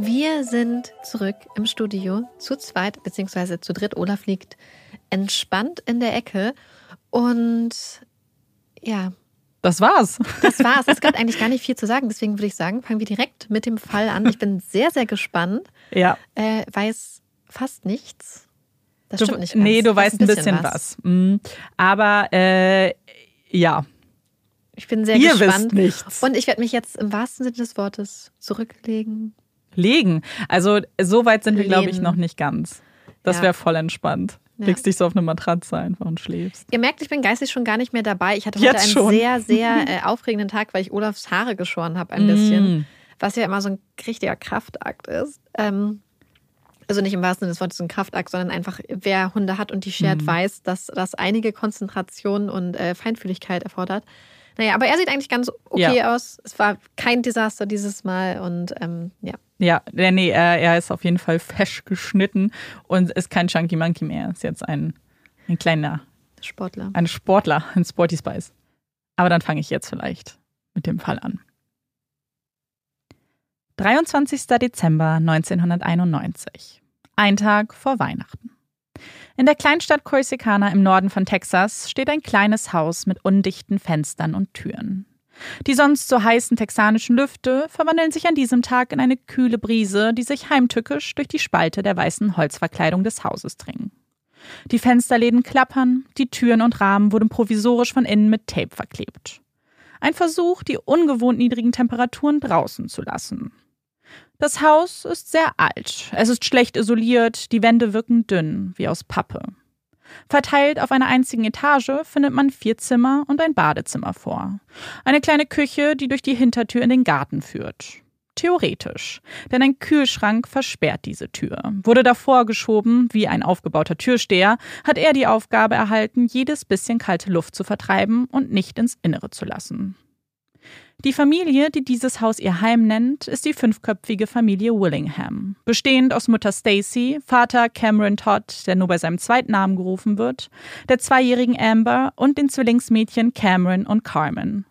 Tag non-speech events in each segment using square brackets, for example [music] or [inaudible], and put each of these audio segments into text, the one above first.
Wir sind zurück im Studio zu zweit, beziehungsweise zu dritt. Olaf liegt entspannt in der Ecke. Und ja. Das war's. Das war's. Es gibt [laughs] eigentlich gar nicht viel zu sagen. Deswegen würde ich sagen, fangen wir direkt mit dem Fall an. Ich bin sehr, sehr gespannt. Ja. Äh, weiß fast nichts. Das stimmt du, nicht. Ganz. Nee, du weißt ein bisschen, bisschen was. was. Mhm. Aber äh, ja. Ich bin sehr Ihr gespannt. Wisst nichts. Und ich werde mich jetzt im wahrsten Sinne des Wortes zurücklegen legen. Also so weit sind wir, glaube ich, noch nicht ganz. Das ja. wäre voll entspannt. Ja. Legst dich so auf eine Matratze einfach und schläfst. Ihr merkt, ich bin geistig schon gar nicht mehr dabei. Ich hatte heute Jetzt einen schon. sehr, sehr [laughs] äh, aufregenden Tag, weil ich Olafs Haare geschoren habe ein bisschen. Mm. Was ja immer so ein richtiger Kraftakt ist. Ähm, also nicht im wahrsten Sinne des Wortes ein Kraftakt, sondern einfach, wer Hunde hat und die schert, mm. weiß, dass das einige Konzentration und äh, Feinfühligkeit erfordert. Naja, aber er sieht eigentlich ganz okay ja. aus. Es war kein Desaster dieses Mal und ähm, ja. Ja, nee, er, er ist auf jeden Fall fesch geschnitten und ist kein Chunky Monkey mehr. Ist jetzt ein, ein kleiner Sportler. Ein Sportler, ein Sporty Spice. Aber dann fange ich jetzt vielleicht mit dem Fall an. 23. Dezember 1991. Ein Tag vor Weihnachten. In der Kleinstadt Corsicana im Norden von Texas steht ein kleines Haus mit undichten Fenstern und Türen. Die sonst so heißen texanischen Lüfte verwandeln sich an diesem Tag in eine kühle Brise, die sich heimtückisch durch die Spalte der weißen Holzverkleidung des Hauses dringen. Die Fensterläden klappern, die Türen und Rahmen wurden provisorisch von innen mit Tape verklebt. Ein Versuch, die ungewohnt niedrigen Temperaturen draußen zu lassen. Das Haus ist sehr alt. Es ist schlecht isoliert, die Wände wirken dünn, wie aus Pappe. Verteilt auf einer einzigen Etage findet man vier Zimmer und ein Badezimmer vor. Eine kleine Küche, die durch die Hintertür in den Garten führt. Theoretisch, denn ein Kühlschrank versperrt diese Tür. Wurde davor geschoben, wie ein aufgebauter Türsteher, hat er die Aufgabe erhalten, jedes bisschen kalte Luft zu vertreiben und nicht ins Innere zu lassen. Die Familie, die dieses Haus ihr Heim nennt, ist die fünfköpfige Familie Willingham, bestehend aus Mutter Stacy, Vater Cameron Todd, der nur bei seinem zweiten Namen gerufen wird, der zweijährigen Amber und den Zwillingsmädchen Cameron und Carmen.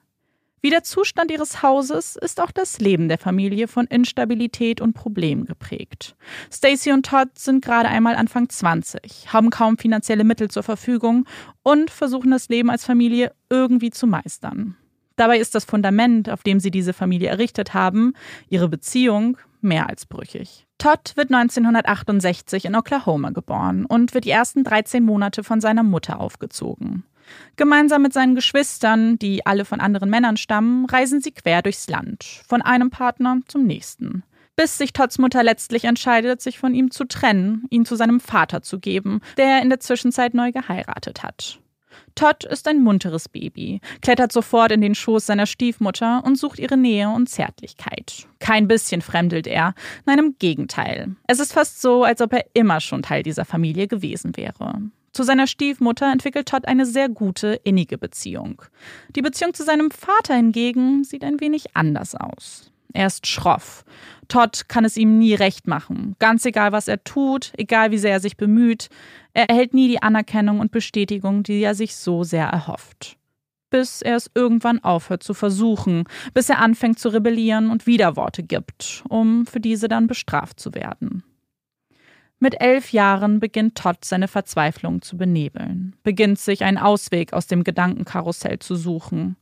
Wie der Zustand ihres Hauses ist auch das Leben der Familie von Instabilität und Problemen geprägt. Stacy und Todd sind gerade einmal Anfang 20, haben kaum finanzielle Mittel zur Verfügung und versuchen das Leben als Familie irgendwie zu meistern. Dabei ist das Fundament, auf dem sie diese Familie errichtet haben, ihre Beziehung, mehr als brüchig. Todd wird 1968 in Oklahoma geboren und wird die ersten 13 Monate von seiner Mutter aufgezogen. Gemeinsam mit seinen Geschwistern, die alle von anderen Männern stammen, reisen sie quer durchs Land, von einem Partner zum nächsten. Bis sich Todds Mutter letztlich entscheidet, sich von ihm zu trennen, ihn zu seinem Vater zu geben, der in der Zwischenzeit neu geheiratet hat. Todd ist ein munteres Baby, klettert sofort in den Schoß seiner Stiefmutter und sucht ihre Nähe und Zärtlichkeit. Kein bisschen fremdelt er, nein, im Gegenteil. Es ist fast so, als ob er immer schon Teil dieser Familie gewesen wäre. Zu seiner Stiefmutter entwickelt Todd eine sehr gute, innige Beziehung. Die Beziehung zu seinem Vater hingegen sieht ein wenig anders aus. Er ist schroff. Todd kann es ihm nie recht machen. Ganz egal, was er tut, egal wie sehr er sich bemüht, er erhält nie die Anerkennung und Bestätigung, die er sich so sehr erhofft. Bis er es irgendwann aufhört zu versuchen, bis er anfängt zu rebellieren und Widerworte gibt, um für diese dann bestraft zu werden. Mit elf Jahren beginnt Todd seine Verzweiflung zu benebeln, beginnt sich einen Ausweg aus dem Gedankenkarussell zu suchen.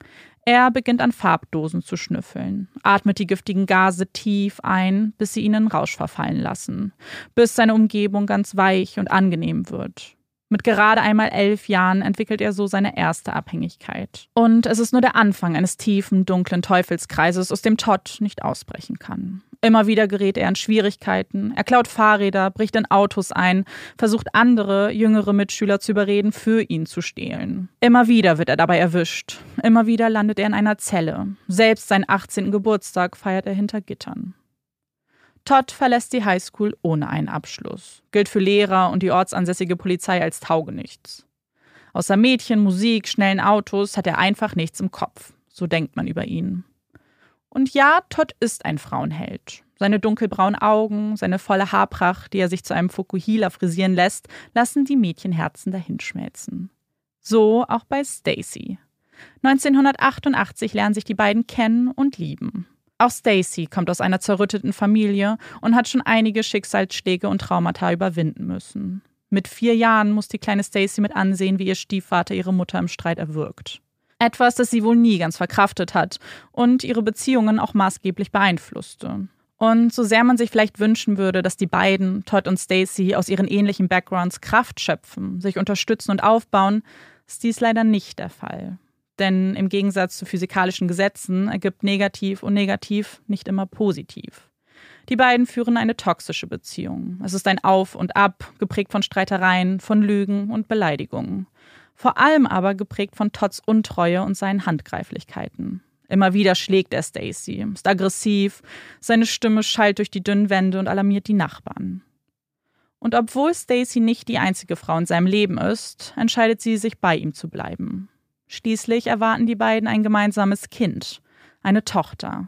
Er beginnt an Farbdosen zu schnüffeln, atmet die giftigen Gase tief ein, bis sie ihn in Rausch verfallen lassen, bis seine Umgebung ganz weich und angenehm wird. Mit gerade einmal elf Jahren entwickelt er so seine erste Abhängigkeit. Und es ist nur der Anfang eines tiefen, dunklen Teufelskreises, aus dem Todd nicht ausbrechen kann. Immer wieder gerät er in Schwierigkeiten. Er klaut Fahrräder, bricht in Autos ein, versucht andere, jüngere Mitschüler zu überreden, für ihn zu stehlen. Immer wieder wird er dabei erwischt. Immer wieder landet er in einer Zelle. Selbst seinen 18. Geburtstag feiert er hinter Gittern. Todd verlässt die Highschool ohne einen Abschluss, gilt für Lehrer und die ortsansässige Polizei als Taugenichts. Außer Mädchen, Musik, schnellen Autos hat er einfach nichts im Kopf. So denkt man über ihn. Und ja, Todd ist ein Frauenheld. Seine dunkelbraunen Augen, seine volle Haarpracht, die er sich zu einem Fukuhila frisieren lässt, lassen die Mädchenherzen dahinschmelzen. So auch bei Stacy. 1988 lernen sich die beiden kennen und lieben. Auch Stacy kommt aus einer zerrütteten Familie und hat schon einige Schicksalsschläge und Traumata überwinden müssen. Mit vier Jahren muss die kleine Stacy mit ansehen, wie ihr Stiefvater ihre Mutter im Streit erwürgt. Etwas, das sie wohl nie ganz verkraftet hat und ihre Beziehungen auch maßgeblich beeinflusste. Und so sehr man sich vielleicht wünschen würde, dass die beiden, Todd und Stacy, aus ihren ähnlichen Backgrounds Kraft schöpfen, sich unterstützen und aufbauen, ist dies leider nicht der Fall. Denn im Gegensatz zu physikalischen Gesetzen ergibt negativ und negativ nicht immer positiv. Die beiden führen eine toxische Beziehung. Es ist ein Auf und Ab, geprägt von Streitereien, von Lügen und Beleidigungen. Vor allem aber geprägt von Todds Untreue und seinen Handgreiflichkeiten. Immer wieder schlägt er Stacy, ist aggressiv, seine Stimme schallt durch die dünnen Wände und alarmiert die Nachbarn. Und obwohl Stacy nicht die einzige Frau in seinem Leben ist, entscheidet sie sich bei ihm zu bleiben. Schließlich erwarten die beiden ein gemeinsames Kind, eine Tochter.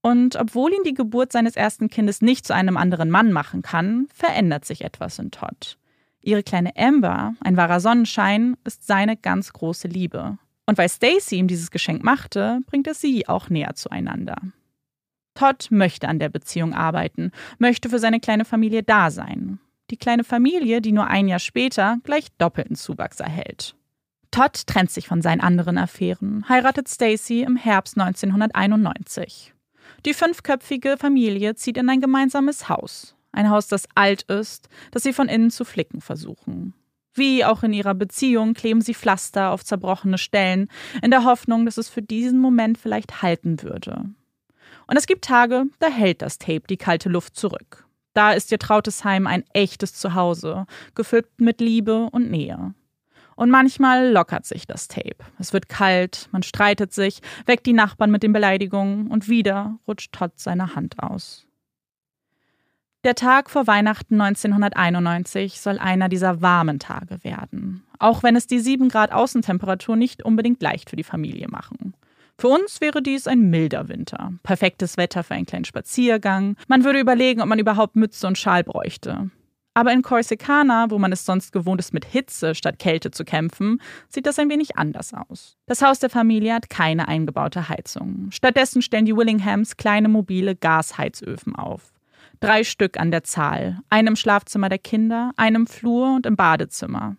Und obwohl ihn die Geburt seines ersten Kindes nicht zu einem anderen Mann machen kann, verändert sich etwas in Todd. Ihre kleine Amber, ein wahrer Sonnenschein, ist seine ganz große Liebe. Und weil Stacy ihm dieses Geschenk machte, bringt er sie auch näher zueinander. Todd möchte an der Beziehung arbeiten, möchte für seine kleine Familie da sein. Die kleine Familie, die nur ein Jahr später gleich doppelten Zuwachs erhält. Todd trennt sich von seinen anderen Affären, heiratet Stacy im Herbst 1991. Die fünfköpfige Familie zieht in ein gemeinsames Haus. Ein Haus, das alt ist, das sie von innen zu flicken versuchen. Wie auch in ihrer Beziehung kleben sie Pflaster auf zerbrochene Stellen, in der Hoffnung, dass es für diesen Moment vielleicht halten würde. Und es gibt Tage, da hält das Tape die kalte Luft zurück. Da ist ihr trautes Heim ein echtes Zuhause, gefüllt mit Liebe und Nähe. Und manchmal lockert sich das Tape. Es wird kalt, man streitet sich, weckt die Nachbarn mit den Beleidigungen und wieder rutscht Todd seine Hand aus. Der Tag vor Weihnachten 1991 soll einer dieser warmen Tage werden. Auch wenn es die 7 Grad Außentemperatur nicht unbedingt leicht für die Familie machen. Für uns wäre dies ein milder Winter. Perfektes Wetter für einen kleinen Spaziergang. Man würde überlegen, ob man überhaupt Mütze und Schal bräuchte. Aber in Corsicana, wo man es sonst gewohnt ist, mit Hitze statt Kälte zu kämpfen, sieht das ein wenig anders aus. Das Haus der Familie hat keine eingebaute Heizung. Stattdessen stellen die Willinghams kleine mobile Gasheizöfen auf. Drei Stück an der Zahl. Einem Schlafzimmer der Kinder, einem Flur und im Badezimmer.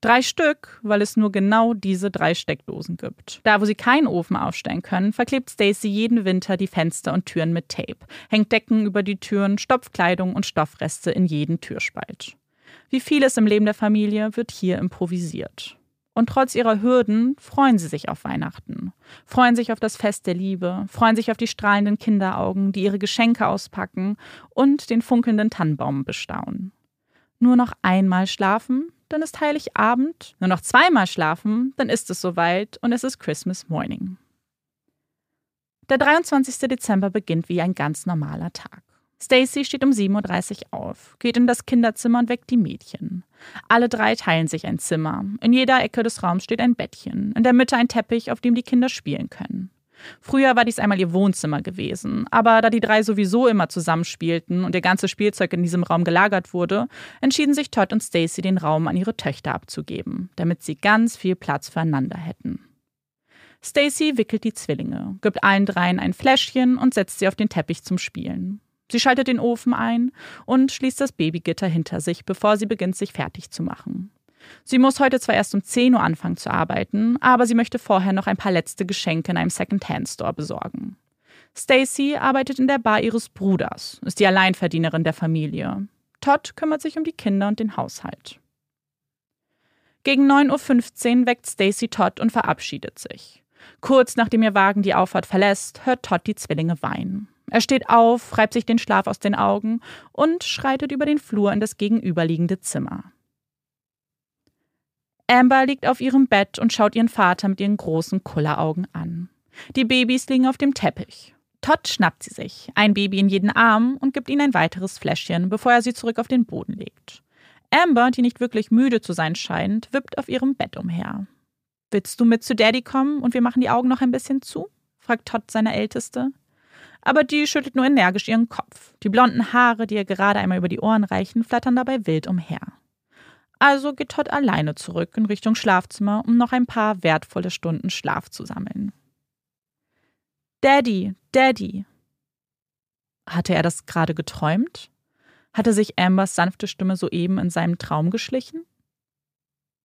Drei Stück, weil es nur genau diese drei Steckdosen gibt. Da, wo sie keinen Ofen aufstellen können, verklebt Stacy jeden Winter die Fenster und Türen mit Tape, hängt Decken über die Türen, stopft Kleidung und Stoffreste in jeden Türspalt. Wie vieles im Leben der Familie wird hier improvisiert. Und trotz ihrer Hürden freuen sie sich auf Weihnachten, freuen sich auf das Fest der Liebe, freuen sich auf die strahlenden Kinderaugen, die ihre Geschenke auspacken und den funkelnden Tannenbaum bestaunen. Nur noch einmal schlafen, dann ist Heiligabend. Nur noch zweimal schlafen, dann ist es soweit und es ist Christmas Morning. Der 23. Dezember beginnt wie ein ganz normaler Tag. Stacy steht um 7.30 Uhr auf, geht in das Kinderzimmer und weckt die Mädchen. Alle drei teilen sich ein Zimmer. In jeder Ecke des Raums steht ein Bettchen, in der Mitte ein Teppich, auf dem die Kinder spielen können. Früher war dies einmal ihr Wohnzimmer gewesen, aber da die drei sowieso immer zusammenspielten und ihr ganzes Spielzeug in diesem Raum gelagert wurde, entschieden sich Todd und Stacy, den Raum an ihre Töchter abzugeben, damit sie ganz viel Platz füreinander hätten. Stacy wickelt die Zwillinge, gibt allen dreien ein Fläschchen und setzt sie auf den Teppich zum Spielen. Sie schaltet den Ofen ein und schließt das Babygitter hinter sich, bevor sie beginnt, sich fertig zu machen. Sie muss heute zwar erst um 10 Uhr anfangen zu arbeiten, aber sie möchte vorher noch ein paar letzte Geschenke in einem Second-Hand-Store besorgen. Stacy arbeitet in der Bar ihres Bruders, ist die Alleinverdienerin der Familie. Todd kümmert sich um die Kinder und den Haushalt. Gegen 9.15 Uhr weckt Stacy Todd und verabschiedet sich. Kurz nachdem ihr Wagen die Auffahrt verlässt, hört Todd die Zwillinge weinen. Er steht auf, reibt sich den Schlaf aus den Augen und schreitet über den Flur in das gegenüberliegende Zimmer. Amber liegt auf ihrem Bett und schaut ihren Vater mit ihren großen Kulleraugen an. Die Babys liegen auf dem Teppich. Todd schnappt sie sich, ein Baby in jeden Arm und gibt ihnen ein weiteres Fläschchen, bevor er sie zurück auf den Boden legt. Amber, die nicht wirklich müde zu sein scheint, wippt auf ihrem Bett umher. Willst du mit zu Daddy kommen und wir machen die Augen noch ein bisschen zu? fragt Todd seine Älteste. Aber die schüttelt nur energisch ihren Kopf. Die blonden Haare, die ihr gerade einmal über die Ohren reichen, flattern dabei wild umher. Also geht Todd alleine zurück in Richtung Schlafzimmer, um noch ein paar wertvolle Stunden Schlaf zu sammeln. Daddy, Daddy. Hatte er das gerade geträumt? Hatte sich Ambers sanfte Stimme soeben in seinem Traum geschlichen?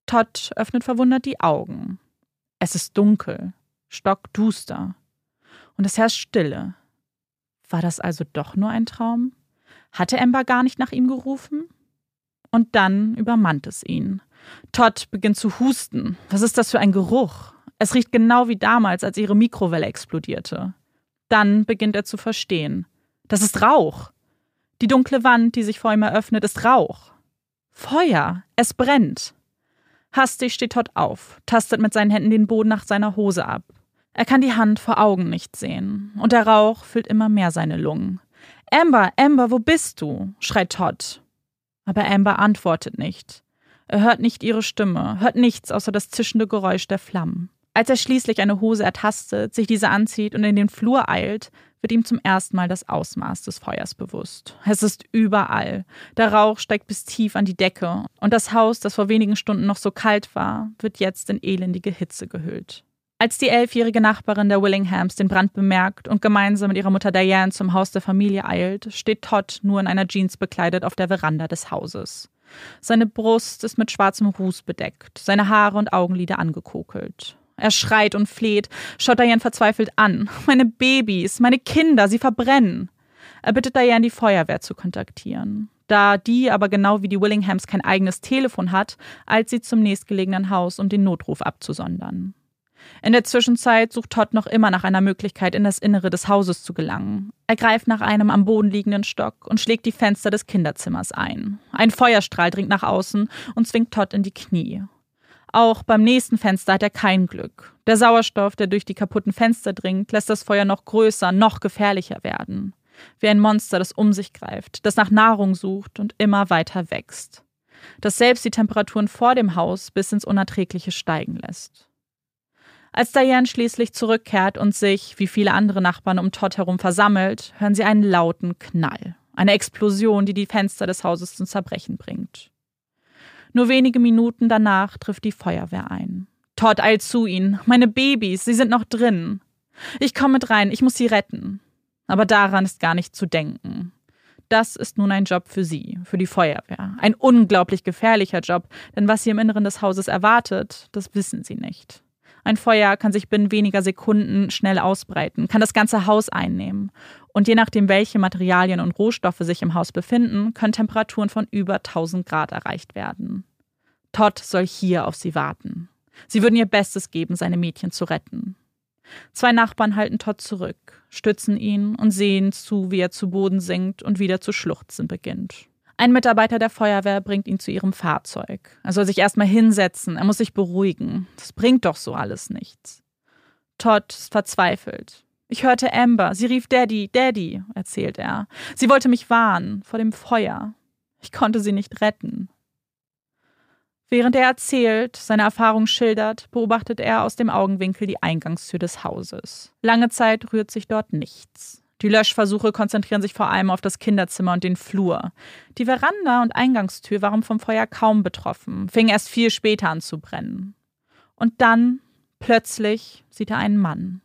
Todd öffnet verwundert die Augen. Es ist dunkel, stockduster. Und es herrscht Stille. War das also doch nur ein Traum? Hatte Amber gar nicht nach ihm gerufen? Und dann übermannt es ihn. Todd beginnt zu husten. Was ist das für ein Geruch? Es riecht genau wie damals, als ihre Mikrowelle explodierte. Dann beginnt er zu verstehen. Das ist Rauch. Die dunkle Wand, die sich vor ihm eröffnet, ist Rauch. Feuer. Es brennt. Hastig steht Todd auf, tastet mit seinen Händen den Boden nach seiner Hose ab. Er kann die Hand vor Augen nicht sehen, und der Rauch füllt immer mehr seine Lungen. Amber, Amber, wo bist du? schreit Todd. Aber Amber antwortet nicht. Er hört nicht ihre Stimme, hört nichts außer das zischende Geräusch der Flammen. Als er schließlich eine Hose ertastet, sich diese anzieht und in den Flur eilt, wird ihm zum ersten Mal das Ausmaß des Feuers bewusst. Es ist überall. Der Rauch steigt bis tief an die Decke und das Haus, das vor wenigen Stunden noch so kalt war, wird jetzt in elendige Hitze gehüllt. Als die elfjährige Nachbarin der Willinghams den Brand bemerkt und gemeinsam mit ihrer Mutter Diane zum Haus der Familie eilt, steht Todd nur in einer Jeans bekleidet auf der Veranda des Hauses. Seine Brust ist mit schwarzem Ruß bedeckt, seine Haare und Augenlider angekokelt. Er schreit und fleht, schaut Diane verzweifelt an. Meine Babys, meine Kinder, sie verbrennen. Er bittet Diane, die Feuerwehr zu kontaktieren. Da die aber genau wie die Willinghams kein eigenes Telefon hat, eilt sie zum nächstgelegenen Haus, um den Notruf abzusondern. In der Zwischenzeit sucht Todd noch immer nach einer Möglichkeit, in das Innere des Hauses zu gelangen. Er greift nach einem am Boden liegenden Stock und schlägt die Fenster des Kinderzimmers ein. Ein Feuerstrahl dringt nach außen und zwingt Todd in die Knie. Auch beim nächsten Fenster hat er kein Glück. Der Sauerstoff, der durch die kaputten Fenster dringt, lässt das Feuer noch größer, noch gefährlicher werden. Wie ein Monster, das um sich greift, das nach Nahrung sucht und immer weiter wächst. Das selbst die Temperaturen vor dem Haus bis ins Unerträgliche steigen lässt. Als Diane schließlich zurückkehrt und sich, wie viele andere Nachbarn um Todd herum versammelt, hören sie einen lauten Knall. Eine Explosion, die die Fenster des Hauses zum Zerbrechen bringt. Nur wenige Minuten danach trifft die Feuerwehr ein. Todd eilt zu ihnen. Meine Babys, sie sind noch drin. Ich komme mit rein, ich muss sie retten. Aber daran ist gar nicht zu denken. Das ist nun ein Job für Sie, für die Feuerwehr. Ein unglaublich gefährlicher Job, denn was Sie im Inneren des Hauses erwartet, das wissen Sie nicht. Ein Feuer kann sich binnen weniger Sekunden schnell ausbreiten, kann das ganze Haus einnehmen. Und je nachdem, welche Materialien und Rohstoffe sich im Haus befinden, können Temperaturen von über 1000 Grad erreicht werden. Todd soll hier auf sie warten. Sie würden ihr Bestes geben, seine Mädchen zu retten. Zwei Nachbarn halten Todd zurück, stützen ihn und sehen zu, wie er zu Boden sinkt und wieder zu schluchzen beginnt. Ein Mitarbeiter der Feuerwehr bringt ihn zu ihrem Fahrzeug. Er soll sich erstmal hinsetzen, er muss sich beruhigen. Das bringt doch so alles nichts. Todd ist verzweifelt. Ich hörte Amber, sie rief Daddy, Daddy, erzählt er. Sie wollte mich warnen vor dem Feuer. Ich konnte sie nicht retten. Während er erzählt, seine Erfahrung schildert, beobachtet er aus dem Augenwinkel die Eingangstür des Hauses. Lange Zeit rührt sich dort nichts. Die Löschversuche konzentrieren sich vor allem auf das Kinderzimmer und den Flur. Die Veranda und Eingangstür waren vom Feuer kaum betroffen, fingen erst viel später an zu brennen. Und dann, plötzlich, sieht er einen Mann.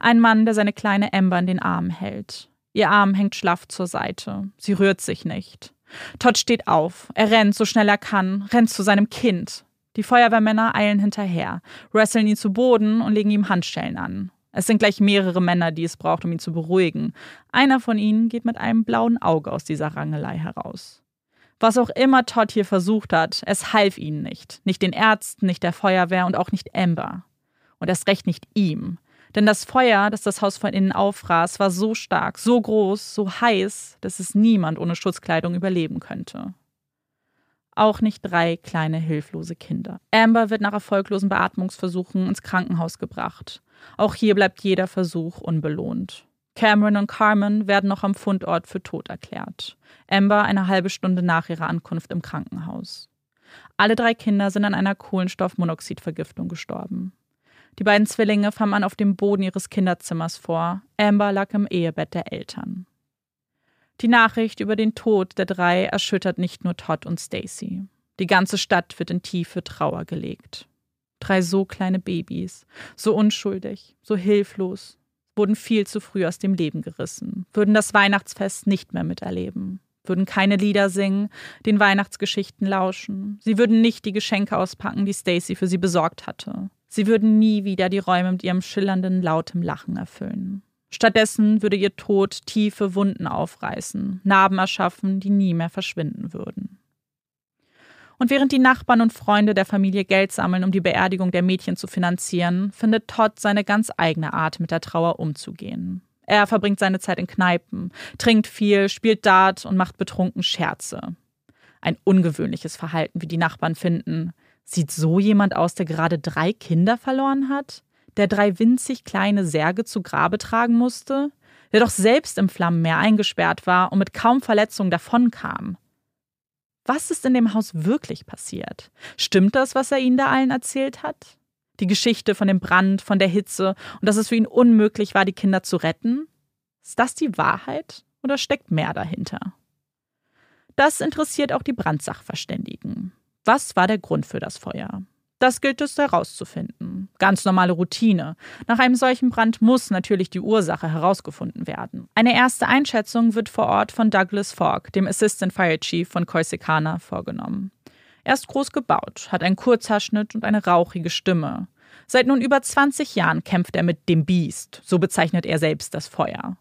Ein Mann, der seine kleine Ember in den Arm hält. Ihr Arm hängt schlaff zur Seite. Sie rührt sich nicht. Todd steht auf. Er rennt, so schnell er kann, rennt zu seinem Kind. Die Feuerwehrmänner eilen hinterher, wresteln ihn zu Boden und legen ihm Handschellen an. Es sind gleich mehrere Männer, die es braucht, um ihn zu beruhigen. Einer von ihnen geht mit einem blauen Auge aus dieser Rangelei heraus. Was auch immer Todd hier versucht hat, es half ihnen nicht. Nicht den Ärzten, nicht der Feuerwehr und auch nicht Amber. Und erst recht nicht ihm. Denn das Feuer, das das Haus von innen aufraß, war so stark, so groß, so heiß, dass es niemand ohne Schutzkleidung überleben könnte. Auch nicht drei kleine hilflose Kinder. Amber wird nach erfolglosen Beatmungsversuchen ins Krankenhaus gebracht. Auch hier bleibt jeder Versuch unbelohnt. Cameron und Carmen werden noch am Fundort für tot erklärt. Amber eine halbe Stunde nach ihrer Ankunft im Krankenhaus. Alle drei Kinder sind an einer Kohlenstoffmonoxidvergiftung gestorben. Die beiden Zwillinge fand man auf dem Boden ihres Kinderzimmers vor. Amber lag im Ehebett der Eltern. Die Nachricht über den Tod der drei erschüttert nicht nur Todd und Stacy. Die ganze Stadt wird in tiefe Trauer gelegt. Drei so kleine Babys, so unschuldig, so hilflos, wurden viel zu früh aus dem Leben gerissen, würden das Weihnachtsfest nicht mehr miterleben, würden keine Lieder singen, den Weihnachtsgeschichten lauschen, sie würden nicht die Geschenke auspacken, die Stacy für sie besorgt hatte. Sie würden nie wieder die Räume mit ihrem schillernden, lautem Lachen erfüllen. Stattdessen würde ihr Tod tiefe Wunden aufreißen, Narben erschaffen, die nie mehr verschwinden würden. Und während die Nachbarn und Freunde der Familie Geld sammeln, um die Beerdigung der Mädchen zu finanzieren, findet Todd seine ganz eigene Art, mit der Trauer umzugehen. Er verbringt seine Zeit in Kneipen, trinkt viel, spielt Dart und macht betrunken Scherze. Ein ungewöhnliches Verhalten, wie die Nachbarn finden. Sieht so jemand aus, der gerade drei Kinder verloren hat? Der drei winzig kleine Särge zu Grabe tragen musste? Der doch selbst im Flammenmeer eingesperrt war und mit kaum Verletzungen davonkam? Was ist in dem Haus wirklich passiert? Stimmt das, was er ihnen da allen erzählt hat? Die Geschichte von dem Brand, von der Hitze und dass es für ihn unmöglich war, die Kinder zu retten? Ist das die Wahrheit oder steckt mehr dahinter? Das interessiert auch die Brandsachverständigen. Was war der Grund für das Feuer? Das gilt es herauszufinden. Ganz normale Routine. Nach einem solchen Brand muss natürlich die Ursache herausgefunden werden. Eine erste Einschätzung wird vor Ort von Douglas Fogg, dem Assistant Fire Chief von Corsicana, vorgenommen. Er ist groß gebaut, hat einen Kurzhaarschnitt und eine rauchige Stimme. Seit nun über 20 Jahren kämpft er mit dem Biest, so bezeichnet er selbst das Feuer.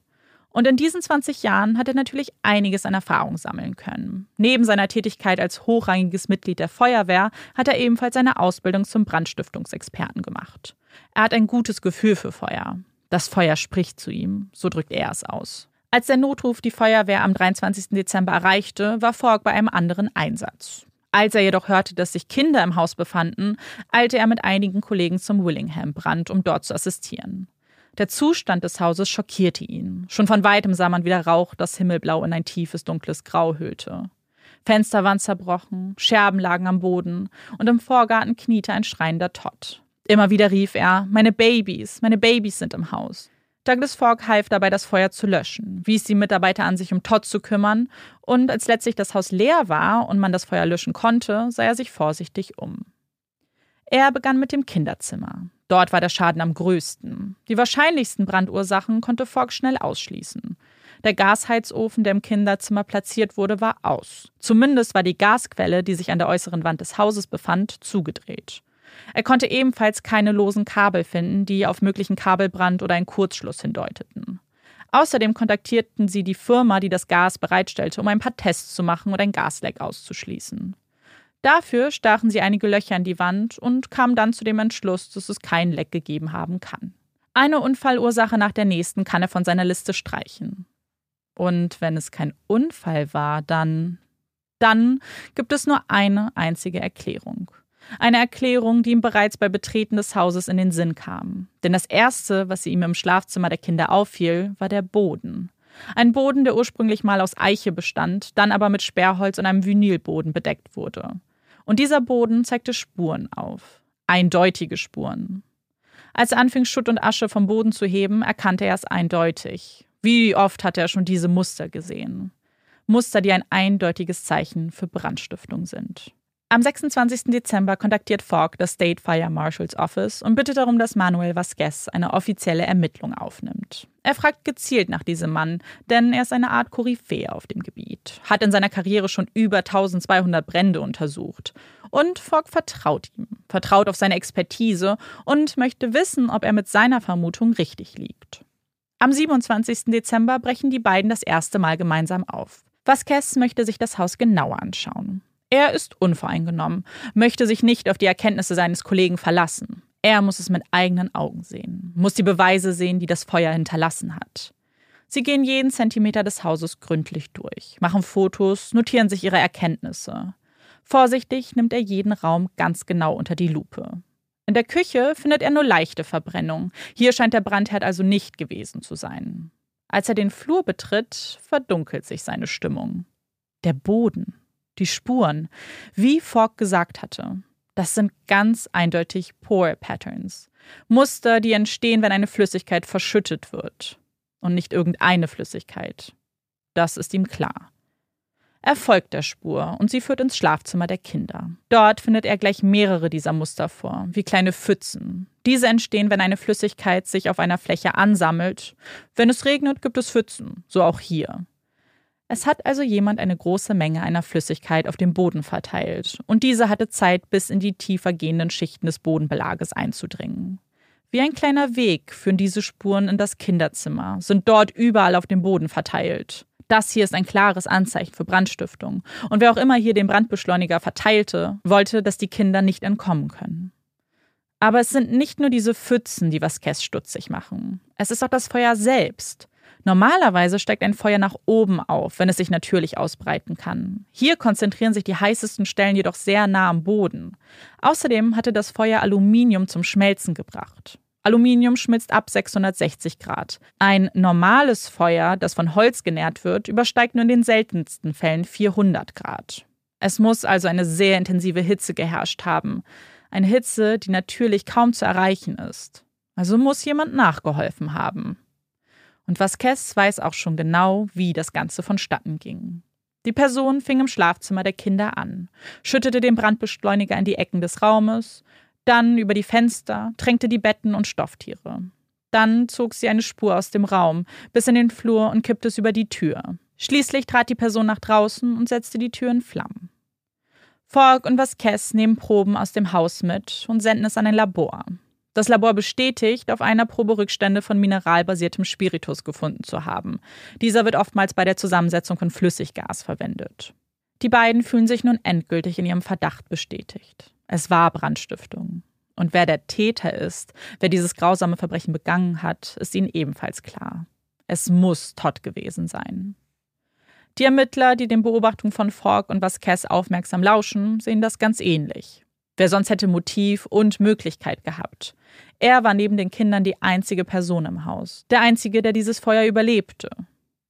Und in diesen 20 Jahren hat er natürlich einiges an Erfahrung sammeln können. Neben seiner Tätigkeit als hochrangiges Mitglied der Feuerwehr hat er ebenfalls seine Ausbildung zum Brandstiftungsexperten gemacht. Er hat ein gutes Gefühl für Feuer. Das Feuer spricht zu ihm, so drückt er es aus. Als der Notruf die Feuerwehr am 23. Dezember erreichte, war Fogg bei einem anderen Einsatz. Als er jedoch hörte, dass sich Kinder im Haus befanden, eilte er mit einigen Kollegen zum Willingham-Brand, um dort zu assistieren. Der Zustand des Hauses schockierte ihn. Schon von weitem sah man wieder Rauch, das Himmelblau in ein tiefes, dunkles Grau hüllte. Fenster waren zerbrochen, Scherben lagen am Boden und im Vorgarten kniete ein schreiender Todd. Immer wieder rief er: Meine Babys, meine Babys sind im Haus. Douglas Fogg half dabei, das Feuer zu löschen, wies die Mitarbeiter an, sich um Todd zu kümmern, und als letztlich das Haus leer war und man das Feuer löschen konnte, sah er sich vorsichtig um. Er begann mit dem Kinderzimmer. Dort war der Schaden am größten. Die wahrscheinlichsten Brandursachen konnte Fogg schnell ausschließen. Der Gasheizofen, der im Kinderzimmer platziert wurde, war aus. Zumindest war die Gasquelle, die sich an der äußeren Wand des Hauses befand, zugedreht. Er konnte ebenfalls keine losen Kabel finden, die auf möglichen Kabelbrand oder einen Kurzschluss hindeuteten. Außerdem kontaktierten sie die Firma, die das Gas bereitstellte, um ein paar Tests zu machen und ein Gasleck auszuschließen. Dafür stachen sie einige Löcher in die Wand und kamen dann zu dem Entschluss, dass es kein Leck gegeben haben kann. Eine Unfallursache nach der nächsten kann er von seiner Liste streichen. Und wenn es kein Unfall war, dann. Dann gibt es nur eine einzige Erklärung. Eine Erklärung, die ihm bereits bei Betreten des Hauses in den Sinn kam. Denn das Erste, was ihm im Schlafzimmer der Kinder auffiel, war der Boden. Ein Boden, der ursprünglich mal aus Eiche bestand, dann aber mit Sperrholz und einem Vinylboden bedeckt wurde. Und dieser Boden zeigte Spuren auf. Eindeutige Spuren. Als er anfing, Schutt und Asche vom Boden zu heben, erkannte er es eindeutig. Wie oft hatte er schon diese Muster gesehen? Muster, die ein eindeutiges Zeichen für Brandstiftung sind. Am 26. Dezember kontaktiert Fogg das State Fire Marshals Office und bittet darum, dass Manuel Vasquez eine offizielle Ermittlung aufnimmt. Er fragt gezielt nach diesem Mann, denn er ist eine Art Koryphäe auf dem Gebiet, hat in seiner Karriere schon über 1200 Brände untersucht. Und Fogg vertraut ihm, vertraut auf seine Expertise und möchte wissen, ob er mit seiner Vermutung richtig liegt. Am 27. Dezember brechen die beiden das erste Mal gemeinsam auf. Vasquez möchte sich das Haus genauer anschauen. Er ist unvoreingenommen, möchte sich nicht auf die Erkenntnisse seines Kollegen verlassen. Er muss es mit eigenen Augen sehen, muss die Beweise sehen, die das Feuer hinterlassen hat. Sie gehen jeden Zentimeter des Hauses gründlich durch, machen Fotos, notieren sich ihre Erkenntnisse. Vorsichtig nimmt er jeden Raum ganz genau unter die Lupe. In der Küche findet er nur leichte Verbrennung. Hier scheint der Brandherd also nicht gewesen zu sein. Als er den Flur betritt, verdunkelt sich seine Stimmung. Der Boden die Spuren, wie Fogg gesagt hatte. Das sind ganz eindeutig Pore Patterns. Muster, die entstehen, wenn eine Flüssigkeit verschüttet wird. Und nicht irgendeine Flüssigkeit. Das ist ihm klar. Er folgt der Spur und sie führt ins Schlafzimmer der Kinder. Dort findet er gleich mehrere dieser Muster vor, wie kleine Pfützen. Diese entstehen, wenn eine Flüssigkeit sich auf einer Fläche ansammelt. Wenn es regnet, gibt es Pfützen, so auch hier. Es hat also jemand eine große Menge einer Flüssigkeit auf dem Boden verteilt, und diese hatte Zeit, bis in die tiefer gehenden Schichten des Bodenbelages einzudringen. Wie ein kleiner Weg führen diese Spuren in das Kinderzimmer, sind dort überall auf dem Boden verteilt. Das hier ist ein klares Anzeichen für Brandstiftung, und wer auch immer hier den Brandbeschleuniger verteilte, wollte, dass die Kinder nicht entkommen können. Aber es sind nicht nur diese Pfützen, die Vasquez stutzig machen. Es ist auch das Feuer selbst. Normalerweise steigt ein Feuer nach oben auf, wenn es sich natürlich ausbreiten kann. Hier konzentrieren sich die heißesten Stellen jedoch sehr nah am Boden. Außerdem hatte das Feuer Aluminium zum Schmelzen gebracht. Aluminium schmilzt ab 660 Grad. Ein normales Feuer, das von Holz genährt wird, übersteigt nur in den seltensten Fällen 400 Grad. Es muss also eine sehr intensive Hitze geherrscht haben. Eine Hitze, die natürlich kaum zu erreichen ist. Also muss jemand nachgeholfen haben. Und Vasquez weiß auch schon genau, wie das Ganze vonstatten ging. Die Person fing im Schlafzimmer der Kinder an, schüttete den Brandbeschleuniger in die Ecken des Raumes, Dann über die Fenster, tränkte die Betten und Stofftiere. Dann zog sie eine Spur aus dem Raum bis in den Flur und kippte es über die Tür. Schließlich trat die Person nach draußen und setzte die Tür in Flammen. Falk und Vasquez nehmen Proben aus dem Haus mit und senden es an ein Labor. Das Labor bestätigt, auf einer Probe Rückstände von mineralbasiertem Spiritus gefunden zu haben. Dieser wird oftmals bei der Zusammensetzung von Flüssiggas verwendet. Die beiden fühlen sich nun endgültig in ihrem Verdacht bestätigt. Es war Brandstiftung. Und wer der Täter ist, wer dieses grausame Verbrechen begangen hat, ist ihnen ebenfalls klar. Es muss Todd gewesen sein. Die Ermittler, die den Beobachtungen von Falk und Vasquez aufmerksam lauschen, sehen das ganz ähnlich. Wer sonst hätte Motiv und Möglichkeit gehabt? Er war neben den Kindern die einzige Person im Haus, der einzige, der dieses Feuer überlebte.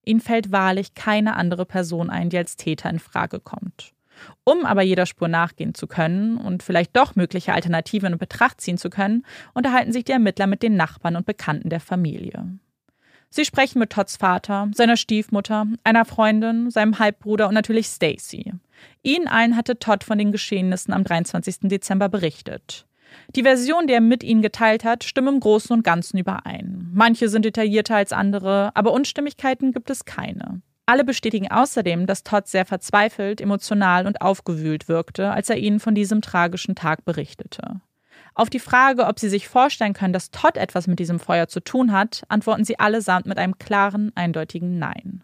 Ihnen fällt wahrlich keine andere Person ein, die als Täter in Frage kommt. Um aber jeder Spur nachgehen zu können und vielleicht doch mögliche Alternativen in Betracht ziehen zu können, unterhalten sich die Ermittler mit den Nachbarn und Bekannten der Familie. Sie sprechen mit Todds Vater, seiner Stiefmutter, einer Freundin, seinem Halbbruder und natürlich Stacy. Ihnen allen hatte Todd von den Geschehnissen am 23. Dezember berichtet. Die Version, die er mit ihnen geteilt hat, stimmen im Großen und Ganzen überein. Manche sind detaillierter als andere, aber Unstimmigkeiten gibt es keine. Alle bestätigen außerdem, dass Todd sehr verzweifelt, emotional und aufgewühlt wirkte, als er ihnen von diesem tragischen Tag berichtete. Auf die Frage, ob sie sich vorstellen können, dass Todd etwas mit diesem Feuer zu tun hat, antworten sie allesamt mit einem klaren, eindeutigen Nein.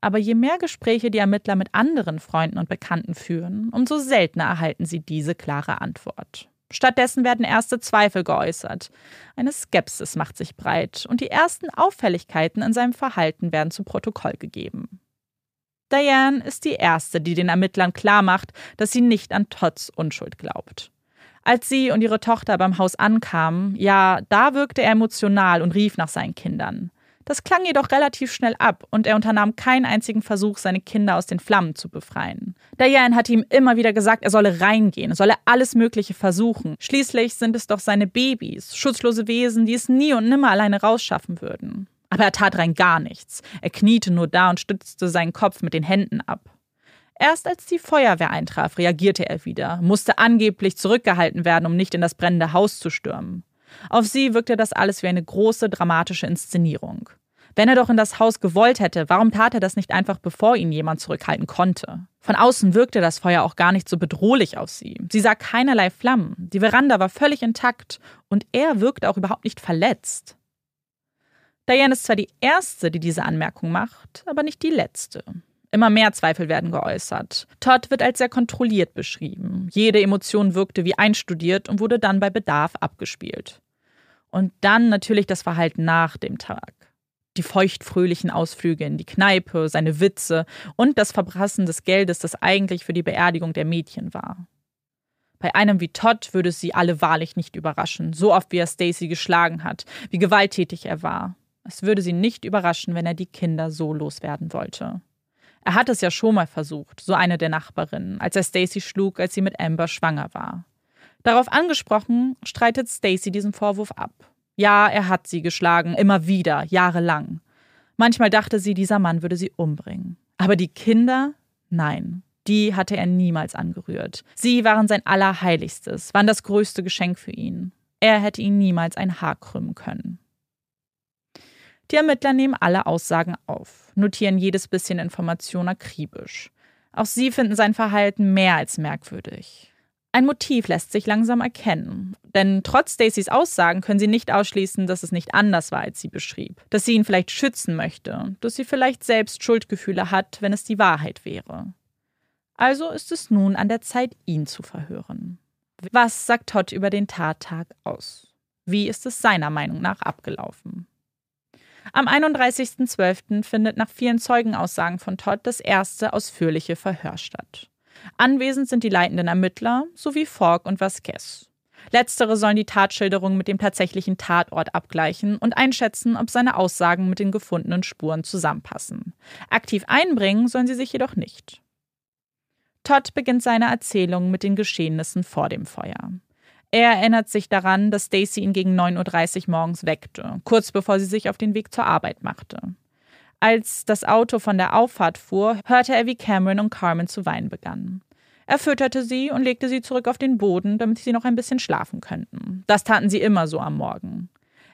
Aber je mehr Gespräche die Ermittler mit anderen Freunden und Bekannten führen, umso seltener erhalten sie diese klare Antwort. Stattdessen werden erste Zweifel geäußert. Eine Skepsis macht sich breit und die ersten Auffälligkeiten in seinem Verhalten werden zu Protokoll gegeben. Diane ist die Erste, die den Ermittlern klarmacht, dass sie nicht an Todds Unschuld glaubt. Als sie und ihre Tochter beim Haus ankamen, ja, da wirkte er emotional und rief nach seinen Kindern. Das klang jedoch relativ schnell ab und er unternahm keinen einzigen Versuch, seine Kinder aus den Flammen zu befreien. Diane hatte ihm immer wieder gesagt, er solle reingehen, solle alles Mögliche versuchen. Schließlich sind es doch seine Babys, schutzlose Wesen, die es nie und nimmer alleine rausschaffen würden. Aber er tat rein gar nichts. Er kniete nur da und stützte seinen Kopf mit den Händen ab. Erst als die Feuerwehr eintraf, reagierte er wieder, musste angeblich zurückgehalten werden, um nicht in das brennende Haus zu stürmen. Auf sie wirkte das alles wie eine große dramatische Inszenierung. Wenn er doch in das Haus gewollt hätte, warum tat er das nicht einfach, bevor ihn jemand zurückhalten konnte? Von außen wirkte das Feuer auch gar nicht so bedrohlich auf sie. Sie sah keinerlei Flammen, die Veranda war völlig intakt und er wirkte auch überhaupt nicht verletzt. Diane ist zwar die Erste, die diese Anmerkung macht, aber nicht die Letzte. Immer mehr Zweifel werden geäußert. Todd wird als sehr kontrolliert beschrieben. Jede Emotion wirkte wie einstudiert und wurde dann bei Bedarf abgespielt. Und dann natürlich das Verhalten nach dem Tag. Die feuchtfröhlichen Ausflüge in die Kneipe, seine Witze und das Verbrassen des Geldes, das eigentlich für die Beerdigung der Mädchen war. Bei einem wie Todd würde es sie alle wahrlich nicht überraschen, so oft wie er Stacy geschlagen hat, wie gewalttätig er war. Es würde sie nicht überraschen, wenn er die Kinder so loswerden wollte. Er hat es ja schon mal versucht, so eine der Nachbarinnen, als er Stacy schlug, als sie mit Amber schwanger war. Darauf angesprochen, streitet Stacy diesen Vorwurf ab. Ja, er hat sie geschlagen, immer wieder, jahrelang. Manchmal dachte sie, dieser Mann würde sie umbringen. Aber die Kinder? Nein, die hatte er niemals angerührt. Sie waren sein Allerheiligstes, waren das größte Geschenk für ihn. Er hätte ihnen niemals ein Haar krümmen können. Die Ermittler nehmen alle Aussagen auf, notieren jedes bisschen Information akribisch. Auch sie finden sein Verhalten mehr als merkwürdig. Ein Motiv lässt sich langsam erkennen, denn trotz Stacys Aussagen können sie nicht ausschließen, dass es nicht anders war, als sie beschrieb, dass sie ihn vielleicht schützen möchte, dass sie vielleicht selbst Schuldgefühle hat, wenn es die Wahrheit wäre. Also ist es nun an der Zeit, ihn zu verhören. Was sagt Todd über den Tattag aus? Wie ist es seiner Meinung nach abgelaufen? Am 31.12. findet nach vielen Zeugenaussagen von Todd das erste ausführliche Verhör statt. Anwesend sind die leitenden Ermittler sowie Falk und Vasquez. Letztere sollen die Tatschilderung mit dem tatsächlichen Tatort abgleichen und einschätzen, ob seine Aussagen mit den gefundenen Spuren zusammenpassen. Aktiv einbringen sollen sie sich jedoch nicht. Todd beginnt seine Erzählung mit den Geschehnissen vor dem Feuer. Er erinnert sich daran, dass Stacy ihn gegen 9.30 Uhr morgens weckte, kurz bevor sie sich auf den Weg zur Arbeit machte. Als das Auto von der Auffahrt fuhr, hörte er, wie Cameron und Carmen zu weinen begannen. Er fütterte sie und legte sie zurück auf den Boden, damit sie noch ein bisschen schlafen könnten. Das taten sie immer so am Morgen.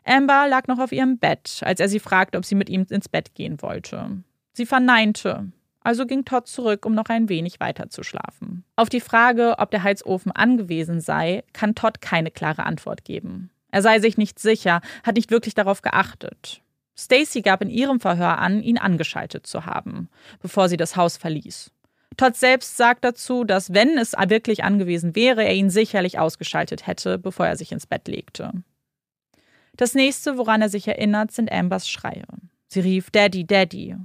Amber lag noch auf ihrem Bett, als er sie fragte, ob sie mit ihm ins Bett gehen wollte. Sie verneinte, also ging Todd zurück, um noch ein wenig weiter zu schlafen. Auf die Frage, ob der Heizofen angewiesen sei, kann Todd keine klare Antwort geben. Er sei sich nicht sicher, hat nicht wirklich darauf geachtet. Stacy gab in ihrem Verhör an, ihn angeschaltet zu haben, bevor sie das Haus verließ. Todd selbst sagt dazu, dass wenn es wirklich angewiesen wäre, er ihn sicherlich ausgeschaltet hätte, bevor er sich ins Bett legte. Das nächste, woran er sich erinnert, sind Ambers Schreie. Sie rief Daddy, Daddy.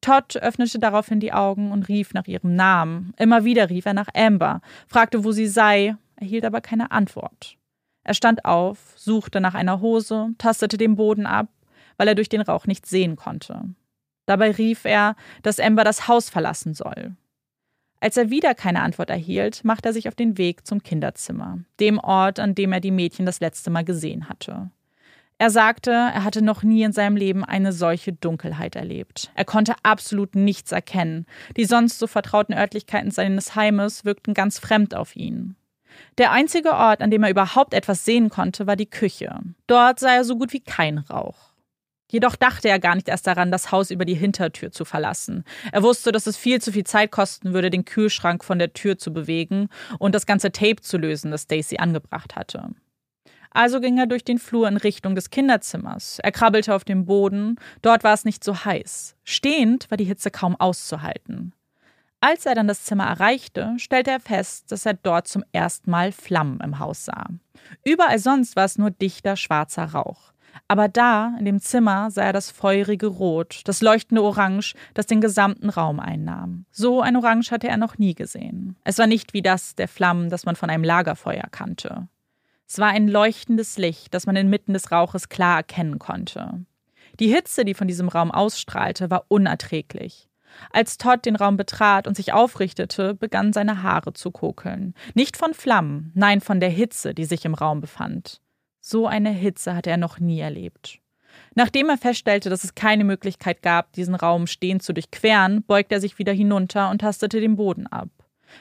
Todd öffnete daraufhin die Augen und rief nach ihrem Namen. Immer wieder rief er nach Amber, fragte, wo sie sei, erhielt aber keine Antwort. Er stand auf, suchte nach einer Hose, tastete den Boden ab, weil er durch den Rauch nichts sehen konnte. Dabei rief er, dass Amber das Haus verlassen soll. Als er wieder keine Antwort erhielt, machte er sich auf den Weg zum Kinderzimmer, dem Ort, an dem er die Mädchen das letzte Mal gesehen hatte. Er sagte, er hatte noch nie in seinem Leben eine solche Dunkelheit erlebt. Er konnte absolut nichts erkennen. Die sonst so vertrauten Örtlichkeiten seines Heimes wirkten ganz fremd auf ihn. Der einzige Ort, an dem er überhaupt etwas sehen konnte, war die Küche. Dort sah er so gut wie kein Rauch. Jedoch dachte er gar nicht erst daran, das Haus über die Hintertür zu verlassen. Er wusste, dass es viel zu viel Zeit kosten würde, den Kühlschrank von der Tür zu bewegen und das ganze Tape zu lösen, das Stacy angebracht hatte. Also ging er durch den Flur in Richtung des Kinderzimmers. Er krabbelte auf dem Boden. Dort war es nicht so heiß. Stehend war die Hitze kaum auszuhalten. Als er dann das Zimmer erreichte, stellte er fest, dass er dort zum ersten Mal Flammen im Haus sah. Überall sonst war es nur dichter schwarzer Rauch. Aber da, in dem Zimmer, sah er das feurige Rot, das leuchtende Orange, das den gesamten Raum einnahm. So ein Orange hatte er noch nie gesehen. Es war nicht wie das der Flammen, das man von einem Lagerfeuer kannte. Es war ein leuchtendes Licht, das man inmitten des Rauches klar erkennen konnte. Die Hitze, die von diesem Raum ausstrahlte, war unerträglich. Als Todd den Raum betrat und sich aufrichtete, begannen seine Haare zu kokeln. Nicht von Flammen, nein, von der Hitze, die sich im Raum befand. So eine Hitze hatte er noch nie erlebt. Nachdem er feststellte, dass es keine Möglichkeit gab, diesen Raum stehend zu durchqueren, beugte er sich wieder hinunter und tastete den Boden ab.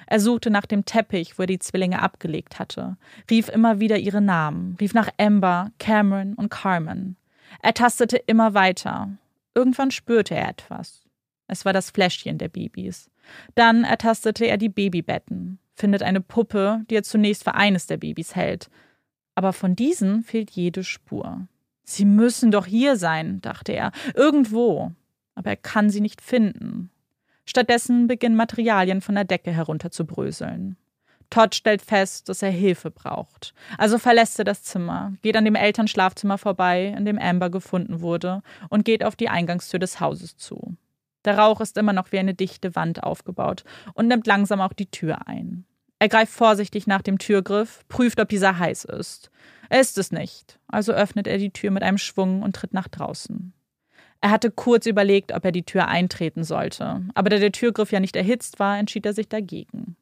Er suchte nach dem Teppich, wo er die Zwillinge abgelegt hatte, rief immer wieder ihre Namen, rief nach Amber, Cameron und Carmen. Er tastete immer weiter. Irgendwann spürte er etwas. Es war das Fläschchen der Babys. Dann ertastete er die Babybetten, findet eine Puppe, die er zunächst für eines der Babys hält. Aber von diesen fehlt jede Spur. Sie müssen doch hier sein, dachte er, irgendwo. Aber er kann sie nicht finden. Stattdessen beginnen Materialien von der Decke herunterzubröseln. Todd stellt fest, dass er Hilfe braucht. Also verlässt er das Zimmer, geht an dem Elternschlafzimmer vorbei, in dem Amber gefunden wurde, und geht auf die Eingangstür des Hauses zu. Der Rauch ist immer noch wie eine dichte Wand aufgebaut und nimmt langsam auch die Tür ein. Er greift vorsichtig nach dem Türgriff, prüft, ob dieser heiß ist. Er ist es nicht, also öffnet er die Tür mit einem Schwung und tritt nach draußen. Er hatte kurz überlegt, ob er die Tür eintreten sollte, aber da der Türgriff ja nicht erhitzt war, entschied er sich dagegen.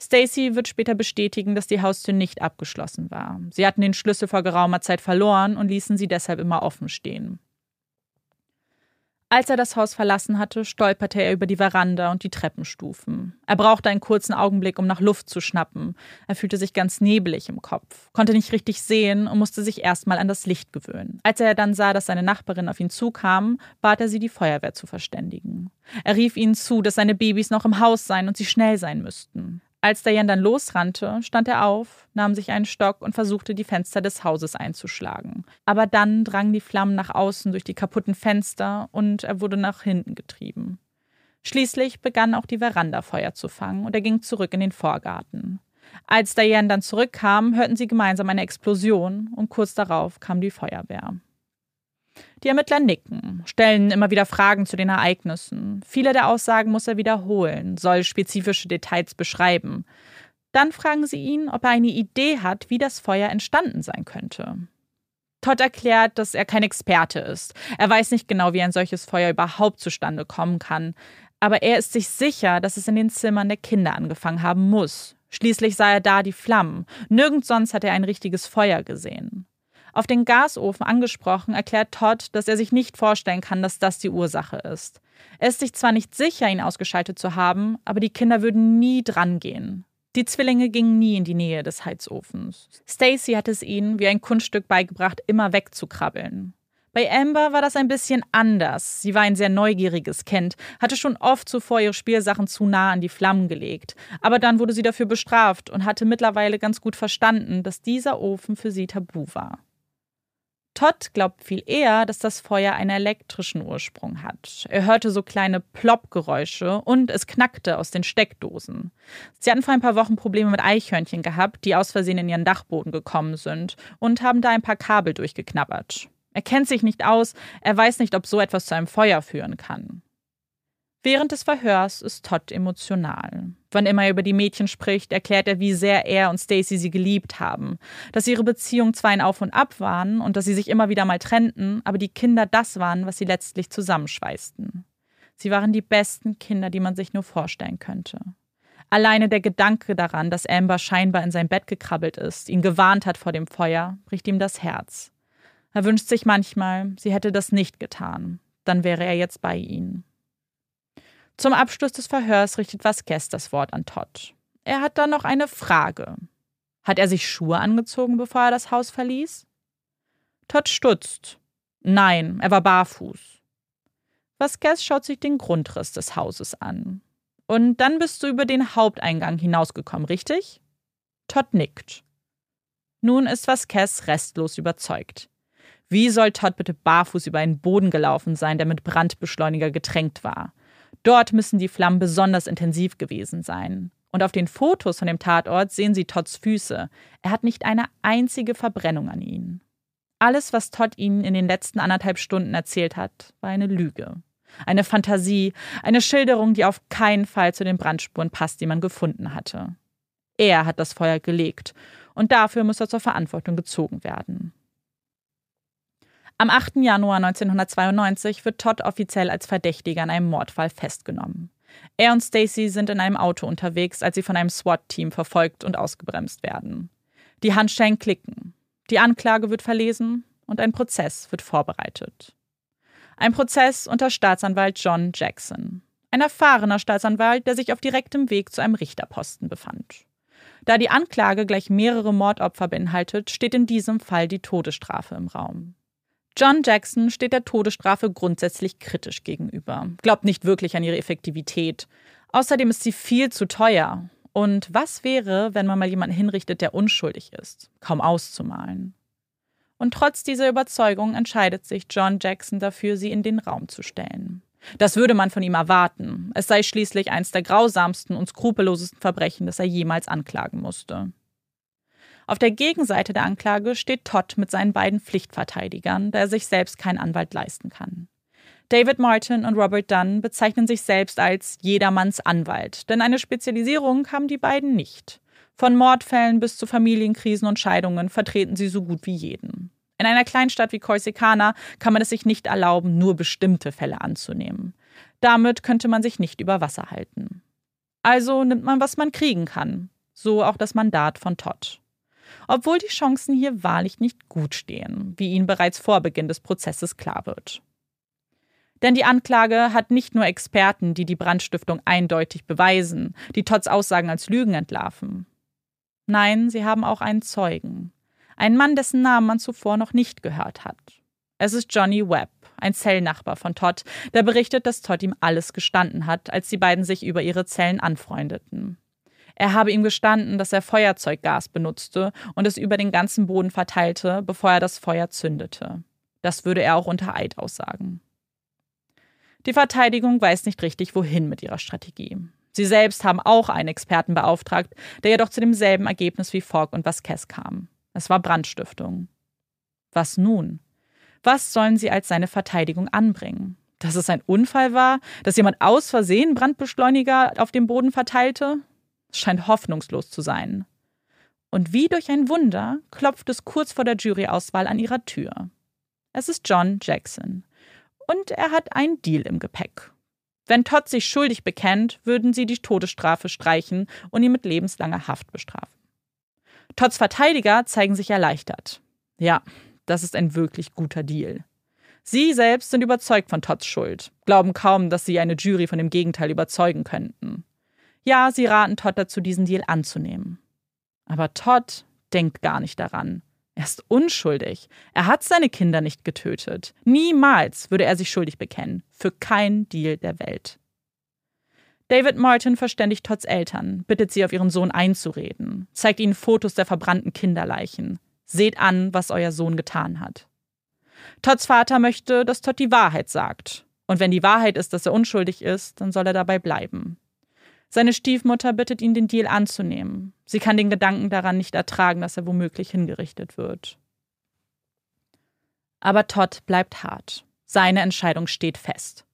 Stacy wird später bestätigen, dass die Haustür nicht abgeschlossen war. Sie hatten den Schlüssel vor geraumer Zeit verloren und ließen sie deshalb immer offen stehen. Als er das Haus verlassen hatte, stolperte er über die Veranda und die Treppenstufen. Er brauchte einen kurzen Augenblick, um nach Luft zu schnappen. Er fühlte sich ganz nebelig im Kopf, konnte nicht richtig sehen und musste sich erstmal an das Licht gewöhnen. Als er dann sah, dass seine Nachbarin auf ihn zukam, bat er sie, die Feuerwehr zu verständigen. Er rief ihnen zu, dass seine Babys noch im Haus seien und sie schnell sein müssten. Als Diane dann losrannte, stand er auf, nahm sich einen Stock und versuchte, die Fenster des Hauses einzuschlagen. Aber dann drangen die Flammen nach außen durch die kaputten Fenster und er wurde nach hinten getrieben. Schließlich begann auch die Veranda Feuer zu fangen und er ging zurück in den Vorgarten. Als Diane dann zurückkam, hörten sie gemeinsam eine Explosion und kurz darauf kam die Feuerwehr. Die Ermittler nicken, stellen immer wieder Fragen zu den Ereignissen. Viele der Aussagen muss er wiederholen, soll spezifische Details beschreiben. Dann fragen sie ihn, ob er eine Idee hat, wie das Feuer entstanden sein könnte. Todd erklärt, dass er kein Experte ist. Er weiß nicht genau, wie ein solches Feuer überhaupt zustande kommen kann. Aber er ist sich sicher, dass es in den Zimmern der Kinder angefangen haben muss. Schließlich sah er da die Flammen. Nirgends sonst hat er ein richtiges Feuer gesehen. Auf den Gasofen angesprochen, erklärt Todd, dass er sich nicht vorstellen kann, dass das die Ursache ist. Er ist sich zwar nicht sicher, ihn ausgeschaltet zu haben, aber die Kinder würden nie drangehen. Die Zwillinge gingen nie in die Nähe des Heizofens. Stacy hat es ihnen wie ein Kunststück beigebracht, immer wegzukrabbeln. Bei Amber war das ein bisschen anders. Sie war ein sehr neugieriges Kind, hatte schon oft zuvor ihre Spielsachen zu nah an die Flammen gelegt. Aber dann wurde sie dafür bestraft und hatte mittlerweile ganz gut verstanden, dass dieser Ofen für sie tabu war. Todd glaubt viel eher, dass das Feuer einen elektrischen Ursprung hat. Er hörte so kleine Plopp-Geräusche und es knackte aus den Steckdosen. Sie hatten vor ein paar Wochen Probleme mit Eichhörnchen gehabt, die aus Versehen in ihren Dachboden gekommen sind und haben da ein paar Kabel durchgeknabbert. Er kennt sich nicht aus, er weiß nicht, ob so etwas zu einem Feuer führen kann. Während des Verhörs ist Todd emotional. Wann immer er über die Mädchen spricht, erklärt er, wie sehr er und Stacy sie geliebt haben, dass ihre Beziehungen zwar ein Auf und Ab waren und dass sie sich immer wieder mal trennten, aber die Kinder das waren, was sie letztlich zusammenschweißten. Sie waren die besten Kinder, die man sich nur vorstellen könnte. Alleine der Gedanke daran, dass Amber scheinbar in sein Bett gekrabbelt ist, ihn gewarnt hat vor dem Feuer, bricht ihm das Herz. Er wünscht sich manchmal, sie hätte das nicht getan. Dann wäre er jetzt bei ihnen. Zum Abschluss des Verhörs richtet Vasquez das Wort an Todd. Er hat dann noch eine Frage. Hat er sich Schuhe angezogen, bevor er das Haus verließ? Todd stutzt. Nein, er war barfuß. Vasquez schaut sich den Grundriss des Hauses an. Und dann bist du über den Haupteingang hinausgekommen, richtig? Todd nickt. Nun ist Vasquez restlos überzeugt. Wie soll Todd bitte barfuß über einen Boden gelaufen sein, der mit Brandbeschleuniger getränkt war? Dort müssen die Flammen besonders intensiv gewesen sein. Und auf den Fotos von dem Tatort sehen Sie Todds Füße. Er hat nicht eine einzige Verbrennung an ihnen. Alles, was Todd ihnen in den letzten anderthalb Stunden erzählt hat, war eine Lüge. Eine Fantasie, eine Schilderung, die auf keinen Fall zu den Brandspuren passt, die man gefunden hatte. Er hat das Feuer gelegt und dafür muss er zur Verantwortung gezogen werden. Am 8. Januar 1992 wird Todd offiziell als Verdächtiger in einem Mordfall festgenommen. Er und Stacy sind in einem Auto unterwegs, als sie von einem SWAT-Team verfolgt und ausgebremst werden. Die Handschellen klicken. Die Anklage wird verlesen und ein Prozess wird vorbereitet. Ein Prozess unter Staatsanwalt John Jackson. Ein erfahrener Staatsanwalt, der sich auf direktem Weg zu einem Richterposten befand. Da die Anklage gleich mehrere Mordopfer beinhaltet, steht in diesem Fall die Todesstrafe im Raum. John Jackson steht der Todesstrafe grundsätzlich kritisch gegenüber, glaubt nicht wirklich an ihre Effektivität. Außerdem ist sie viel zu teuer. Und was wäre, wenn man mal jemanden hinrichtet, der unschuldig ist? Kaum auszumalen. Und trotz dieser Überzeugung entscheidet sich John Jackson dafür, sie in den Raum zu stellen. Das würde man von ihm erwarten. Es sei schließlich eines der grausamsten und skrupellosesten Verbrechen, das er jemals anklagen musste. Auf der Gegenseite der Anklage steht Todd mit seinen beiden Pflichtverteidigern, da er sich selbst keinen Anwalt leisten kann. David Martin und Robert Dunn bezeichnen sich selbst als jedermanns Anwalt, denn eine Spezialisierung haben die beiden nicht. Von Mordfällen bis zu Familienkrisen und Scheidungen vertreten sie so gut wie jeden. In einer Kleinstadt wie Corsicana kann man es sich nicht erlauben, nur bestimmte Fälle anzunehmen. Damit könnte man sich nicht über Wasser halten. Also nimmt man, was man kriegen kann. So auch das Mandat von Todd obwohl die Chancen hier wahrlich nicht gut stehen, wie Ihnen bereits vor Beginn des Prozesses klar wird. Denn die Anklage hat nicht nur Experten, die die Brandstiftung eindeutig beweisen, die Todds Aussagen als Lügen entlarven. Nein, sie haben auch einen Zeugen. Einen Mann, dessen Namen man zuvor noch nicht gehört hat. Es ist Johnny Webb, ein Zellnachbar von Todd, der berichtet, dass Todd ihm alles gestanden hat, als die beiden sich über ihre Zellen anfreundeten. Er habe ihm gestanden, dass er Feuerzeuggas benutzte und es über den ganzen Boden verteilte, bevor er das Feuer zündete. Das würde er auch unter Eid aussagen. Die Verteidigung weiß nicht richtig, wohin mit ihrer Strategie. Sie selbst haben auch einen Experten beauftragt, der jedoch zu demselben Ergebnis wie Fogg und Vasquez kam. Es war Brandstiftung. Was nun? Was sollen sie als seine Verteidigung anbringen? Dass es ein Unfall war? Dass jemand aus Versehen Brandbeschleuniger auf dem Boden verteilte? Scheint hoffnungslos zu sein. Und wie durch ein Wunder klopft es kurz vor der Juryauswahl an ihrer Tür. Es ist John Jackson. Und er hat einen Deal im Gepäck. Wenn Todd sich schuldig bekennt, würden sie die Todesstrafe streichen und ihn mit lebenslanger Haft bestrafen. Todds Verteidiger zeigen sich erleichtert. Ja, das ist ein wirklich guter Deal. Sie selbst sind überzeugt von Todds Schuld, glauben kaum, dass sie eine Jury von dem Gegenteil überzeugen könnten. Ja, sie raten Todd dazu, diesen Deal anzunehmen. Aber Todd denkt gar nicht daran. Er ist unschuldig. Er hat seine Kinder nicht getötet. Niemals würde er sich schuldig bekennen. Für keinen Deal der Welt. David Martin verständigt Todds Eltern, bittet sie auf ihren Sohn einzureden, zeigt ihnen Fotos der verbrannten Kinderleichen. Seht an, was euer Sohn getan hat. Todds Vater möchte, dass Todd die Wahrheit sagt. Und wenn die Wahrheit ist, dass er unschuldig ist, dann soll er dabei bleiben. Seine Stiefmutter bittet ihn, den Deal anzunehmen. Sie kann den Gedanken daran nicht ertragen, dass er womöglich hingerichtet wird. Aber Todd bleibt hart. Seine Entscheidung steht fest.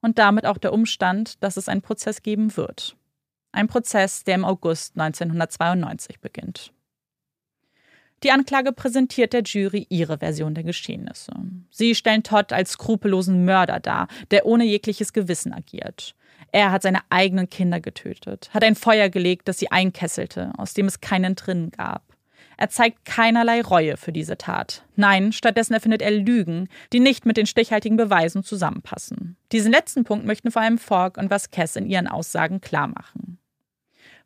Und damit auch der Umstand, dass es einen Prozess geben wird. Ein Prozess, der im August 1992 beginnt. Die Anklage präsentiert der Jury ihre Version der Geschehnisse. Sie stellen Todd als skrupellosen Mörder dar, der ohne jegliches Gewissen agiert. Er hat seine eigenen Kinder getötet, hat ein Feuer gelegt, das sie einkesselte, aus dem es keinen drinnen gab. Er zeigt keinerlei Reue für diese Tat. Nein, stattdessen erfindet er Lügen, die nicht mit den stichhaltigen Beweisen zusammenpassen. Diesen letzten Punkt möchten vor allem Falk und Vasquez in ihren Aussagen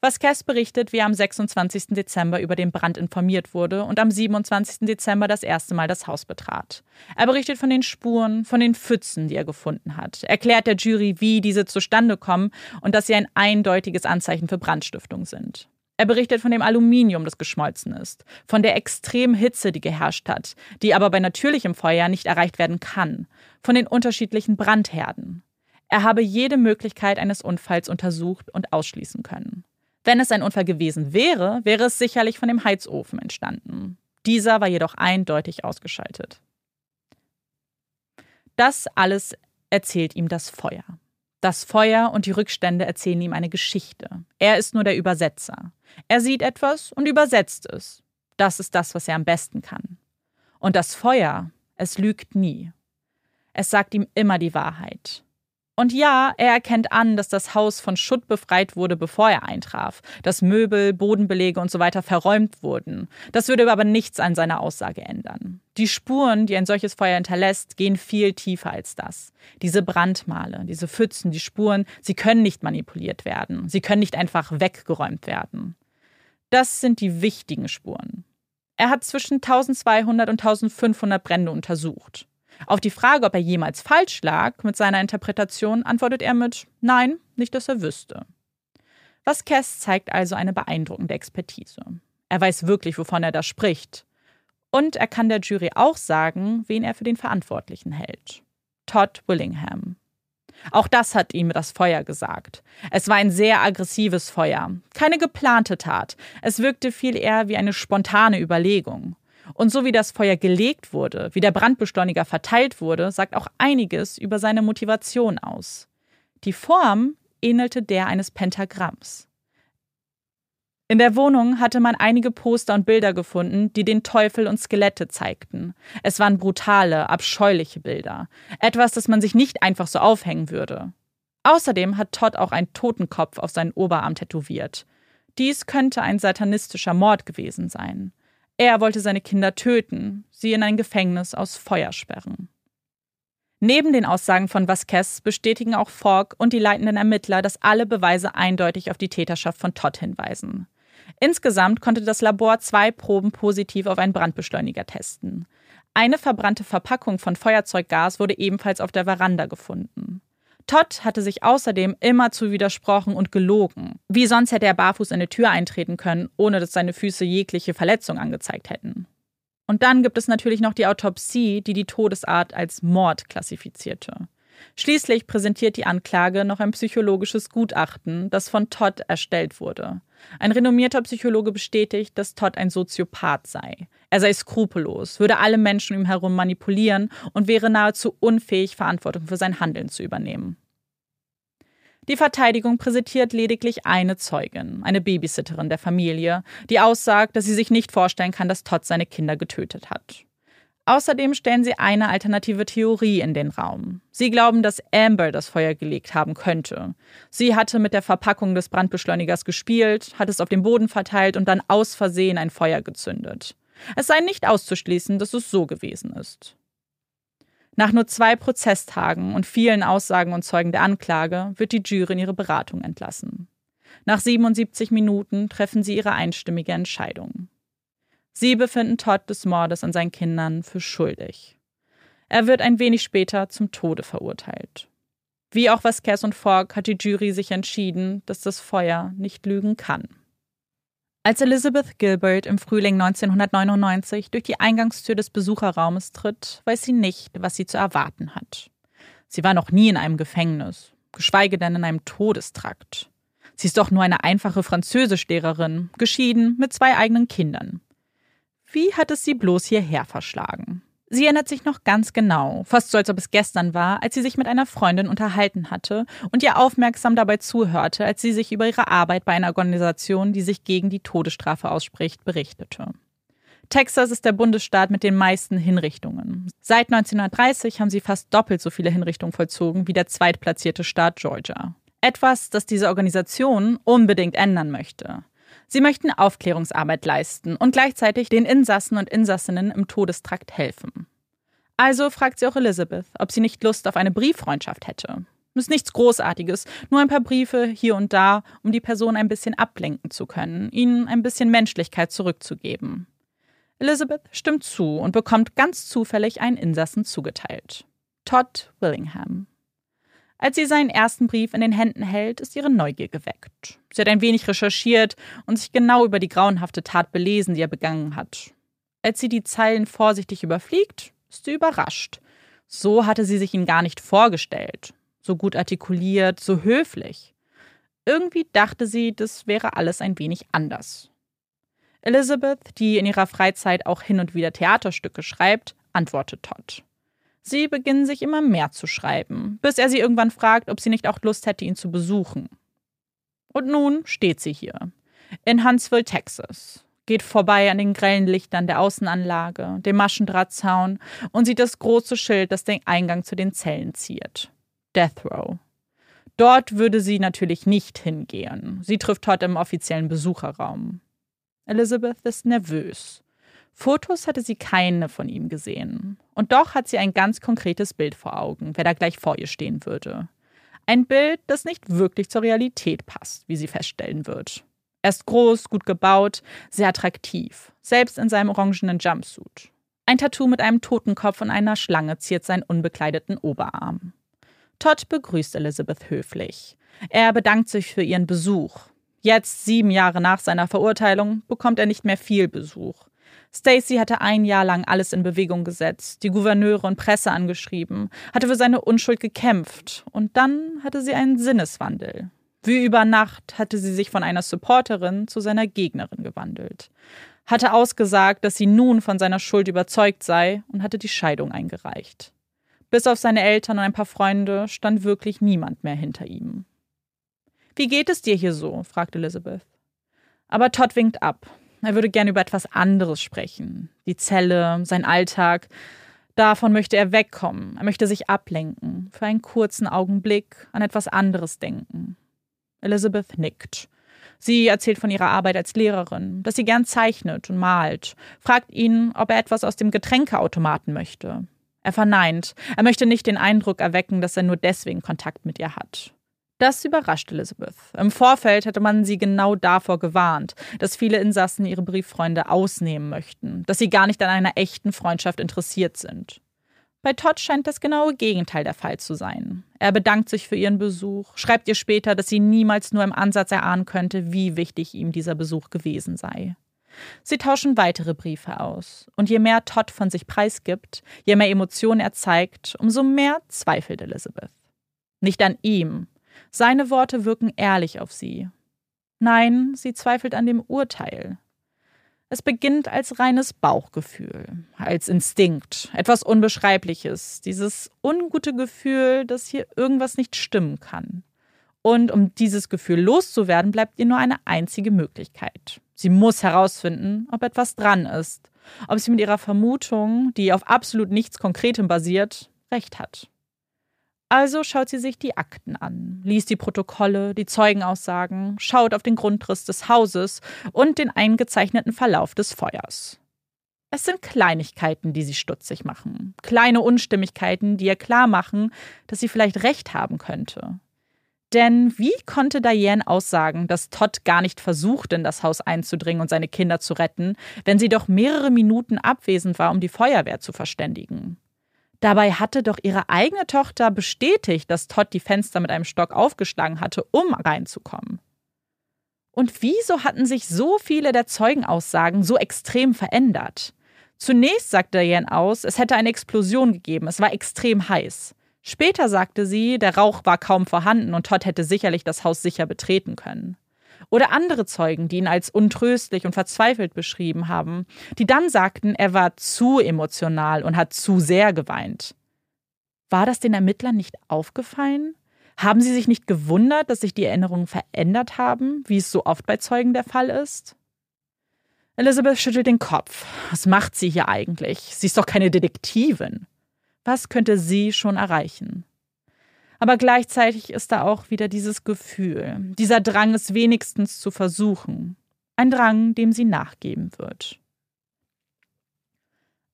klarmachen. Vasquez berichtet, wie er am 26. Dezember über den Brand informiert wurde und am 27. Dezember das erste Mal das Haus betrat. Er berichtet von den Spuren, von den Pfützen, die er gefunden hat, erklärt der Jury, wie diese zustande kommen und dass sie ein eindeutiges Anzeichen für Brandstiftung sind. Er berichtet von dem Aluminium, das geschmolzen ist, von der extremen Hitze, die geherrscht hat, die aber bei natürlichem Feuer nicht erreicht werden kann, von den unterschiedlichen Brandherden. Er habe jede Möglichkeit eines Unfalls untersucht und ausschließen können. Wenn es ein Unfall gewesen wäre, wäre es sicherlich von dem Heizofen entstanden. Dieser war jedoch eindeutig ausgeschaltet. Das alles erzählt ihm das Feuer. Das Feuer und die Rückstände erzählen ihm eine Geschichte. Er ist nur der Übersetzer. Er sieht etwas und übersetzt es. Das ist das, was er am besten kann. Und das Feuer, es lügt nie. Es sagt ihm immer die Wahrheit. Und ja, er erkennt an, dass das Haus von Schutt befreit wurde, bevor er eintraf, dass Möbel, Bodenbelege und so weiter verräumt wurden. Das würde aber nichts an seiner Aussage ändern. Die Spuren, die ein solches Feuer hinterlässt, gehen viel tiefer als das. Diese Brandmale, diese Pfützen, die Spuren, sie können nicht manipuliert werden. Sie können nicht einfach weggeräumt werden. Das sind die wichtigen Spuren. Er hat zwischen 1200 und 1500 Brände untersucht. Auf die Frage, ob er jemals falsch lag mit seiner Interpretation, antwortet er mit Nein, nicht, dass er wüsste. Vasquez zeigt also eine beeindruckende Expertise. Er weiß wirklich, wovon er da spricht. Und er kann der Jury auch sagen, wen er für den Verantwortlichen hält. Todd Willingham. Auch das hat ihm das Feuer gesagt. Es war ein sehr aggressives Feuer, keine geplante Tat. Es wirkte viel eher wie eine spontane Überlegung. Und so wie das Feuer gelegt wurde, wie der Brandbeschleuniger verteilt wurde, sagt auch einiges über seine Motivation aus. Die Form ähnelte der eines Pentagramms. In der Wohnung hatte man einige Poster und Bilder gefunden, die den Teufel und Skelette zeigten. Es waren brutale, abscheuliche Bilder. Etwas, das man sich nicht einfach so aufhängen würde. Außerdem hat Todd auch einen Totenkopf auf seinen Oberarm tätowiert. Dies könnte ein satanistischer Mord gewesen sein. Er wollte seine Kinder töten, sie in ein Gefängnis aus Feuer sperren. Neben den Aussagen von Vasquez bestätigen auch Falk und die leitenden Ermittler, dass alle Beweise eindeutig auf die Täterschaft von Todd hinweisen. Insgesamt konnte das Labor zwei Proben positiv auf einen Brandbeschleuniger testen. Eine verbrannte Verpackung von Feuerzeuggas wurde ebenfalls auf der Veranda gefunden. Todd hatte sich außerdem immerzu widersprochen und gelogen. Wie sonst hätte er barfuß in eine Tür eintreten können, ohne dass seine Füße jegliche Verletzung angezeigt hätten. Und dann gibt es natürlich noch die Autopsie, die die Todesart als Mord klassifizierte. Schließlich präsentiert die Anklage noch ein psychologisches Gutachten, das von Todd erstellt wurde. Ein renommierter Psychologe bestätigt, dass Todd ein Soziopath sei. Er sei skrupellos, würde alle Menschen um ihn herum manipulieren und wäre nahezu unfähig, Verantwortung für sein Handeln zu übernehmen. Die Verteidigung präsentiert lediglich eine Zeugin, eine Babysitterin der Familie, die aussagt, dass sie sich nicht vorstellen kann, dass Todd seine Kinder getötet hat. Außerdem stellen sie eine alternative Theorie in den Raum. Sie glauben, dass Amber das Feuer gelegt haben könnte. Sie hatte mit der Verpackung des Brandbeschleunigers gespielt, hat es auf dem Boden verteilt und dann aus Versehen ein Feuer gezündet. Es sei nicht auszuschließen, dass es so gewesen ist. Nach nur zwei Prozesstagen und vielen Aussagen und Zeugen der Anklage wird die Jury in ihre Beratung entlassen. Nach 77 Minuten treffen sie ihre einstimmige Entscheidung. Sie befinden Todd des Mordes an seinen Kindern für schuldig. Er wird ein wenig später zum Tode verurteilt. Wie auch Vasquez und Fogg hat die Jury sich entschieden, dass das Feuer nicht lügen kann. Als Elizabeth Gilbert im Frühling 1999 durch die Eingangstür des Besucherraumes tritt, weiß sie nicht, was sie zu erwarten hat. Sie war noch nie in einem Gefängnis, geschweige denn in einem Todestrakt. Sie ist doch nur eine einfache Französischlehrerin, geschieden mit zwei eigenen Kindern. Wie hat es sie bloß hierher verschlagen? Sie erinnert sich noch ganz genau, fast so als ob es gestern war, als sie sich mit einer Freundin unterhalten hatte und ihr aufmerksam dabei zuhörte, als sie sich über ihre Arbeit bei einer Organisation, die sich gegen die Todesstrafe ausspricht, berichtete. Texas ist der Bundesstaat mit den meisten Hinrichtungen. Seit 1930 haben sie fast doppelt so viele Hinrichtungen vollzogen wie der zweitplatzierte Staat Georgia. Etwas, das diese Organisation unbedingt ändern möchte. Sie möchten Aufklärungsarbeit leisten und gleichzeitig den Insassen und Insassinnen im Todestrakt helfen. Also fragt sie auch Elizabeth, ob sie nicht Lust auf eine Brieffreundschaft hätte. Ist nichts Großartiges, nur ein paar Briefe hier und da, um die Person ein bisschen ablenken zu können, ihnen ein bisschen Menschlichkeit zurückzugeben. Elizabeth stimmt zu und bekommt ganz zufällig einen Insassen zugeteilt. Todd Willingham. Als sie seinen ersten Brief in den Händen hält, ist ihre Neugier geweckt. Sie hat ein wenig recherchiert und sich genau über die grauenhafte Tat belesen, die er begangen hat. Als sie die Zeilen vorsichtig überfliegt, ist sie überrascht. So hatte sie sich ihn gar nicht vorgestellt. So gut artikuliert, so höflich. Irgendwie dachte sie, das wäre alles ein wenig anders. Elizabeth, die in ihrer Freizeit auch hin und wieder Theaterstücke schreibt, antwortet Todd. Sie beginnen sich immer mehr zu schreiben, bis er sie irgendwann fragt, ob sie nicht auch Lust hätte, ihn zu besuchen. Und nun steht sie hier, in Huntsville, Texas, geht vorbei an den grellen Lichtern der Außenanlage, dem Maschendrahtzaun und sieht das große Schild, das den Eingang zu den Zellen ziert. Death Row. Dort würde sie natürlich nicht hingehen. Sie trifft heute im offiziellen Besucherraum. Elizabeth ist nervös. Fotos hatte sie keine von ihm gesehen. Und doch hat sie ein ganz konkretes Bild vor Augen, wer da gleich vor ihr stehen würde. Ein Bild, das nicht wirklich zur Realität passt, wie sie feststellen wird. Er ist groß, gut gebaut, sehr attraktiv, selbst in seinem orangenen Jumpsuit. Ein Tattoo mit einem Totenkopf und einer Schlange ziert seinen unbekleideten Oberarm. Todd begrüßt Elizabeth höflich. Er bedankt sich für ihren Besuch. Jetzt, sieben Jahre nach seiner Verurteilung, bekommt er nicht mehr viel Besuch. Stacy hatte ein Jahr lang alles in Bewegung gesetzt, die Gouverneure und Presse angeschrieben, hatte für seine Unschuld gekämpft und dann hatte sie einen Sinneswandel. Wie über Nacht hatte sie sich von einer Supporterin zu seiner Gegnerin gewandelt, hatte ausgesagt, dass sie nun von seiner Schuld überzeugt sei und hatte die Scheidung eingereicht. Bis auf seine Eltern und ein paar Freunde stand wirklich niemand mehr hinter ihm. Wie geht es dir hier so? fragte Elizabeth. Aber Todd winkt ab. Er würde gerne über etwas anderes sprechen. Die Zelle, sein Alltag. Davon möchte er wegkommen. Er möchte sich ablenken, für einen kurzen Augenblick an etwas anderes denken. Elizabeth nickt. Sie erzählt von ihrer Arbeit als Lehrerin, dass sie gern zeichnet und malt, fragt ihn, ob er etwas aus dem Getränkeautomaten möchte. Er verneint. Er möchte nicht den Eindruck erwecken, dass er nur deswegen Kontakt mit ihr hat. Das überrascht Elizabeth. Im Vorfeld hätte man sie genau davor gewarnt, dass viele Insassen ihre Brieffreunde ausnehmen möchten, dass sie gar nicht an einer echten Freundschaft interessiert sind. Bei Todd scheint das genaue Gegenteil der Fall zu sein. Er bedankt sich für ihren Besuch, schreibt ihr später, dass sie niemals nur im Ansatz erahnen könnte, wie wichtig ihm dieser Besuch gewesen sei. Sie tauschen weitere Briefe aus, und je mehr Todd von sich preisgibt, je mehr Emotionen er zeigt, umso mehr zweifelt Elizabeth. Nicht an ihm, seine Worte wirken ehrlich auf sie. Nein, sie zweifelt an dem Urteil. Es beginnt als reines Bauchgefühl, als Instinkt, etwas Unbeschreibliches, dieses ungute Gefühl, dass hier irgendwas nicht stimmen kann. Und um dieses Gefühl loszuwerden, bleibt ihr nur eine einzige Möglichkeit. Sie muss herausfinden, ob etwas dran ist, ob sie mit ihrer Vermutung, die auf absolut nichts Konkretem basiert, recht hat. Also schaut sie sich die Akten an, liest die Protokolle, die Zeugenaussagen, schaut auf den Grundriss des Hauses und den eingezeichneten Verlauf des Feuers. Es sind Kleinigkeiten, die sie stutzig machen. Kleine Unstimmigkeiten, die ihr klar machen, dass sie vielleicht recht haben könnte. Denn wie konnte Diane aussagen, dass Todd gar nicht versuchte, in das Haus einzudringen und seine Kinder zu retten, wenn sie doch mehrere Minuten abwesend war, um die Feuerwehr zu verständigen? Dabei hatte doch ihre eigene Tochter bestätigt, dass Todd die Fenster mit einem Stock aufgeschlagen hatte, um reinzukommen. Und wieso hatten sich so viele der Zeugenaussagen so extrem verändert? Zunächst sagte Diane aus, es hätte eine Explosion gegeben, es war extrem heiß. Später sagte sie, der Rauch war kaum vorhanden und Todd hätte sicherlich das Haus sicher betreten können. Oder andere Zeugen, die ihn als untröstlich und verzweifelt beschrieben haben, die dann sagten, er war zu emotional und hat zu sehr geweint. War das den Ermittlern nicht aufgefallen? Haben sie sich nicht gewundert, dass sich die Erinnerungen verändert haben, wie es so oft bei Zeugen der Fall ist? Elizabeth schüttelt den Kopf. Was macht sie hier eigentlich? Sie ist doch keine Detektivin. Was könnte sie schon erreichen? Aber gleichzeitig ist da auch wieder dieses Gefühl, dieser Drang, es wenigstens zu versuchen. Ein Drang, dem sie nachgeben wird.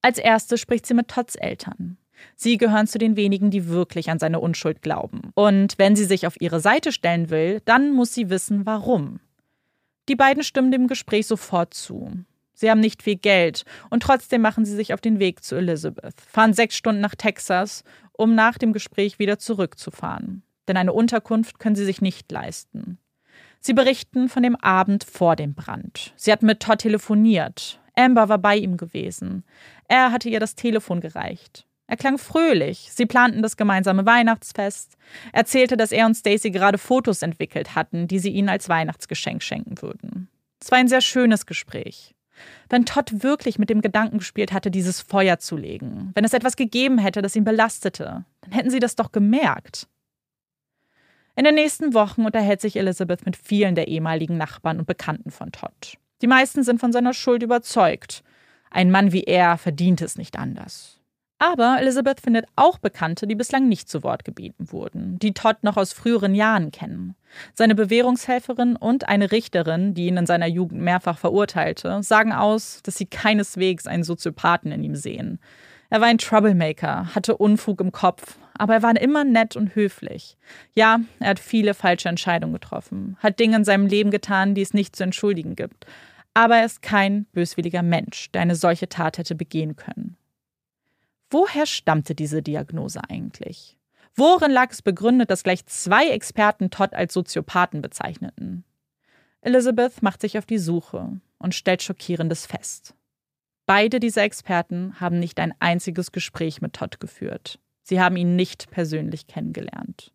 Als erste spricht sie mit Todds Eltern. Sie gehören zu den wenigen, die wirklich an seine Unschuld glauben. Und wenn sie sich auf ihre Seite stellen will, dann muss sie wissen, warum. Die beiden stimmen dem Gespräch sofort zu. Sie haben nicht viel Geld und trotzdem machen sie sich auf den Weg zu Elizabeth, fahren sechs Stunden nach Texas, um nach dem Gespräch wieder zurückzufahren. Denn eine Unterkunft können sie sich nicht leisten. Sie berichten von dem Abend vor dem Brand. Sie hatten mit Todd telefoniert. Amber war bei ihm gewesen. Er hatte ihr das Telefon gereicht. Er klang fröhlich. Sie planten das gemeinsame Weihnachtsfest. Er erzählte, dass er und Stacy gerade Fotos entwickelt hatten, die sie ihnen als Weihnachtsgeschenk schenken würden. Es war ein sehr schönes Gespräch. Wenn Todd wirklich mit dem Gedanken gespielt hatte, dieses Feuer zu legen, wenn es etwas gegeben hätte, das ihn belastete, dann hätten sie das doch gemerkt. In den nächsten Wochen unterhält sich Elizabeth mit vielen der ehemaligen Nachbarn und Bekannten von Todd. Die meisten sind von seiner Schuld überzeugt. Ein Mann wie er verdient es nicht anders. Aber Elizabeth findet auch Bekannte, die bislang nicht zu Wort gebeten wurden, die Todd noch aus früheren Jahren kennen. Seine Bewährungshelferin und eine Richterin, die ihn in seiner Jugend mehrfach verurteilte, sagen aus, dass sie keineswegs einen Soziopathen in ihm sehen. Er war ein Troublemaker, hatte Unfug im Kopf, aber er war immer nett und höflich. Ja, er hat viele falsche Entscheidungen getroffen, hat Dinge in seinem Leben getan, die es nicht zu entschuldigen gibt. Aber er ist kein böswilliger Mensch, der eine solche Tat hätte begehen können. Woher stammte diese Diagnose eigentlich? Worin lag es begründet, dass gleich zwei Experten Todd als Soziopathen bezeichneten? Elizabeth macht sich auf die Suche und stellt Schockierendes fest. Beide dieser Experten haben nicht ein einziges Gespräch mit Todd geführt. Sie haben ihn nicht persönlich kennengelernt.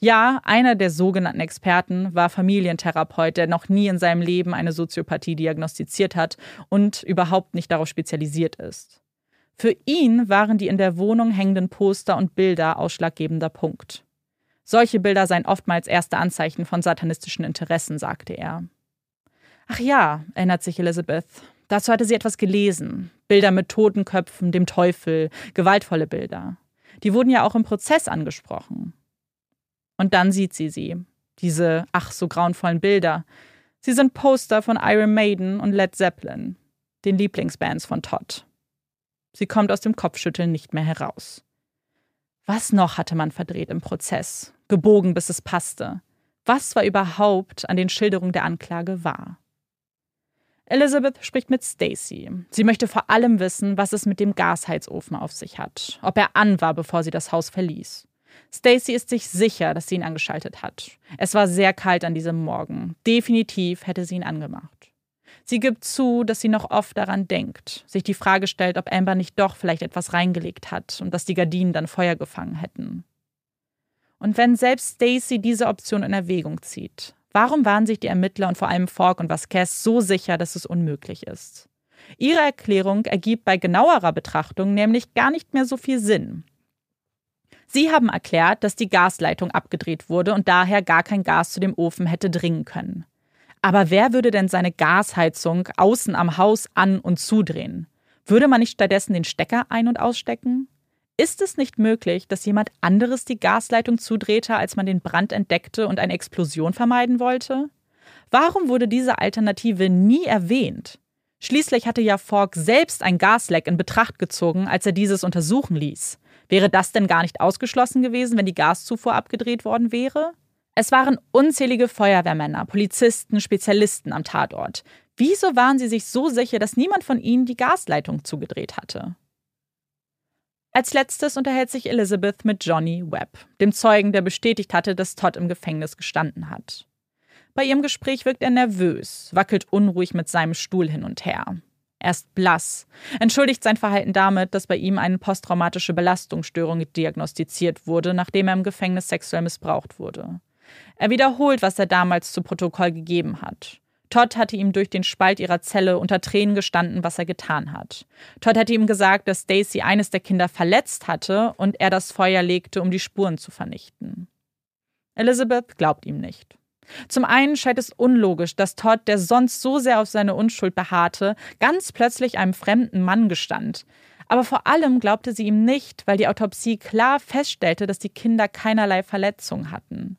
Ja, einer der sogenannten Experten war Familientherapeut, der noch nie in seinem Leben eine Soziopathie diagnostiziert hat und überhaupt nicht darauf spezialisiert ist. Für ihn waren die in der Wohnung hängenden Poster und Bilder ausschlaggebender Punkt. Solche Bilder seien oftmals erste Anzeichen von satanistischen Interessen, sagte er. Ach ja, erinnert sich Elizabeth. Dazu hatte sie etwas gelesen. Bilder mit Totenköpfen, dem Teufel, gewaltvolle Bilder. Die wurden ja auch im Prozess angesprochen. Und dann sieht sie sie. Diese ach so grauenvollen Bilder. Sie sind Poster von Iron Maiden und Led Zeppelin, den Lieblingsbands von Todd. Sie kommt aus dem Kopfschütteln nicht mehr heraus. Was noch hatte man verdreht im Prozess, gebogen, bis es passte? Was war überhaupt an den Schilderungen der Anklage wahr? Elizabeth spricht mit Stacy. Sie möchte vor allem wissen, was es mit dem Gasheizofen auf sich hat, ob er an war, bevor sie das Haus verließ. Stacy ist sich sicher, dass sie ihn angeschaltet hat. Es war sehr kalt an diesem Morgen. Definitiv hätte sie ihn angemacht. Sie gibt zu, dass sie noch oft daran denkt, sich die Frage stellt, ob Amber nicht doch vielleicht etwas reingelegt hat und dass die Gardinen dann Feuer gefangen hätten. Und wenn selbst Stacy diese Option in Erwägung zieht, warum waren sich die Ermittler und vor allem Falk und Vasquez so sicher, dass es unmöglich ist? Ihre Erklärung ergibt bei genauerer Betrachtung nämlich gar nicht mehr so viel Sinn. Sie haben erklärt, dass die Gasleitung abgedreht wurde und daher gar kein Gas zu dem Ofen hätte dringen können. Aber wer würde denn seine Gasheizung außen am Haus an- und zudrehen? Würde man nicht stattdessen den Stecker ein- und ausstecken? Ist es nicht möglich, dass jemand anderes die Gasleitung zudrehte, als man den Brand entdeckte und eine Explosion vermeiden wollte? Warum wurde diese Alternative nie erwähnt? Schließlich hatte ja Falk selbst ein Gasleck in Betracht gezogen, als er dieses untersuchen ließ. Wäre das denn gar nicht ausgeschlossen gewesen, wenn die Gaszufuhr abgedreht worden wäre? Es waren unzählige Feuerwehrmänner, Polizisten, Spezialisten am Tatort. Wieso waren sie sich so sicher, dass niemand von ihnen die Gasleitung zugedreht hatte? Als letztes unterhält sich Elizabeth mit Johnny Webb, dem Zeugen, der bestätigt hatte, dass Todd im Gefängnis gestanden hat. Bei ihrem Gespräch wirkt er nervös, wackelt unruhig mit seinem Stuhl hin und her. Er ist blass, entschuldigt sein Verhalten damit, dass bei ihm eine posttraumatische Belastungsstörung diagnostiziert wurde, nachdem er im Gefängnis sexuell missbraucht wurde. Er wiederholt, was er damals zu Protokoll gegeben hat. Todd hatte ihm durch den Spalt ihrer Zelle unter Tränen gestanden, was er getan hat. Todd hatte ihm gesagt, dass Stacy eines der Kinder verletzt hatte und er das Feuer legte, um die Spuren zu vernichten. Elizabeth glaubt ihm nicht. Zum einen scheint es unlogisch, dass Todd, der sonst so sehr auf seine Unschuld beharrte, ganz plötzlich einem fremden Mann gestand. Aber vor allem glaubte sie ihm nicht, weil die Autopsie klar feststellte, dass die Kinder keinerlei Verletzungen hatten.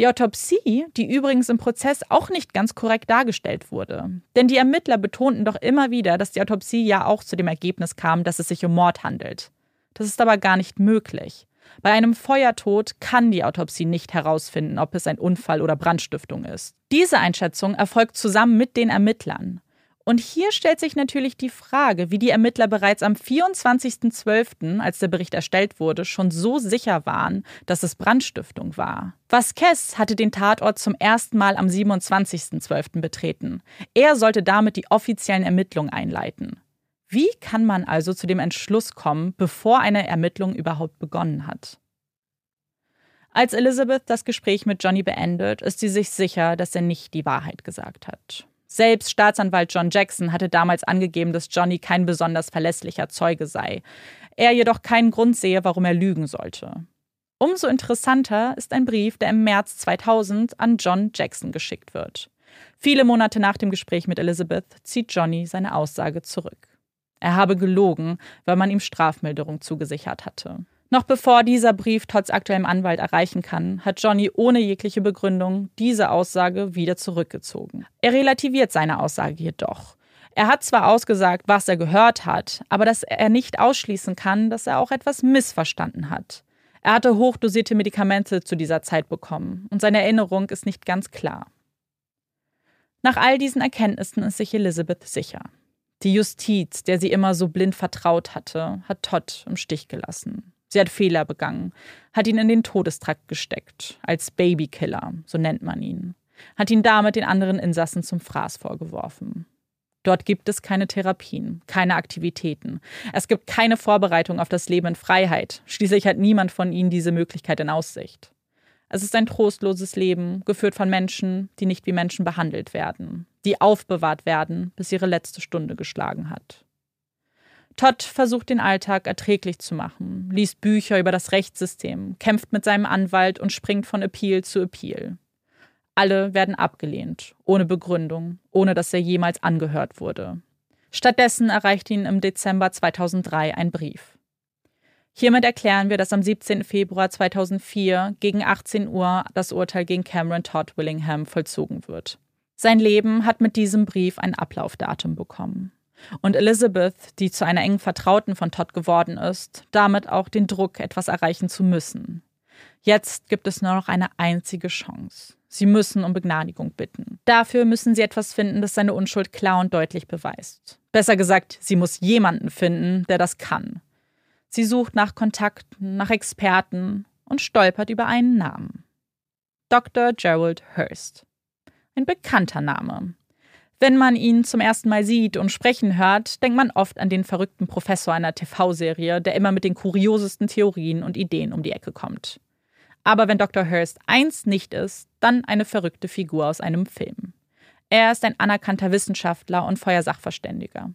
Die Autopsie, die übrigens im Prozess auch nicht ganz korrekt dargestellt wurde. Denn die Ermittler betonten doch immer wieder, dass die Autopsie ja auch zu dem Ergebnis kam, dass es sich um Mord handelt. Das ist aber gar nicht möglich. Bei einem Feuertod kann die Autopsie nicht herausfinden, ob es ein Unfall oder Brandstiftung ist. Diese Einschätzung erfolgt zusammen mit den Ermittlern. Und hier stellt sich natürlich die Frage, wie die Ermittler bereits am 24.12., als der Bericht erstellt wurde, schon so sicher waren, dass es Brandstiftung war. Vasquez hatte den Tatort zum ersten Mal am 27.12. betreten. Er sollte damit die offiziellen Ermittlungen einleiten. Wie kann man also zu dem Entschluss kommen, bevor eine Ermittlung überhaupt begonnen hat? Als Elizabeth das Gespräch mit Johnny beendet, ist sie sich sicher, dass er nicht die Wahrheit gesagt hat. Selbst Staatsanwalt John Jackson hatte damals angegeben, dass Johnny kein besonders verlässlicher Zeuge sei. Er jedoch keinen Grund sehe, warum er lügen sollte. Umso interessanter ist ein Brief, der im März 2000 an John Jackson geschickt wird. Viele Monate nach dem Gespräch mit Elizabeth zieht Johnny seine Aussage zurück. Er habe gelogen, weil man ihm Strafmilderung zugesichert hatte. Noch bevor dieser Brief Todds aktuellem Anwalt erreichen kann, hat Johnny ohne jegliche Begründung diese Aussage wieder zurückgezogen. Er relativiert seine Aussage jedoch. Er hat zwar ausgesagt, was er gehört hat, aber dass er nicht ausschließen kann, dass er auch etwas missverstanden hat. Er hatte hochdosierte Medikamente zu dieser Zeit bekommen und seine Erinnerung ist nicht ganz klar. Nach all diesen Erkenntnissen ist sich Elizabeth sicher. Die Justiz, der sie immer so blind vertraut hatte, hat Todd im Stich gelassen. Sie hat Fehler begangen, hat ihn in den Todestrakt gesteckt, als Babykiller, so nennt man ihn, hat ihn damit den anderen Insassen zum Fraß vorgeworfen. Dort gibt es keine Therapien, keine Aktivitäten. Es gibt keine Vorbereitung auf das Leben in Freiheit. Schließlich hat niemand von ihnen diese Möglichkeit in Aussicht. Es ist ein trostloses Leben, geführt von Menschen, die nicht wie Menschen behandelt werden, die aufbewahrt werden, bis ihre letzte Stunde geschlagen hat. Todd versucht den Alltag erträglich zu machen, liest Bücher über das Rechtssystem, kämpft mit seinem Anwalt und springt von Appeal zu Appeal. Alle werden abgelehnt, ohne Begründung, ohne dass er jemals angehört wurde. Stattdessen erreicht ihn im Dezember 2003 ein Brief. Hiermit erklären wir, dass am 17. Februar 2004 gegen 18 Uhr das Urteil gegen Cameron Todd Willingham vollzogen wird. Sein Leben hat mit diesem Brief ein Ablaufdatum bekommen. Und Elizabeth, die zu einer engen Vertrauten von Todd geworden ist, damit auch den Druck, etwas erreichen zu müssen. Jetzt gibt es nur noch eine einzige Chance. Sie müssen um Begnadigung bitten. Dafür müssen sie etwas finden, das seine Unschuld klar und deutlich beweist. Besser gesagt, sie muss jemanden finden, der das kann. Sie sucht nach Kontakten, nach Experten und stolpert über einen Namen. Dr. Gerald Hurst. Ein bekannter Name. Wenn man ihn zum ersten Mal sieht und sprechen hört, denkt man oft an den verrückten Professor einer TV-Serie, der immer mit den kuriosesten Theorien und Ideen um die Ecke kommt. Aber wenn Dr. Hurst eins nicht ist, dann eine verrückte Figur aus einem Film. Er ist ein anerkannter Wissenschaftler und Feuersachverständiger.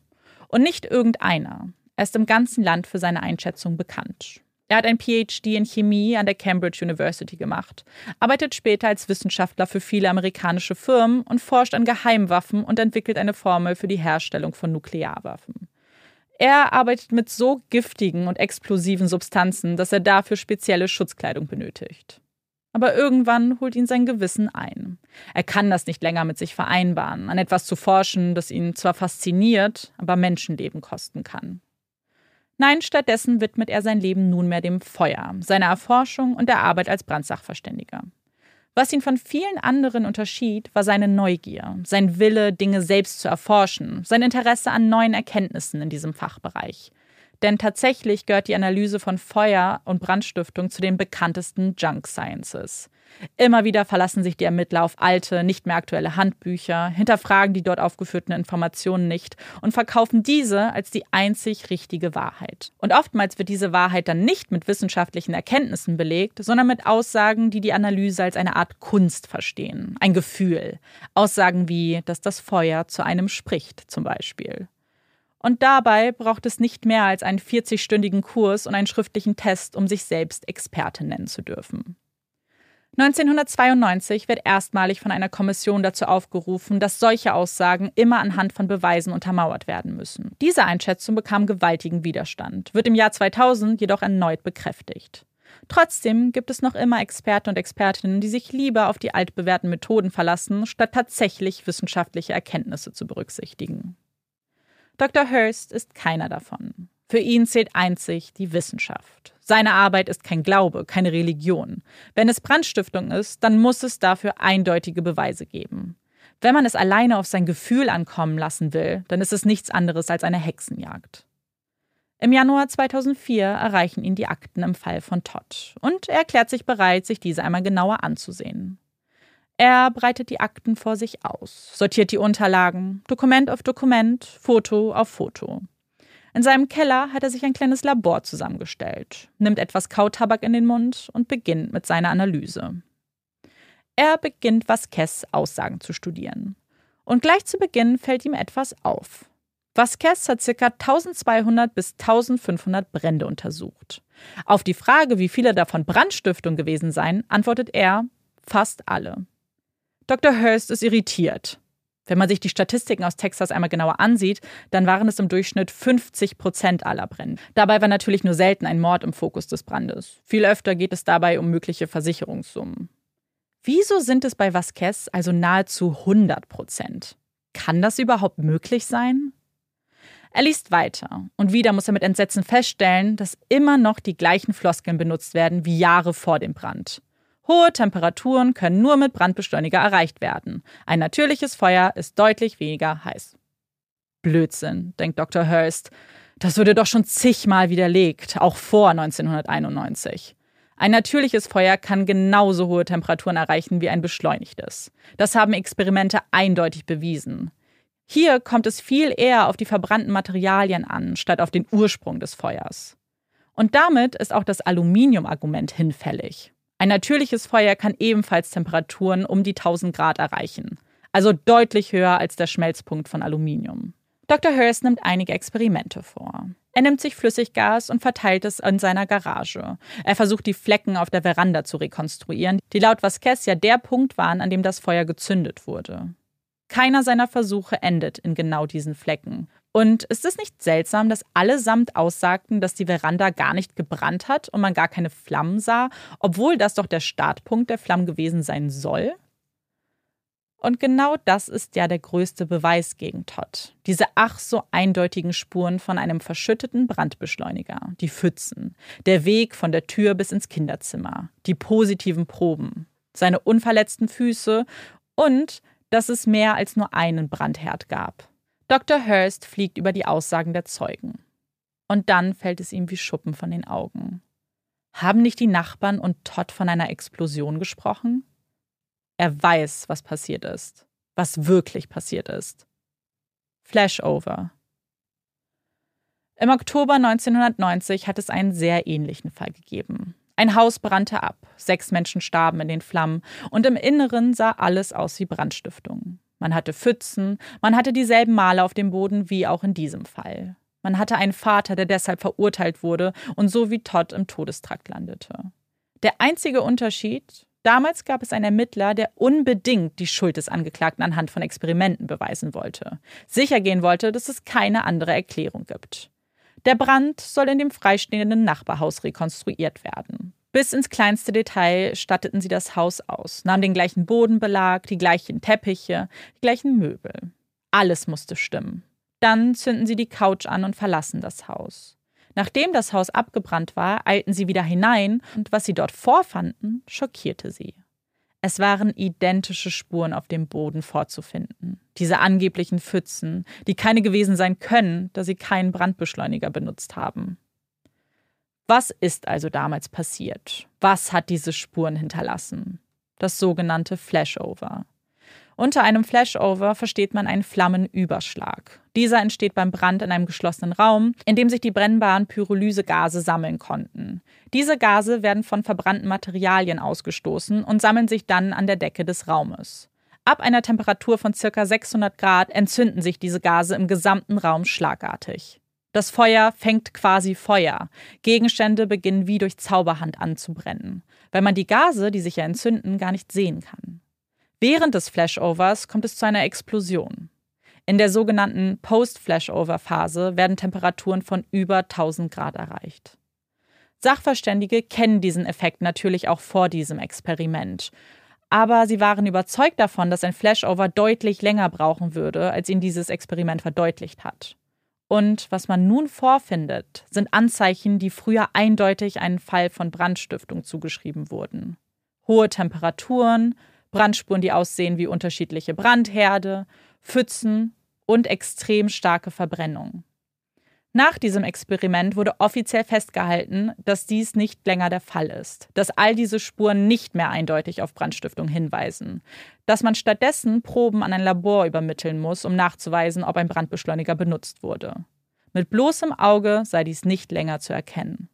Und nicht irgendeiner. Er ist im ganzen Land für seine Einschätzung bekannt. Er hat ein PhD in Chemie an der Cambridge University gemacht, arbeitet später als Wissenschaftler für viele amerikanische Firmen und forscht an Geheimwaffen und entwickelt eine Formel für die Herstellung von Nuklearwaffen. Er arbeitet mit so giftigen und explosiven Substanzen, dass er dafür spezielle Schutzkleidung benötigt. Aber irgendwann holt ihn sein Gewissen ein. Er kann das nicht länger mit sich vereinbaren, an etwas zu forschen, das ihn zwar fasziniert, aber Menschenleben kosten kann. Nein, stattdessen widmet er sein Leben nunmehr dem Feuer, seiner Erforschung und der Arbeit als Brandsachverständiger. Was ihn von vielen anderen unterschied, war seine Neugier, sein Wille, Dinge selbst zu erforschen, sein Interesse an neuen Erkenntnissen in diesem Fachbereich. Denn tatsächlich gehört die Analyse von Feuer und Brandstiftung zu den bekanntesten Junk Sciences. Immer wieder verlassen sich die Ermittler auf alte, nicht mehr aktuelle Handbücher, hinterfragen die dort aufgeführten Informationen nicht und verkaufen diese als die einzig richtige Wahrheit. Und oftmals wird diese Wahrheit dann nicht mit wissenschaftlichen Erkenntnissen belegt, sondern mit Aussagen, die die Analyse als eine Art Kunst verstehen, ein Gefühl. Aussagen wie, dass das Feuer zu einem spricht, zum Beispiel. Und dabei braucht es nicht mehr als einen 40-stündigen Kurs und einen schriftlichen Test, um sich selbst Experte nennen zu dürfen. 1992 wird erstmalig von einer Kommission dazu aufgerufen, dass solche Aussagen immer anhand von Beweisen untermauert werden müssen. Diese Einschätzung bekam gewaltigen Widerstand, wird im Jahr 2000 jedoch erneut bekräftigt. Trotzdem gibt es noch immer Experten und Expertinnen, die sich lieber auf die altbewährten Methoden verlassen, statt tatsächlich wissenschaftliche Erkenntnisse zu berücksichtigen. Dr. Hurst ist keiner davon. Für ihn zählt einzig die Wissenschaft. Seine Arbeit ist kein Glaube, keine Religion. Wenn es Brandstiftung ist, dann muss es dafür eindeutige Beweise geben. Wenn man es alleine auf sein Gefühl ankommen lassen will, dann ist es nichts anderes als eine Hexenjagd. Im Januar 2004 erreichen ihn die Akten im Fall von Todd und er erklärt sich bereit, sich diese einmal genauer anzusehen. Er breitet die Akten vor sich aus, sortiert die Unterlagen, Dokument auf Dokument, Foto auf Foto. In seinem Keller hat er sich ein kleines Labor zusammengestellt, nimmt etwas Kautabak in den Mund und beginnt mit seiner Analyse. Er beginnt, Vasquez Aussagen zu studieren. Und gleich zu Beginn fällt ihm etwas auf. Vasquez hat ca. 1200 bis 1500 Brände untersucht. Auf die Frage, wie viele davon Brandstiftung gewesen seien, antwortet er, fast alle. Dr. Hurst ist irritiert. Wenn man sich die Statistiken aus Texas einmal genauer ansieht, dann waren es im Durchschnitt 50 Prozent aller Brände. Dabei war natürlich nur selten ein Mord im Fokus des Brandes. Viel öfter geht es dabei um mögliche Versicherungssummen. Wieso sind es bei Vasquez also nahezu 100 Prozent? Kann das überhaupt möglich sein? Er liest weiter und wieder muss er mit Entsetzen feststellen, dass immer noch die gleichen Floskeln benutzt werden wie Jahre vor dem Brand. Hohe Temperaturen können nur mit Brandbeschleuniger erreicht werden. Ein natürliches Feuer ist deutlich weniger heiß. Blödsinn, denkt Dr. Hurst. Das wurde doch schon zigmal widerlegt, auch vor 1991. Ein natürliches Feuer kann genauso hohe Temperaturen erreichen wie ein beschleunigtes. Das haben Experimente eindeutig bewiesen. Hier kommt es viel eher auf die verbrannten Materialien an, statt auf den Ursprung des Feuers. Und damit ist auch das Aluminium-Argument hinfällig. Ein natürliches Feuer kann ebenfalls Temperaturen um die 1000 Grad erreichen, also deutlich höher als der Schmelzpunkt von Aluminium. Dr. Hurst nimmt einige Experimente vor. Er nimmt sich Flüssiggas und verteilt es in seiner Garage. Er versucht, die Flecken auf der Veranda zu rekonstruieren, die laut Vasquez ja der Punkt waren, an dem das Feuer gezündet wurde. Keiner seiner Versuche endet in genau diesen Flecken. Und ist es nicht seltsam, dass allesamt aussagten, dass die Veranda gar nicht gebrannt hat und man gar keine Flammen sah, obwohl das doch der Startpunkt der Flammen gewesen sein soll? Und genau das ist ja der größte Beweis gegen Todd. Diese ach so eindeutigen Spuren von einem verschütteten Brandbeschleuniger, die Pfützen, der Weg von der Tür bis ins Kinderzimmer, die positiven Proben, seine unverletzten Füße und dass es mehr als nur einen Brandherd gab. Dr. Hurst fliegt über die Aussagen der Zeugen. Und dann fällt es ihm wie Schuppen von den Augen. Haben nicht die Nachbarn und Todd von einer Explosion gesprochen? Er weiß, was passiert ist, was wirklich passiert ist. Flashover. Im Oktober 1990 hat es einen sehr ähnlichen Fall gegeben. Ein Haus brannte ab, sechs Menschen starben in den Flammen und im Inneren sah alles aus wie Brandstiftung. Man hatte Pfützen, man hatte dieselben Male auf dem Boden wie auch in diesem Fall. Man hatte einen Vater, der deshalb verurteilt wurde und so wie Todd im Todestrakt landete. Der einzige Unterschied, damals gab es einen Ermittler, der unbedingt die Schuld des Angeklagten anhand von Experimenten beweisen wollte. Sicher gehen wollte, dass es keine andere Erklärung gibt. Der Brand soll in dem freistehenden Nachbarhaus rekonstruiert werden. Bis ins kleinste Detail statteten sie das Haus aus, nahmen den gleichen Bodenbelag, die gleichen Teppiche, die gleichen Möbel. Alles musste stimmen. Dann zünden sie die Couch an und verlassen das Haus. Nachdem das Haus abgebrannt war, eilten sie wieder hinein und was sie dort vorfanden, schockierte sie. Es waren identische Spuren auf dem Boden vorzufinden. Diese angeblichen Pfützen, die keine gewesen sein können, da sie keinen Brandbeschleuniger benutzt haben. Was ist also damals passiert? Was hat diese Spuren hinterlassen? Das sogenannte Flashover. Unter einem Flashover versteht man einen Flammenüberschlag. Dieser entsteht beim Brand in einem geschlossenen Raum, in dem sich die brennbaren Pyrolysegase sammeln konnten. Diese Gase werden von verbrannten Materialien ausgestoßen und sammeln sich dann an der Decke des Raumes. Ab einer Temperatur von ca. 600 Grad entzünden sich diese Gase im gesamten Raum schlagartig. Das Feuer fängt quasi Feuer. Gegenstände beginnen wie durch Zauberhand anzubrennen, weil man die Gase, die sich ja entzünden, gar nicht sehen kann. Während des Flashovers kommt es zu einer Explosion. In der sogenannten Post-Flashover-Phase werden Temperaturen von über 1000 Grad erreicht. Sachverständige kennen diesen Effekt natürlich auch vor diesem Experiment. Aber sie waren überzeugt davon, dass ein Flashover deutlich länger brauchen würde, als ihnen dieses Experiment verdeutlicht hat. Und was man nun vorfindet, sind Anzeichen, die früher eindeutig einen Fall von Brandstiftung zugeschrieben wurden. Hohe Temperaturen, Brandspuren, die aussehen wie unterschiedliche Brandherde, Pfützen und extrem starke Verbrennung. Nach diesem Experiment wurde offiziell festgehalten, dass dies nicht länger der Fall ist, dass all diese Spuren nicht mehr eindeutig auf Brandstiftung hinweisen, dass man stattdessen Proben an ein Labor übermitteln muss, um nachzuweisen, ob ein Brandbeschleuniger benutzt wurde. Mit bloßem Auge sei dies nicht länger zu erkennen.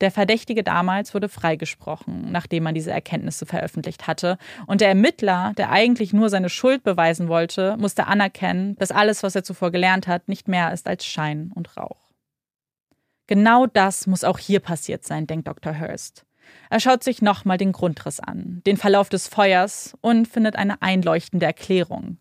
Der Verdächtige damals wurde freigesprochen, nachdem man diese Erkenntnisse veröffentlicht hatte, und der Ermittler, der eigentlich nur seine Schuld beweisen wollte, musste anerkennen, dass alles, was er zuvor gelernt hat, nicht mehr ist als Schein und Rauch. Genau das muss auch hier passiert sein, denkt Dr. Hurst. Er schaut sich nochmal den Grundriss an, den Verlauf des Feuers und findet eine einleuchtende Erklärung.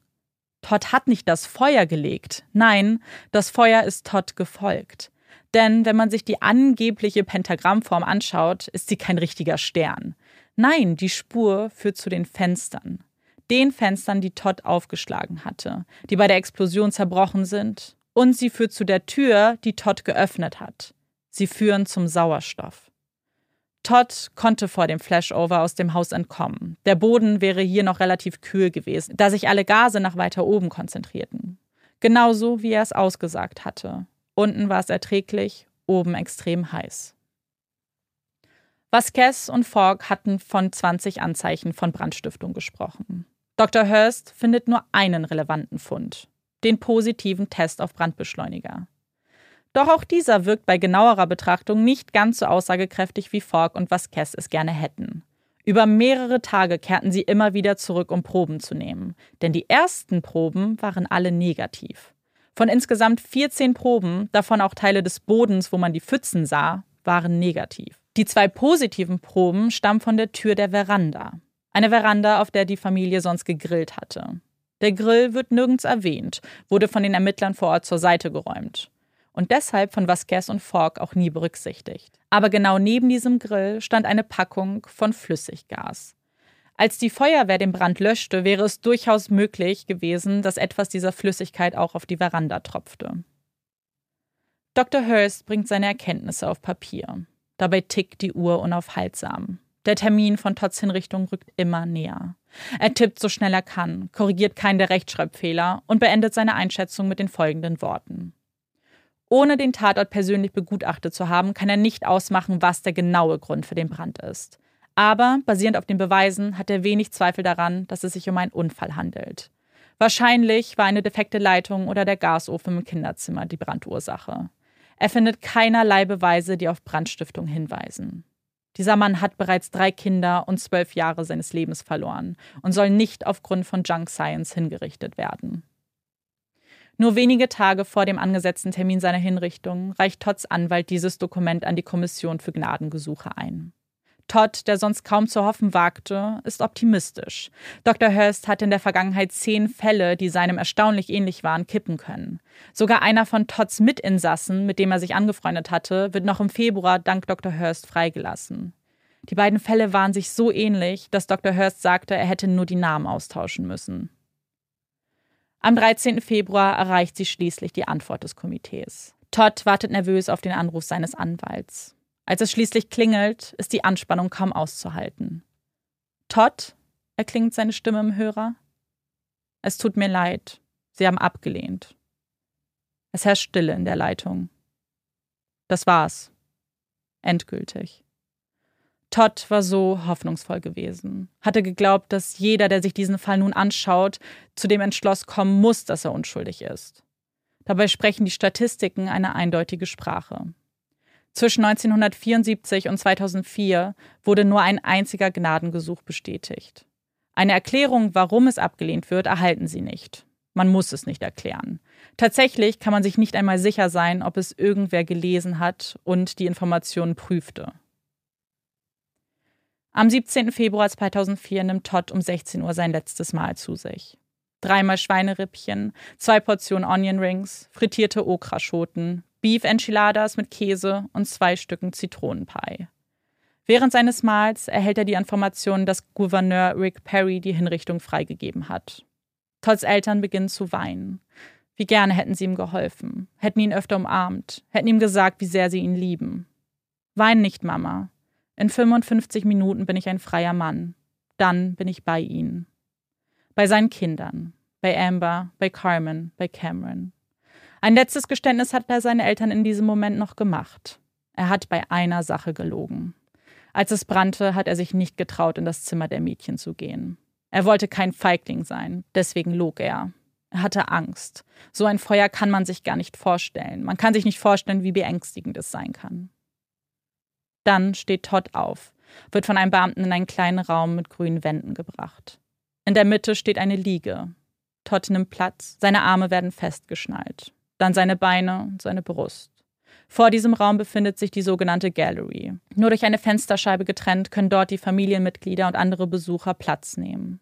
Todd hat nicht das Feuer gelegt, nein, das Feuer ist Todd gefolgt. Denn wenn man sich die angebliche Pentagrammform anschaut, ist sie kein richtiger Stern. Nein, die Spur führt zu den Fenstern. Den Fenstern, die Todd aufgeschlagen hatte, die bei der Explosion zerbrochen sind. Und sie führt zu der Tür, die Todd geöffnet hat. Sie führen zum Sauerstoff. Todd konnte vor dem Flashover aus dem Haus entkommen. Der Boden wäre hier noch relativ kühl gewesen, da sich alle Gase nach weiter oben konzentrierten. Genauso wie er es ausgesagt hatte. Unten war es erträglich, oben extrem heiß. Vasquez und Fogg hatten von 20 Anzeichen von Brandstiftung gesprochen. Dr. Hurst findet nur einen relevanten Fund, den positiven Test auf Brandbeschleuniger. Doch auch dieser wirkt bei genauerer Betrachtung nicht ganz so aussagekräftig, wie Fogg und Vasquez es gerne hätten. Über mehrere Tage kehrten sie immer wieder zurück, um Proben zu nehmen, denn die ersten Proben waren alle negativ. Von insgesamt 14 Proben, davon auch Teile des Bodens, wo man die Pfützen sah, waren negativ. Die zwei positiven Proben stammen von der Tür der Veranda. Eine Veranda, auf der die Familie sonst gegrillt hatte. Der Grill wird nirgends erwähnt, wurde von den Ermittlern vor Ort zur Seite geräumt. Und deshalb von Vasquez und Falk auch nie berücksichtigt. Aber genau neben diesem Grill stand eine Packung von Flüssiggas. Als die Feuerwehr den Brand löschte, wäre es durchaus möglich gewesen, dass etwas dieser Flüssigkeit auch auf die Veranda tropfte. Dr. Hurst bringt seine Erkenntnisse auf Papier. Dabei tickt die Uhr unaufhaltsam. Der Termin von Todds Hinrichtung rückt immer näher. Er tippt so schnell er kann, korrigiert keinen der Rechtschreibfehler und beendet seine Einschätzung mit den folgenden Worten. Ohne den Tatort persönlich begutachtet zu haben, kann er nicht ausmachen, was der genaue Grund für den Brand ist. Aber basierend auf den Beweisen hat er wenig Zweifel daran, dass es sich um einen Unfall handelt. Wahrscheinlich war eine defekte Leitung oder der Gasofen im Kinderzimmer die Brandursache. Er findet keinerlei Beweise, die auf Brandstiftung hinweisen. Dieser Mann hat bereits drei Kinder und zwölf Jahre seines Lebens verloren und soll nicht aufgrund von Junk Science hingerichtet werden. Nur wenige Tage vor dem angesetzten Termin seiner Hinrichtung reicht Todds Anwalt dieses Dokument an die Kommission für Gnadengesuche ein. Todd, der sonst kaum zu hoffen wagte, ist optimistisch. Dr. Hurst hat in der Vergangenheit zehn Fälle, die seinem erstaunlich ähnlich waren, kippen können. Sogar einer von Todds Mitinsassen, mit dem er sich angefreundet hatte, wird noch im Februar dank Dr. Hurst freigelassen. Die beiden Fälle waren sich so ähnlich, dass Dr. Hurst sagte, er hätte nur die Namen austauschen müssen. Am 13. Februar erreicht sie schließlich die Antwort des Komitees. Todd wartet nervös auf den Anruf seines Anwalts. Als es schließlich klingelt, ist die Anspannung kaum auszuhalten. Todd, erklingt seine Stimme im Hörer. Es tut mir leid, Sie haben abgelehnt. Es herrscht Stille in der Leitung. Das war's. Endgültig. Todd war so hoffnungsvoll gewesen, hatte geglaubt, dass jeder, der sich diesen Fall nun anschaut, zu dem Entschluss kommen muss, dass er unschuldig ist. Dabei sprechen die Statistiken eine eindeutige Sprache. Zwischen 1974 und 2004 wurde nur ein einziger Gnadengesuch bestätigt. Eine Erklärung, warum es abgelehnt wird, erhalten sie nicht. Man muss es nicht erklären. Tatsächlich kann man sich nicht einmal sicher sein, ob es irgendwer gelesen hat und die Informationen prüfte. Am 17. Februar 2004 nimmt Todd um 16 Uhr sein letztes Mal zu sich. Dreimal Schweinerippchen, zwei Portionen Onion Rings, frittierte Okraschoten, Beef Enchiladas mit Käse und zwei Stücken Zitronenpie. Während seines Mahls erhält er die Information, dass Gouverneur Rick Perry die Hinrichtung freigegeben hat. Todds Eltern beginnen zu weinen. Wie gerne hätten sie ihm geholfen, hätten ihn öfter umarmt, hätten ihm gesagt, wie sehr sie ihn lieben. Wein nicht, Mama. In 55 Minuten bin ich ein freier Mann. Dann bin ich bei ihnen. Bei seinen Kindern. Bei Amber, bei Carmen, bei Cameron. Ein letztes Geständnis hat er seinen Eltern in diesem Moment noch gemacht. Er hat bei einer Sache gelogen. Als es brannte, hat er sich nicht getraut, in das Zimmer der Mädchen zu gehen. Er wollte kein Feigling sein, deswegen log er. Er hatte Angst. So ein Feuer kann man sich gar nicht vorstellen. Man kann sich nicht vorstellen, wie beängstigend es sein kann. Dann steht Todd auf, wird von einem Beamten in einen kleinen Raum mit grünen Wänden gebracht. In der Mitte steht eine Liege. Todd nimmt Platz, seine Arme werden festgeschnallt dann seine Beine und seine Brust. Vor diesem Raum befindet sich die sogenannte Gallery. Nur durch eine Fensterscheibe getrennt können dort die Familienmitglieder und andere Besucher Platz nehmen.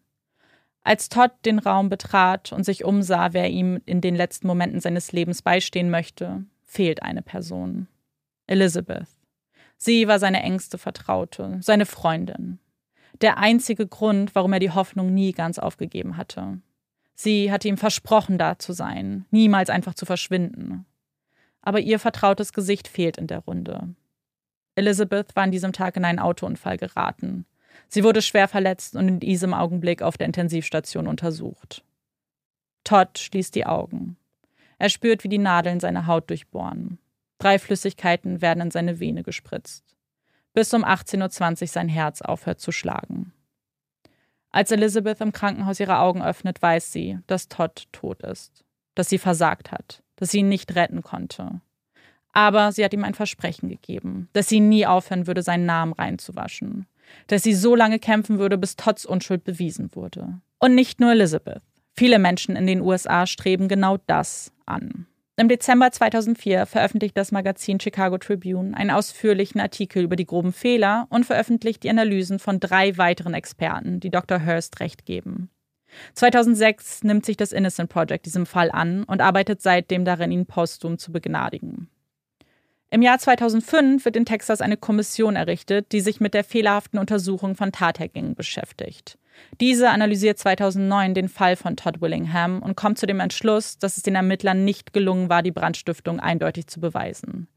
Als Todd den Raum betrat und sich umsah, wer ihm in den letzten Momenten seines Lebens beistehen möchte, fehlt eine Person. Elizabeth. Sie war seine engste Vertraute, seine Freundin. Der einzige Grund, warum er die Hoffnung nie ganz aufgegeben hatte. Sie hatte ihm versprochen, da zu sein, niemals einfach zu verschwinden. Aber ihr vertrautes Gesicht fehlt in der Runde. Elizabeth war an diesem Tag in einen Autounfall geraten. Sie wurde schwer verletzt und in diesem Augenblick auf der Intensivstation untersucht. Todd schließt die Augen. Er spürt, wie die Nadeln seine Haut durchbohren. Drei Flüssigkeiten werden in seine Vene gespritzt. Bis um 18.20 Uhr sein Herz aufhört zu schlagen. Als Elizabeth im Krankenhaus ihre Augen öffnet, weiß sie, dass Todd tot ist, dass sie versagt hat, dass sie ihn nicht retten konnte. Aber sie hat ihm ein Versprechen gegeben, dass sie nie aufhören würde, seinen Namen reinzuwaschen, dass sie so lange kämpfen würde, bis Todds Unschuld bewiesen wurde. Und nicht nur Elizabeth. Viele Menschen in den USA streben genau das an. Im Dezember 2004 veröffentlicht das Magazin Chicago Tribune einen ausführlichen Artikel über die groben Fehler und veröffentlicht die Analysen von drei weiteren Experten, die Dr. Hurst recht geben. 2006 nimmt sich das Innocent Project diesem Fall an und arbeitet seitdem darin, ihn posthum zu begnadigen. Im Jahr 2005 wird in Texas eine Kommission errichtet, die sich mit der fehlerhaften Untersuchung von Tathergängen beschäftigt. Diese analysiert 2009 den Fall von Todd Willingham und kommt zu dem Entschluss, dass es den Ermittlern nicht gelungen war, die Brandstiftung eindeutig zu beweisen.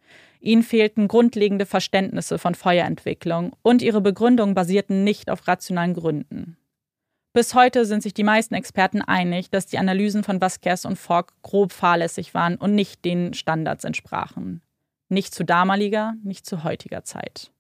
Ihnen fehlten grundlegende Verständnisse von Feuerentwicklung und ihre Begründungen basierten nicht auf rationalen Gründen. Bis heute sind sich die meisten Experten einig, dass die Analysen von Vasquez und Fogg grob fahrlässig waren und nicht den Standards entsprachen. Nicht zu damaliger, nicht zu heutiger Zeit.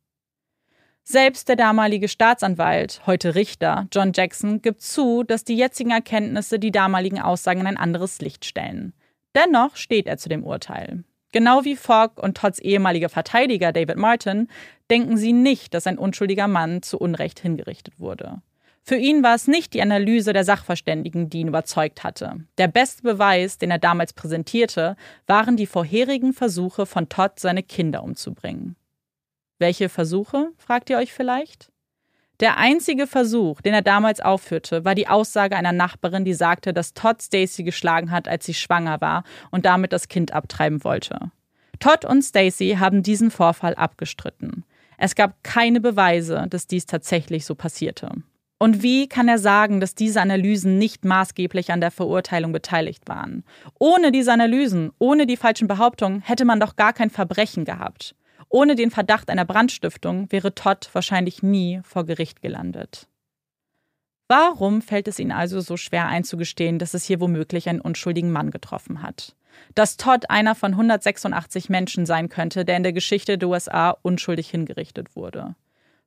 Selbst der damalige Staatsanwalt, heute Richter, John Jackson, gibt zu, dass die jetzigen Erkenntnisse die damaligen Aussagen in ein anderes Licht stellen. Dennoch steht er zu dem Urteil. Genau wie Fogg und Todds ehemaliger Verteidiger David Martin denken sie nicht, dass ein unschuldiger Mann zu Unrecht hingerichtet wurde. Für ihn war es nicht die Analyse der Sachverständigen, die ihn überzeugt hatte. Der beste Beweis, den er damals präsentierte, waren die vorherigen Versuche von Todd, seine Kinder umzubringen. Welche Versuche, fragt ihr euch vielleicht? Der einzige Versuch, den er damals aufführte, war die Aussage einer Nachbarin, die sagte, dass Todd Stacy geschlagen hat, als sie schwanger war und damit das Kind abtreiben wollte. Todd und Stacy haben diesen Vorfall abgestritten. Es gab keine Beweise, dass dies tatsächlich so passierte. Und wie kann er sagen, dass diese Analysen nicht maßgeblich an der Verurteilung beteiligt waren? Ohne diese Analysen, ohne die falschen Behauptungen hätte man doch gar kein Verbrechen gehabt. Ohne den Verdacht einer Brandstiftung wäre Todd wahrscheinlich nie vor Gericht gelandet. Warum fällt es Ihnen also so schwer einzugestehen, dass es hier womöglich einen unschuldigen Mann getroffen hat? Dass Todd einer von 186 Menschen sein könnte, der in der Geschichte der USA unschuldig hingerichtet wurde.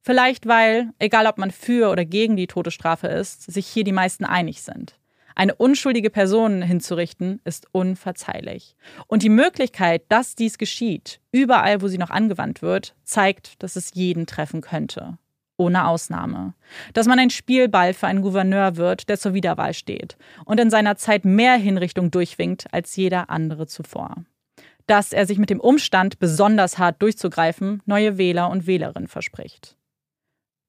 Vielleicht weil, egal ob man für oder gegen die Todesstrafe ist, sich hier die meisten einig sind. Eine unschuldige Person hinzurichten, ist unverzeihlich. Und die Möglichkeit, dass dies geschieht, überall, wo sie noch angewandt wird, zeigt, dass es jeden treffen könnte. Ohne Ausnahme. Dass man ein Spielball für einen Gouverneur wird, der zur Wiederwahl steht und in seiner Zeit mehr Hinrichtung durchwinkt als jeder andere zuvor. Dass er sich mit dem Umstand, besonders hart durchzugreifen, neue Wähler und Wählerinnen verspricht.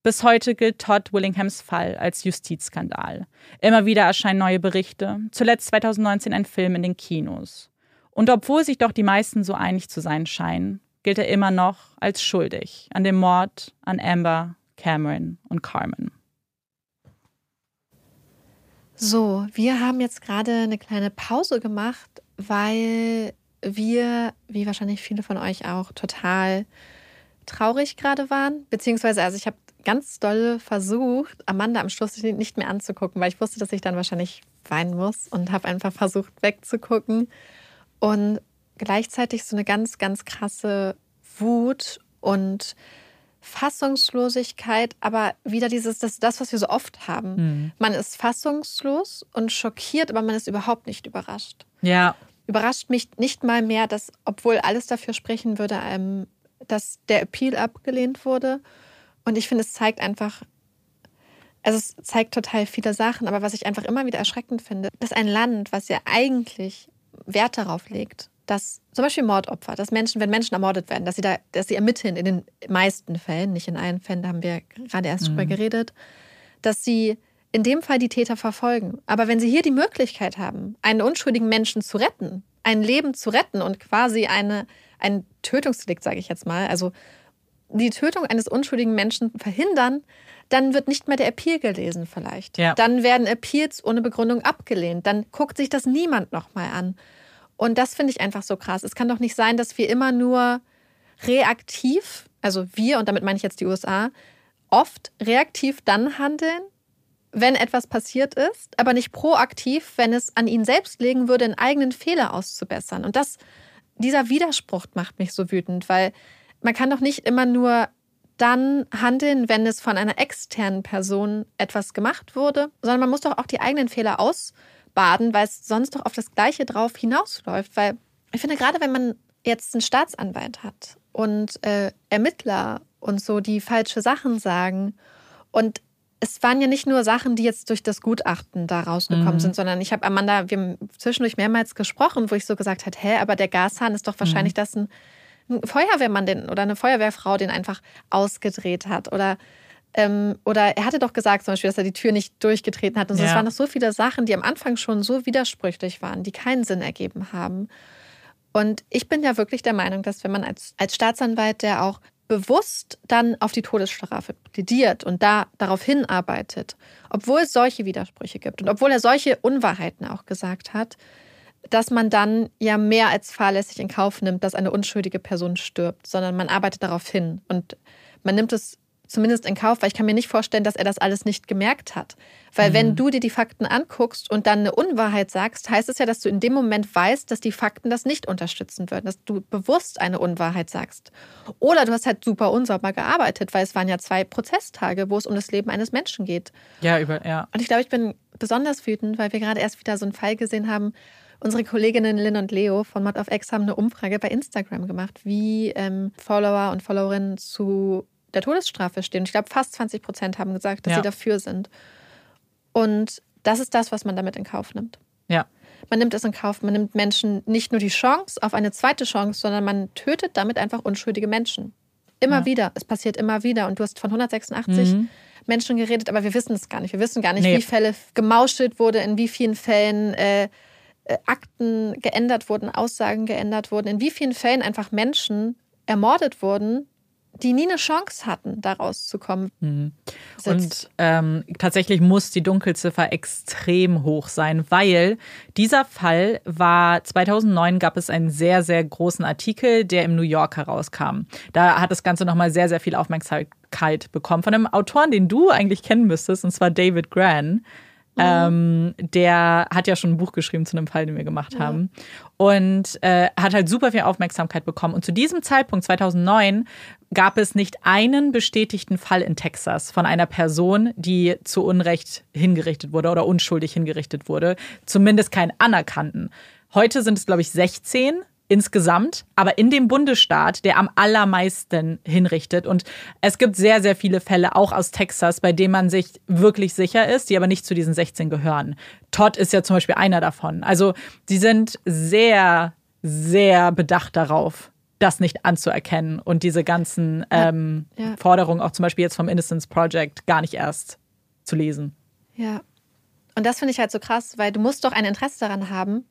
Bis heute gilt Todd Willinghams Fall als Justizskandal. Immer wieder erscheinen neue Berichte, zuletzt 2019 ein Film in den Kinos. Und obwohl sich doch die meisten so einig zu sein scheinen, gilt er immer noch als schuldig an dem Mord an Amber, Cameron und Carmen. So, wir haben jetzt gerade eine kleine Pause gemacht, weil wir, wie wahrscheinlich viele von euch auch, total traurig gerade waren. Beziehungsweise, also ich habe ganz doll versucht, Amanda am Schluss nicht mehr anzugucken, weil ich wusste, dass ich dann wahrscheinlich weinen muss und habe einfach versucht wegzugucken und gleichzeitig so eine ganz, ganz krasse Wut und Fassungslosigkeit, aber wieder dieses, das, das was wir so oft haben. Mhm. Man ist fassungslos und schockiert, aber man ist überhaupt nicht überrascht. Ja. Überrascht mich nicht mal mehr, dass, obwohl alles dafür sprechen würde, ähm, dass der Appeal abgelehnt wurde und ich finde, es zeigt einfach, also es zeigt total viele Sachen, aber was ich einfach immer wieder erschreckend finde, dass ein Land, was ja eigentlich Wert darauf legt, dass zum Beispiel Mordopfer, dass Menschen, wenn Menschen ermordet werden, dass sie da, dass sie ermitteln in den meisten Fällen, nicht in allen Fällen, da haben wir gerade erst mhm. drüber geredet, dass sie in dem Fall die Täter verfolgen. Aber wenn sie hier die Möglichkeit haben, einen unschuldigen Menschen zu retten, ein Leben zu retten und quasi eine, ein Tötungsdelikt, sage ich jetzt mal, also die Tötung eines unschuldigen Menschen verhindern, dann wird nicht mehr der Appeal gelesen vielleicht. Ja. Dann werden Appeals ohne Begründung abgelehnt. Dann guckt sich das niemand nochmal an. Und das finde ich einfach so krass. Es kann doch nicht sein, dass wir immer nur reaktiv, also wir, und damit meine ich jetzt die USA, oft reaktiv dann handeln, wenn etwas passiert ist, aber nicht proaktiv, wenn es an ihnen selbst liegen würde, einen eigenen Fehler auszubessern. Und das, dieser Widerspruch macht mich so wütend, weil man kann doch nicht immer nur dann handeln, wenn es von einer externen Person etwas gemacht wurde, sondern man muss doch auch die eigenen Fehler ausbaden, weil es sonst doch auf das Gleiche drauf hinausläuft. Weil ich finde, gerade wenn man jetzt einen Staatsanwalt hat und äh, Ermittler und so, die falsche Sachen sagen und es waren ja nicht nur Sachen, die jetzt durch das Gutachten da rausgekommen mhm. sind, sondern ich habe Amanda, wir haben zwischendurch mehrmals gesprochen, wo ich so gesagt habe, hä, aber der Gashahn ist doch wahrscheinlich mhm. das ein ein Feuerwehrmann den, oder eine Feuerwehrfrau den einfach ausgedreht hat oder ähm, oder er hatte doch gesagt zum Beispiel, dass er die Tür nicht durchgetreten hat. Und so. ja. es waren noch so viele Sachen, die am Anfang schon so widersprüchlich waren, die keinen Sinn ergeben haben. Und ich bin ja wirklich der Meinung, dass wenn man als, als Staatsanwalt, der auch bewusst dann auf die Todesstrafe plädiert und da darauf hinarbeitet, obwohl es solche Widersprüche gibt und obwohl er solche Unwahrheiten auch gesagt hat, dass man dann ja mehr als fahrlässig in Kauf nimmt, dass eine unschuldige Person stirbt, sondern man arbeitet darauf hin und man nimmt es zumindest in Kauf, weil ich kann mir nicht vorstellen, dass er das alles nicht gemerkt hat. Weil mhm. wenn du dir die Fakten anguckst und dann eine Unwahrheit sagst, heißt es ja, dass du in dem Moment weißt, dass die Fakten das nicht unterstützen würden, dass du bewusst eine Unwahrheit sagst. Oder du hast halt super unsauber gearbeitet, weil es waren ja zwei Prozesstage, wo es um das Leben eines Menschen geht. Ja, über, ja. Und ich glaube, ich bin besonders wütend, weil wir gerade erst wieder so einen Fall gesehen haben, Unsere Kolleginnen Lynn und Leo von Mod of X haben eine Umfrage bei Instagram gemacht, wie ähm, Follower und Followerinnen zu der Todesstrafe stehen. Ich glaube, fast 20 Prozent haben gesagt, dass ja. sie dafür sind. Und das ist das, was man damit in Kauf nimmt. Ja. Man nimmt es in Kauf. Man nimmt Menschen nicht nur die Chance auf eine zweite Chance, sondern man tötet damit einfach unschuldige Menschen. Immer Ja. wieder. Es passiert immer wieder. Und du hast von 186 Mhm. Menschen geredet, aber wir wissen es gar nicht. Wir wissen gar nicht, Nee. wie Fälle gemauschelt wurde, in wie vielen Fällen äh, äh, Akten geändert wurden, Aussagen geändert wurden, in wie vielen Fällen einfach Menschen ermordet wurden, die nie eine Chance hatten, da rauszukommen. Sitzt. Und ähm, tatsächlich muss die Dunkelziffer extrem hoch sein, weil dieser Fall war 2009 gab es einen sehr, sehr großen Artikel, der im New Yorker rauskam. Da hat das Ganze nochmal sehr, sehr viel Aufmerksamkeit bekommen von einem Autoren, den du eigentlich kennen müsstest, und zwar David Gran. Ähm, der hat ja schon ein Buch geschrieben zu einem Fall, den wir gemacht haben. Und äh, hat halt super viel Aufmerksamkeit bekommen. Und zu diesem Zeitpunkt, 2009, gab es nicht einen bestätigten Fall in Texas von einer Person, die zu Unrecht hingerichtet wurde oder unschuldig hingerichtet wurde. Zumindest keinen anerkannten. Heute sind es, glaube ich, 16 insgesamt, aber in dem Bundesstaat, der am allermeisten hinrichtet. Und es gibt sehr, sehr viele Fälle, auch aus Texas, bei denen man sich wirklich sicher ist, die aber nicht zu diesen 16 gehören. Todd ist ja zum Beispiel einer davon. Also sie sind sehr, sehr bedacht darauf, das nicht anzuerkennen und diese ganzen ähm, ja. Forderungen, auch zum Beispiel jetzt vom Innocence Project, gar nicht erst zu lesen. Ja. Und das finde ich halt so krass, weil du musst doch ein Interesse daran haben,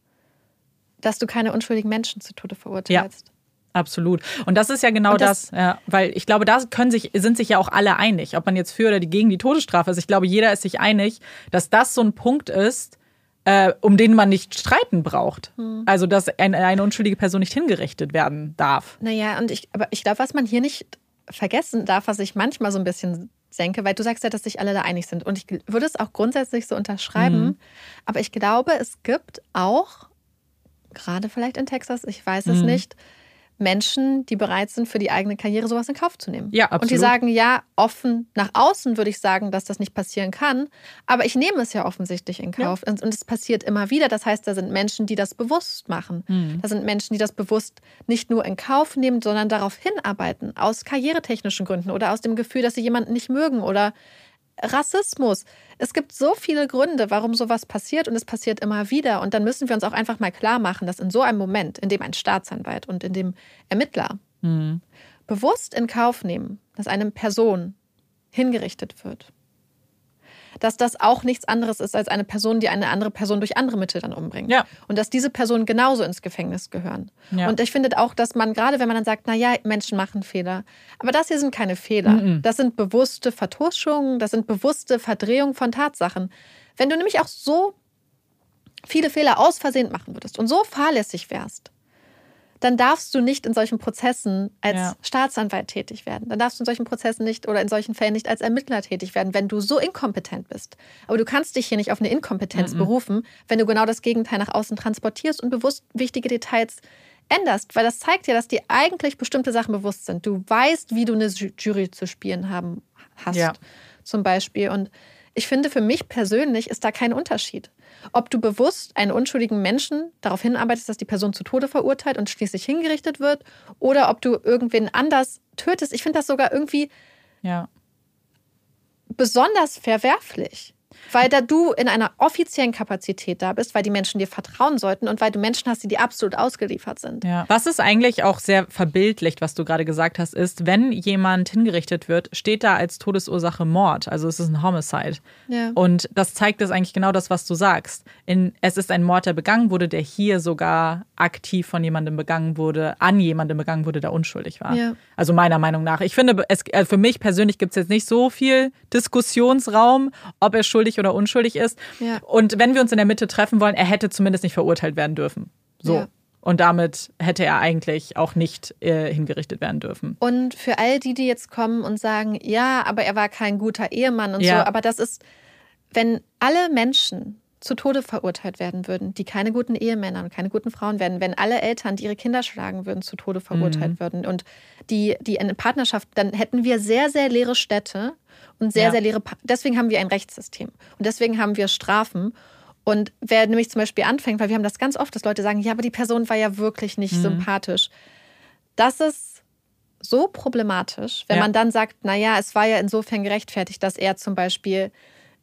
dass du keine unschuldigen Menschen zu Tode verurteilst. Absolut. Und das ist ja genau das, das- ja, weil ich glaube, da können sich, sind sich ja auch alle einig, ob man jetzt für oder die gegen die Todesstrafe ist. Ich glaube, jeder ist sich einig, dass das so ein Punkt ist, äh, um den man nicht streiten braucht. Hm. Also, dass eine, eine unschuldige Person nicht hingerichtet werden darf. Naja, und ich, aber ich glaube, was man hier nicht vergessen darf, was ich manchmal so ein bisschen denke, weil du sagst ja, dass sich alle da einig sind. Und ich würde es auch grundsätzlich so unterschreiben. Mhm. Aber ich glaube, es gibt auch, gerade vielleicht in Texas, ich weiß Mhm. es nicht, Menschen, die bereit sind, für die eigene Karriere sowas in Kauf zu nehmen. Ja, Und die absolut. sagen, ja, offen nach außen würde ich sagen, dass das nicht passieren kann. Aber ich nehme es ja offensichtlich in Kauf. Und, und es passiert immer wieder. Das heißt, da sind Menschen, die das bewusst machen. Mhm. Da sind Menschen, die das bewusst nicht nur in Kauf nehmen, sondern darauf hinarbeiten. Aus karrieretechnischen Gründen oder aus dem Gefühl, dass sie jemanden nicht mögen oder Rassismus. Es gibt so viele Gründe, warum sowas passiert und es passiert immer wieder. Und dann müssen wir uns auch einfach mal klar machen, dass in so einem Moment, in dem ein Staatsanwalt und in dem Ermittler bewusst in Kauf nehmen, dass eine Person hingerichtet wird, dass das auch nichts anderes ist als eine Person, die eine andere Person durch andere Mittel dann umbringt. Ja. Und dass diese Personen genauso ins Gefängnis gehören. Ja. Und ich finde auch, dass man, gerade wenn man dann sagt, naja, Menschen machen Fehler, aber das hier sind keine Fehler. Das sind bewusste Vertuschungen, das sind bewusste Verdrehungen von Tatsachen. Wenn du nämlich auch so viele Fehler aus Versehen machen würdest und so fahrlässig wärst, dann darfst du nicht in solchen Prozessen als Ja. Staatsanwalt tätig werden. Dann darfst du in solchen Prozessen nicht oder in solchen Fällen nicht als Ermittler tätig werden, wenn du so inkompetent bist. Aber du kannst dich hier nicht auf eine Inkompetenz berufen, wenn du genau das Gegenteil nach außen transportierst und bewusst wichtige Details änderst, weil das zeigt dir, dass dir eigentlich bestimmte Sachen bewusst sind. Du weißt, wie du eine Ju- Jury zu spielen haben hast, Ja. zum Beispiel. Und ich finde, für mich persönlich ist da kein Unterschied. Ob du bewusst einen unschuldigen Menschen darauf hinarbeitest, dass die Person zu Tode verurteilt und schließlich hingerichtet wird, oder ob du irgendwen anders tötest. Ich finde das sogar irgendwie Ja. besonders verwerflich. Weil da du in einer offiziellen Kapazität da bist, weil die Menschen dir vertrauen sollten und weil du Menschen hast, die dir absolut ausgeliefert sind. Ja. Was ist eigentlich auch sehr verbildlicht, was du gerade gesagt hast, ist, wenn jemand hingerichtet wird, steht da als Todesursache Mord. Also es ist ein Homicide. Ja. Und das zeigt es eigentlich genau das, was du sagst. In, es ist ein Mord, der begangen wurde, der hier sogar aktiv von jemandem begangen wurde, an jemandem begangen wurde, der unschuldig war. Ja. Also meiner Meinung nach. Ich finde, es, äh, für mich persönlich gibt es jetzt nicht so viel Diskussionsraum, ob er schuldig oder unschuldig ist. Ja. Und wenn wir uns in der Mitte treffen wollen, er hätte zumindest nicht verurteilt werden dürfen. So. Ja. Und damit hätte er eigentlich auch nicht äh, hingerichtet werden dürfen. Und für all die, die jetzt kommen und sagen, ja, aber er war kein guter Ehemann und Ja. so, aber das ist, wenn alle Menschen zu Tode verurteilt werden würden, die keine guten Ehemänner und keine guten Frauen werden, wenn alle Eltern, die ihre Kinder schlagen würden, zu Tode verurteilt würden und die, die eine Partnerschaft, dann hätten wir sehr, sehr leere Städte und sehr, Ja. sehr leere, Pa- deswegen haben wir ein Rechtssystem und deswegen haben wir Strafen und wer nämlich zum Beispiel anfängt, weil wir haben das ganz oft, dass Leute sagen, ja, aber die Person war ja wirklich nicht sympathisch. Das ist so problematisch, wenn Ja. man dann sagt, naja, es war ja insofern gerechtfertigt, dass er zum Beispiel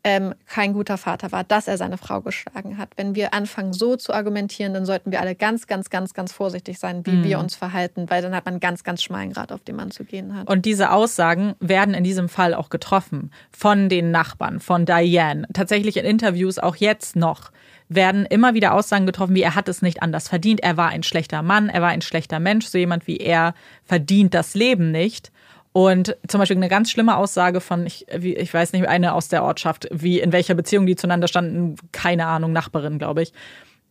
ähm, kein guter Vater war, dass er seine Frau geschlagen hat. Wenn wir anfangen, so zu argumentieren, dann sollten wir alle ganz, ganz, ganz, ganz vorsichtig sein, wie mhm. wir uns verhalten, weil dann hat man einen ganz, ganz schmalen Grad, auf den man zu gehen hat. Und diese Aussagen werden in diesem Fall auch getroffen von den Nachbarn, von Diane. Tatsächlich in Interviews auch jetzt noch werden immer wieder Aussagen getroffen, wie er hat es nicht anders verdient, er war ein schlechter Mann, er war ein schlechter Mensch, so jemand wie er verdient das Leben nicht. Und zum Beispiel eine ganz schlimme Aussage von, ich, ich weiß nicht, eine aus der Ortschaft, wie in welcher Beziehung die zueinander standen, keine Ahnung, Nachbarin, glaube ich.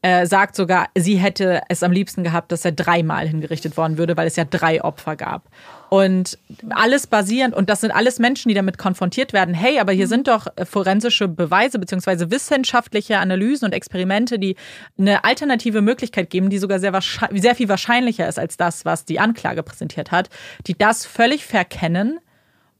Äh, sagt sogar, sie hätte es am liebsten gehabt, dass er dreimal hingerichtet worden würde, weil es ja drei Opfer gab. Und alles basierend, und das sind alles Menschen, die damit konfrontiert werden, hey, aber hier mhm. sind doch forensische Beweise beziehungsweise wissenschaftliche Analysen und Experimente, die eine alternative Möglichkeit geben, die sogar sehr, sehr viel wahrscheinlicher ist als das, was die Anklage präsentiert hat, die das völlig verkennen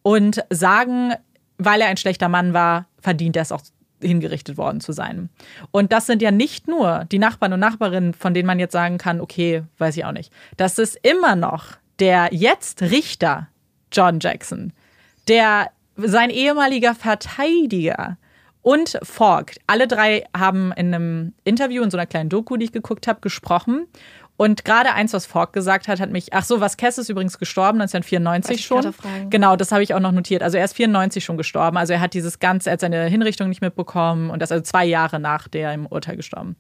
und sagen, weil er ein schlechter Mann war, verdient er es auch hingerichtet worden zu sein. Und das sind ja nicht nur die Nachbarn und Nachbarinnen, von denen man jetzt sagen kann, okay, weiß ich auch nicht. Das ist immer noch der jetzt Richter John Jackson, der sein ehemaliger Verteidiger und Falk, alle drei haben in einem Interview in so einer kleinen Doku, die ich geguckt habe, gesprochen. Und gerade eins, was Falk gesagt hat, hat mich, ach so, was Kess ist übrigens gestorben, 1994 schon. Genau, das habe ich auch noch notiert. Also er ist 94 schon gestorben. Also er hat dieses ganze, er hat seine Hinrichtung nicht mitbekommen und das also zwei Jahre nach der im Urteil gestorben.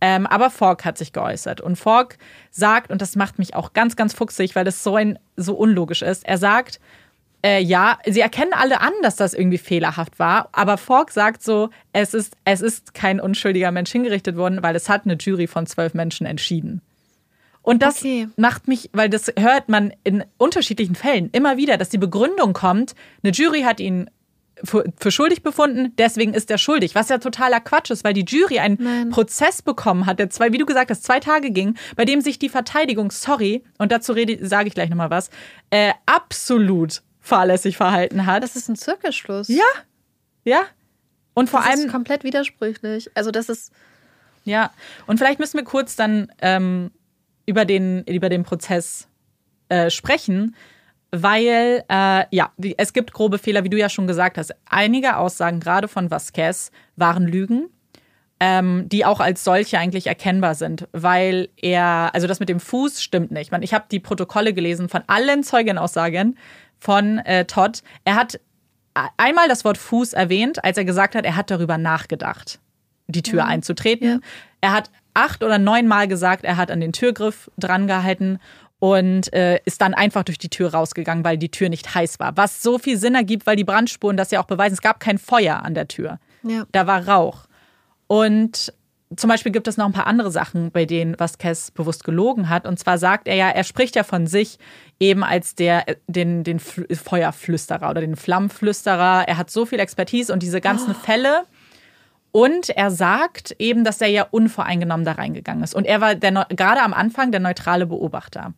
Ähm, aber Fork hat sich geäußert. Und Fork sagt, und das macht mich auch ganz, ganz fuchsig, weil das so, ein, so unlogisch ist, er sagt, äh, ja, sie erkennen alle an, dass das irgendwie fehlerhaft war, aber Fork sagt so, es ist, es ist kein unschuldiger Mensch hingerichtet worden, weil es hat eine Jury von zwölf Menschen entschieden. Und das okay. macht mich, weil das hört man in unterschiedlichen Fällen immer wieder, dass die Begründung kommt, eine Jury hat ihn für, für, schuldig befunden, deswegen ist er schuldig. Was ja totaler Quatsch ist, weil die Jury einen Nein. Prozess bekommen hat, der zwei, wie du gesagt hast, zwei Tage ging, bei dem sich die Verteidigung, sorry, und dazu rede, sage ich gleich nochmal was, äh, absolut fahrlässig verhalten hat. Das ist ein Zirkelschluss. Ja. Ja. Und vor das allem. Das ist komplett widersprüchlich. Also, das ist. Ja. Und vielleicht müssen wir kurz dann ähm, über, den, über den Prozess äh, sprechen weil äh, ja, es gibt grobe Fehler, wie du ja schon gesagt hast. Einige Aussagen, gerade von Vasquez, waren Lügen, ähm, die auch als solche eigentlich erkennbar sind, weil er, also das mit dem Fuß stimmt nicht. Ich, ich habe die Protokolle gelesen von allen Zeugenaussagen von äh, Todd. Er hat einmal das Wort Fuß erwähnt, als er gesagt hat, er hat darüber nachgedacht, die Tür mhm. einzutreten. Ja. Er hat acht oder neun Mal gesagt, er hat an den Türgriff dran gehalten und äh, ist dann einfach durch die Tür rausgegangen, weil die Tür nicht heiß war. Was so viel Sinn ergibt, weil die Brandspuren das ja auch beweisen. Es gab kein Feuer an der Tür. Ja. Da war Rauch. Und zum Beispiel gibt es noch ein paar andere Sachen, bei denen Vasquez bewusst gelogen hat. Und zwar sagt er ja, er spricht ja von sich eben als der, äh, den, den Feuerflüsterer oder den Flammenflüsterer. Er hat so viel Expertise und diese ganzen oh. Fälle und er sagt eben, dass er ja unvoreingenommen da reingegangen ist. Und er war der, gerade am Anfang der neutrale Beobachter.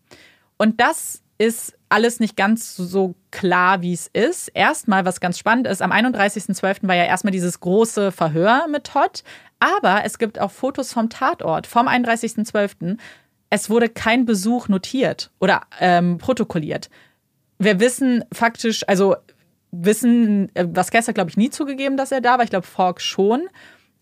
Und das ist alles nicht ganz so klar, wie es ist. Erstmal, was ganz spannend ist, am 31.12. war ja erstmal dieses große Verhör mit Todd. Aber es gibt auch Fotos vom Tatort, vom 31.12. Es wurde kein Besuch notiert oder ähm, protokolliert. Wir wissen faktisch, also wissen, äh, Vasquez hat, glaube ich, nie zugegeben, dass er da war. Ich glaube, Falk schon.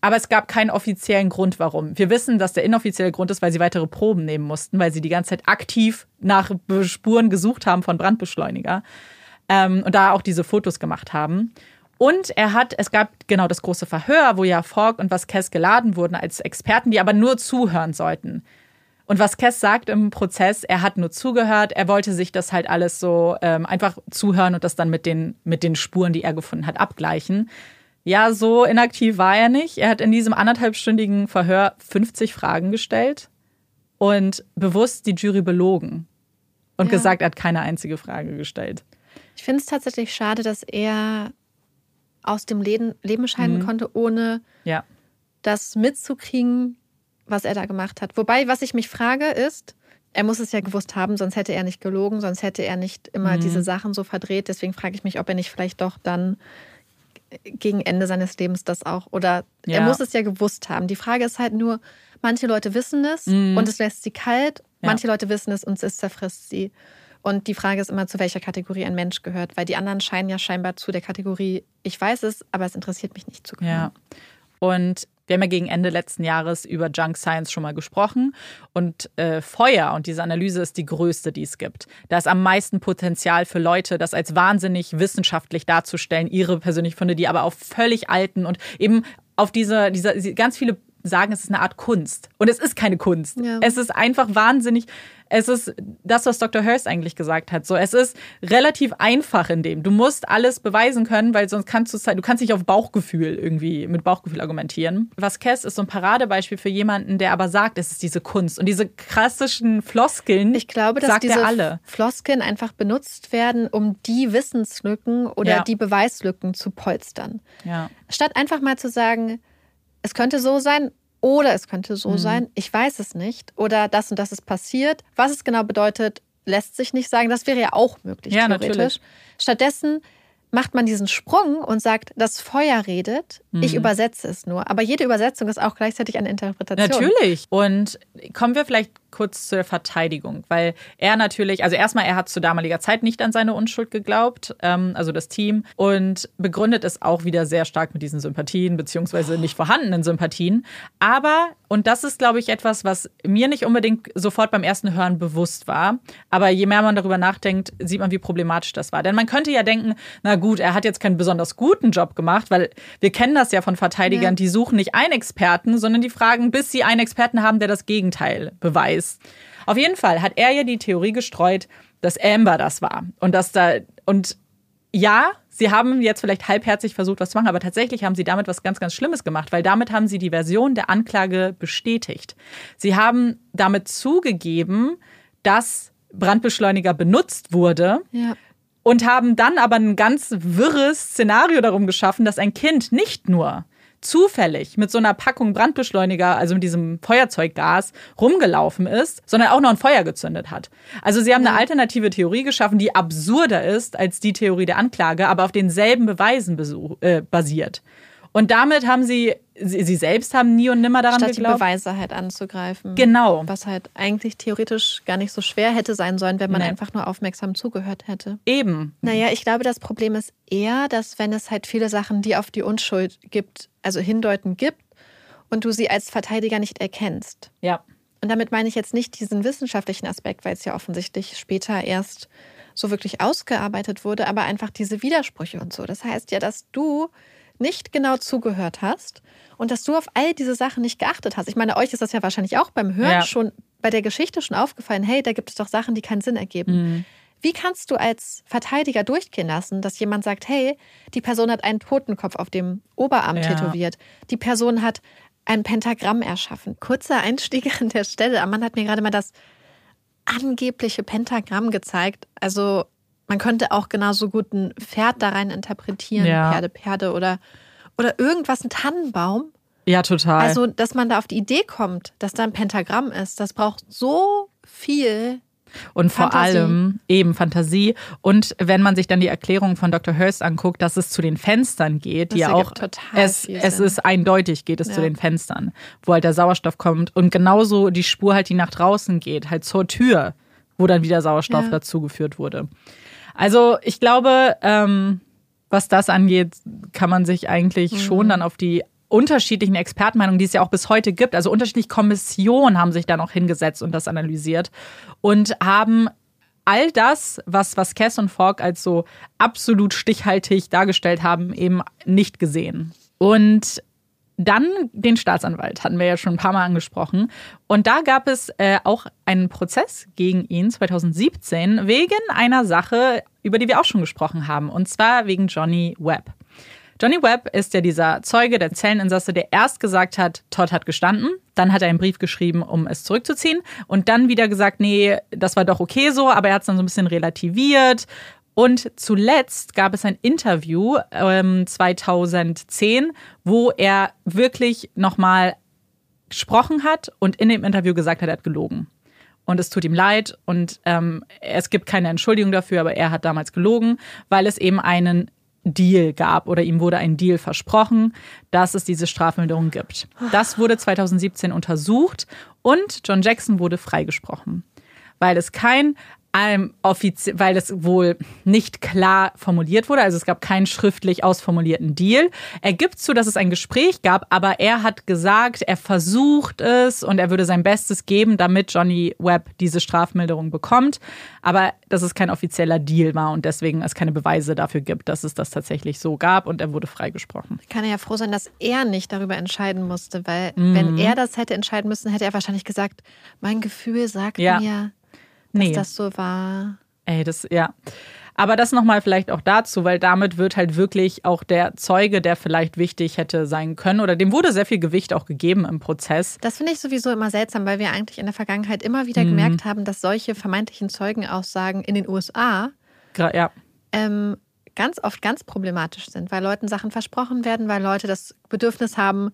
Aber es gab keinen offiziellen Grund, warum. Wir wissen, dass der inoffizielle Grund ist, weil sie weitere Proben nehmen mussten, weil sie die ganze Zeit aktiv nach Spuren gesucht haben von Brandbeschleuniger ähm, und da auch diese Fotos gemacht haben. Und er hat, es gab genau das große Verhör, wo ja Falk und Vasquez geladen wurden als Experten, die aber nur zuhören sollten. Und was Kess sagt im Prozess, er hat nur zugehört, er wollte sich das halt alles so ähm, einfach zuhören und das dann mit den, mit den Spuren, die er gefunden hat, abgleichen. Ja, so inaktiv war er nicht. Er hat in diesem anderthalbstündigen Verhör 50 Fragen gestellt und bewusst die Jury belogen und ja. gesagt, er hat keine einzige Frage gestellt. Ich finde es tatsächlich schade, dass er aus dem Leben, Leben scheiden mhm. konnte, ohne ja. das mitzukriegen, was er da gemacht hat. Wobei, was ich mich frage, ist, er muss es ja gewusst haben, sonst hätte er nicht gelogen, sonst hätte er nicht immer mhm. diese Sachen so verdreht. Deswegen frage ich mich, ob er nicht vielleicht doch dann gegen Ende seines Lebens das auch oder ja. er muss es ja gewusst haben. Die Frage ist halt nur, manche Leute wissen es mhm. und es lässt sie kalt, manche Leute wissen es und es zerfrisst sie. Und die Frage ist immer, zu welcher Kategorie ein Mensch gehört, weil die anderen scheinen ja scheinbar zu der Kategorie, ich weiß es, aber es interessiert mich nicht zu gehören. Ja. Und wir haben ja gegen Ende letzten Jahres über Junk Science schon mal gesprochen. Und äh, Feuer und diese Analyse ist die größte, die es gibt. Da ist am meisten Potenzial für Leute, das als wahnsinnig wissenschaftlich darzustellen, ihre persönliche Funde, die aber auf völlig alten und eben auf diese, diese ganz viele sagen, es ist eine Art Kunst. Und es ist keine Kunst. Ja. Es ist einfach wahnsinnig. Es ist das, was Dr. Hurst eigentlich gesagt hat. So, es ist relativ einfach in dem. Du musst alles beweisen können, weil sonst kannst du du kannst nicht auf Bauchgefühl irgendwie mit Bauchgefühl argumentieren. Was Kess ist so ein Paradebeispiel für jemanden, der aber sagt, es ist diese Kunst und diese klassischen Floskeln. Ich glaube, dass diese alle. Floskeln einfach benutzt werden, um die Wissenslücken oder ja. die Beweislücken zu polstern. Ja. Statt einfach mal zu sagen, es könnte so sein oder es könnte so mhm. sein, ich weiß es nicht oder das und das ist passiert. Was es genau bedeutet, lässt sich nicht sagen. Das wäre ja auch möglich, ja, theoretisch. Natürlich. Stattdessen macht man diesen Sprung und sagt, das Feuer redet, mhm. ich übersetze es nur. Aber jede Übersetzung ist auch gleichzeitig eine Interpretation. Natürlich. Und kommen wir vielleicht kurz zur Verteidigung, weil er natürlich, also erstmal, er hat zu damaliger Zeit nicht an seine Unschuld geglaubt, ähm, also das Team, und begründet es auch wieder sehr stark mit diesen Sympathien, beziehungsweise nicht vorhandenen Sympathien. Aber, und das ist, glaube ich, etwas, was mir nicht unbedingt sofort beim ersten Hören bewusst war, aber je mehr man darüber nachdenkt, sieht man, wie problematisch das war. Denn man könnte ja denken, na gut, er hat jetzt keinen besonders guten Job gemacht, weil wir kennen das ja von Verteidigern, ja. die suchen nicht einen Experten, sondern die fragen, bis sie einen Experten haben, der das Gegenteil beweist ist. Auf jeden Fall hat er ja die Theorie gestreut, dass Amber das war. Und dass da, und ja, sie haben jetzt vielleicht halbherzig versucht, was zu machen, aber tatsächlich haben sie damit was ganz, ganz Schlimmes gemacht, weil damit haben sie die Version der Anklage bestätigt. Sie haben damit zugegeben, dass Brandbeschleuniger benutzt wurde. Ja. Und haben dann aber ein ganz wirres Szenario darum geschaffen, dass ein Kind nicht nur zufällig mit so einer Packung Brandbeschleuniger, also mit diesem Feuerzeuggas, rumgelaufen ist, sondern auch noch ein Feuer gezündet hat. Also sie haben eine alternative Theorie geschaffen, die absurder ist als die Theorie der Anklage, aber auf denselben Beweisen äh, basiert. Und damit haben sie, sie, sie selbst haben nie und nimmer daran Statt geglaubt. die Beweise halt anzugreifen. Genau. Was halt eigentlich theoretisch gar nicht so schwer hätte sein sollen, wenn man nee. einfach nur aufmerksam zugehört hätte. Eben. Naja, ich glaube, das Problem ist eher, dass wenn es halt viele Sachen, die auf die Unschuld gibt, also hindeuten gibt und du sie als Verteidiger nicht erkennst. Ja. Und damit meine ich jetzt nicht diesen wissenschaftlichen Aspekt, weil es ja offensichtlich später erst so wirklich ausgearbeitet wurde, aber einfach diese Widersprüche und so. Das heißt ja, dass du nicht genau zugehört hast und dass du auf all diese Sachen nicht geachtet hast. Ich meine, euch ist das ja wahrscheinlich auch beim Hören ja. schon bei der Geschichte schon aufgefallen, hey, da gibt es doch Sachen, die keinen Sinn ergeben. Mhm. Wie kannst du als Verteidiger durchgehen lassen, dass jemand sagt, hey, die Person hat einen Totenkopf auf dem Oberarm ja. tätowiert, die Person hat ein Pentagramm erschaffen. Kurzer Einstieg an der Stelle. Amanda hat mir gerade mal das angebliche Pentagramm gezeigt. Also man könnte auch genauso gut ein Pferd da rein interpretieren, ja. Pferde, Pferde oder, oder irgendwas, ein Tannenbaum. Ja, total. Also, dass man da auf die Idee kommt, dass da ein Pentagramm ist, das braucht so viel und vor Fantasie. allem eben Fantasie. Und wenn man sich dann die Erklärung von Dr. Hurst anguckt, dass es zu den Fenstern geht, das die ja auch es, es ist eindeutig, geht es ja. zu den Fenstern, wo halt der Sauerstoff kommt. Und genauso die Spur halt, die nach draußen geht, halt zur Tür, wo dann wieder Sauerstoff ja. dazugeführt wurde. Also ich glaube, ähm, was das angeht, kann man sich eigentlich mhm. schon dann auf die unterschiedlichen Expertenmeinungen, die es ja auch bis heute gibt, also unterschiedliche Kommissionen haben sich da noch hingesetzt und das analysiert und haben all das, was, was Cass und Falk als so absolut stichhaltig dargestellt haben, eben nicht gesehen. Und dann den Staatsanwalt, hatten wir ja schon ein paar Mal angesprochen. Und da gab es äh, auch einen Prozess gegen ihn 2017 wegen einer Sache, über die wir auch schon gesprochen haben. Und zwar wegen Johnny Webb. Johnny Webb ist ja dieser Zeuge, der Zelleninsasse, der erst gesagt hat, Todd hat gestanden, dann hat er einen Brief geschrieben, um es zurückzuziehen und dann wieder gesagt, nee, das war doch okay so, aber er hat es dann so ein bisschen relativiert. Und zuletzt gab es ein Interview ähm, 2010, wo er wirklich nochmal gesprochen hat und in dem Interview gesagt hat, er hat gelogen. Und es tut ihm leid und ähm, es gibt keine Entschuldigung dafür, aber er hat damals gelogen, weil es eben einen Deal gab oder ihm wurde ein Deal versprochen, dass es diese Strafmilderung gibt. Das wurde 2017 untersucht und John Jackson wurde freigesprochen, weil es kein ähm, weil es wohl nicht klar formuliert wurde, also es gab keinen schriftlich ausformulierten Deal. Er gibt zu, dass es ein Gespräch gab, aber er hat gesagt, er versucht es und er würde sein Bestes geben, damit Johnny Webb diese Strafmilderung bekommt. Aber dass es kein offizieller Deal war und deswegen es keine Beweise dafür gibt, dass es das tatsächlich so gab und er wurde freigesprochen. Kann er ja froh sein, dass er nicht darüber entscheiden musste, weil mhm. wenn er das hätte entscheiden müssen, hätte er wahrscheinlich gesagt, mein Gefühl sagt ja. mir, dass nee. das so war. Ey, das, ja. Aber das nochmal vielleicht auch dazu, weil damit wird halt wirklich auch der Zeuge, der vielleicht wichtig hätte sein können, oder dem wurde sehr viel Gewicht auch gegeben im Prozess. Das finde ich sowieso immer seltsam, weil wir eigentlich in der Vergangenheit immer wieder mhm. gemerkt haben, dass solche vermeintlichen Zeugenaussagen in den USA ja. ähm, ganz oft ganz problematisch sind, weil Leuten Sachen versprochen werden, weil Leute das Bedürfnis haben,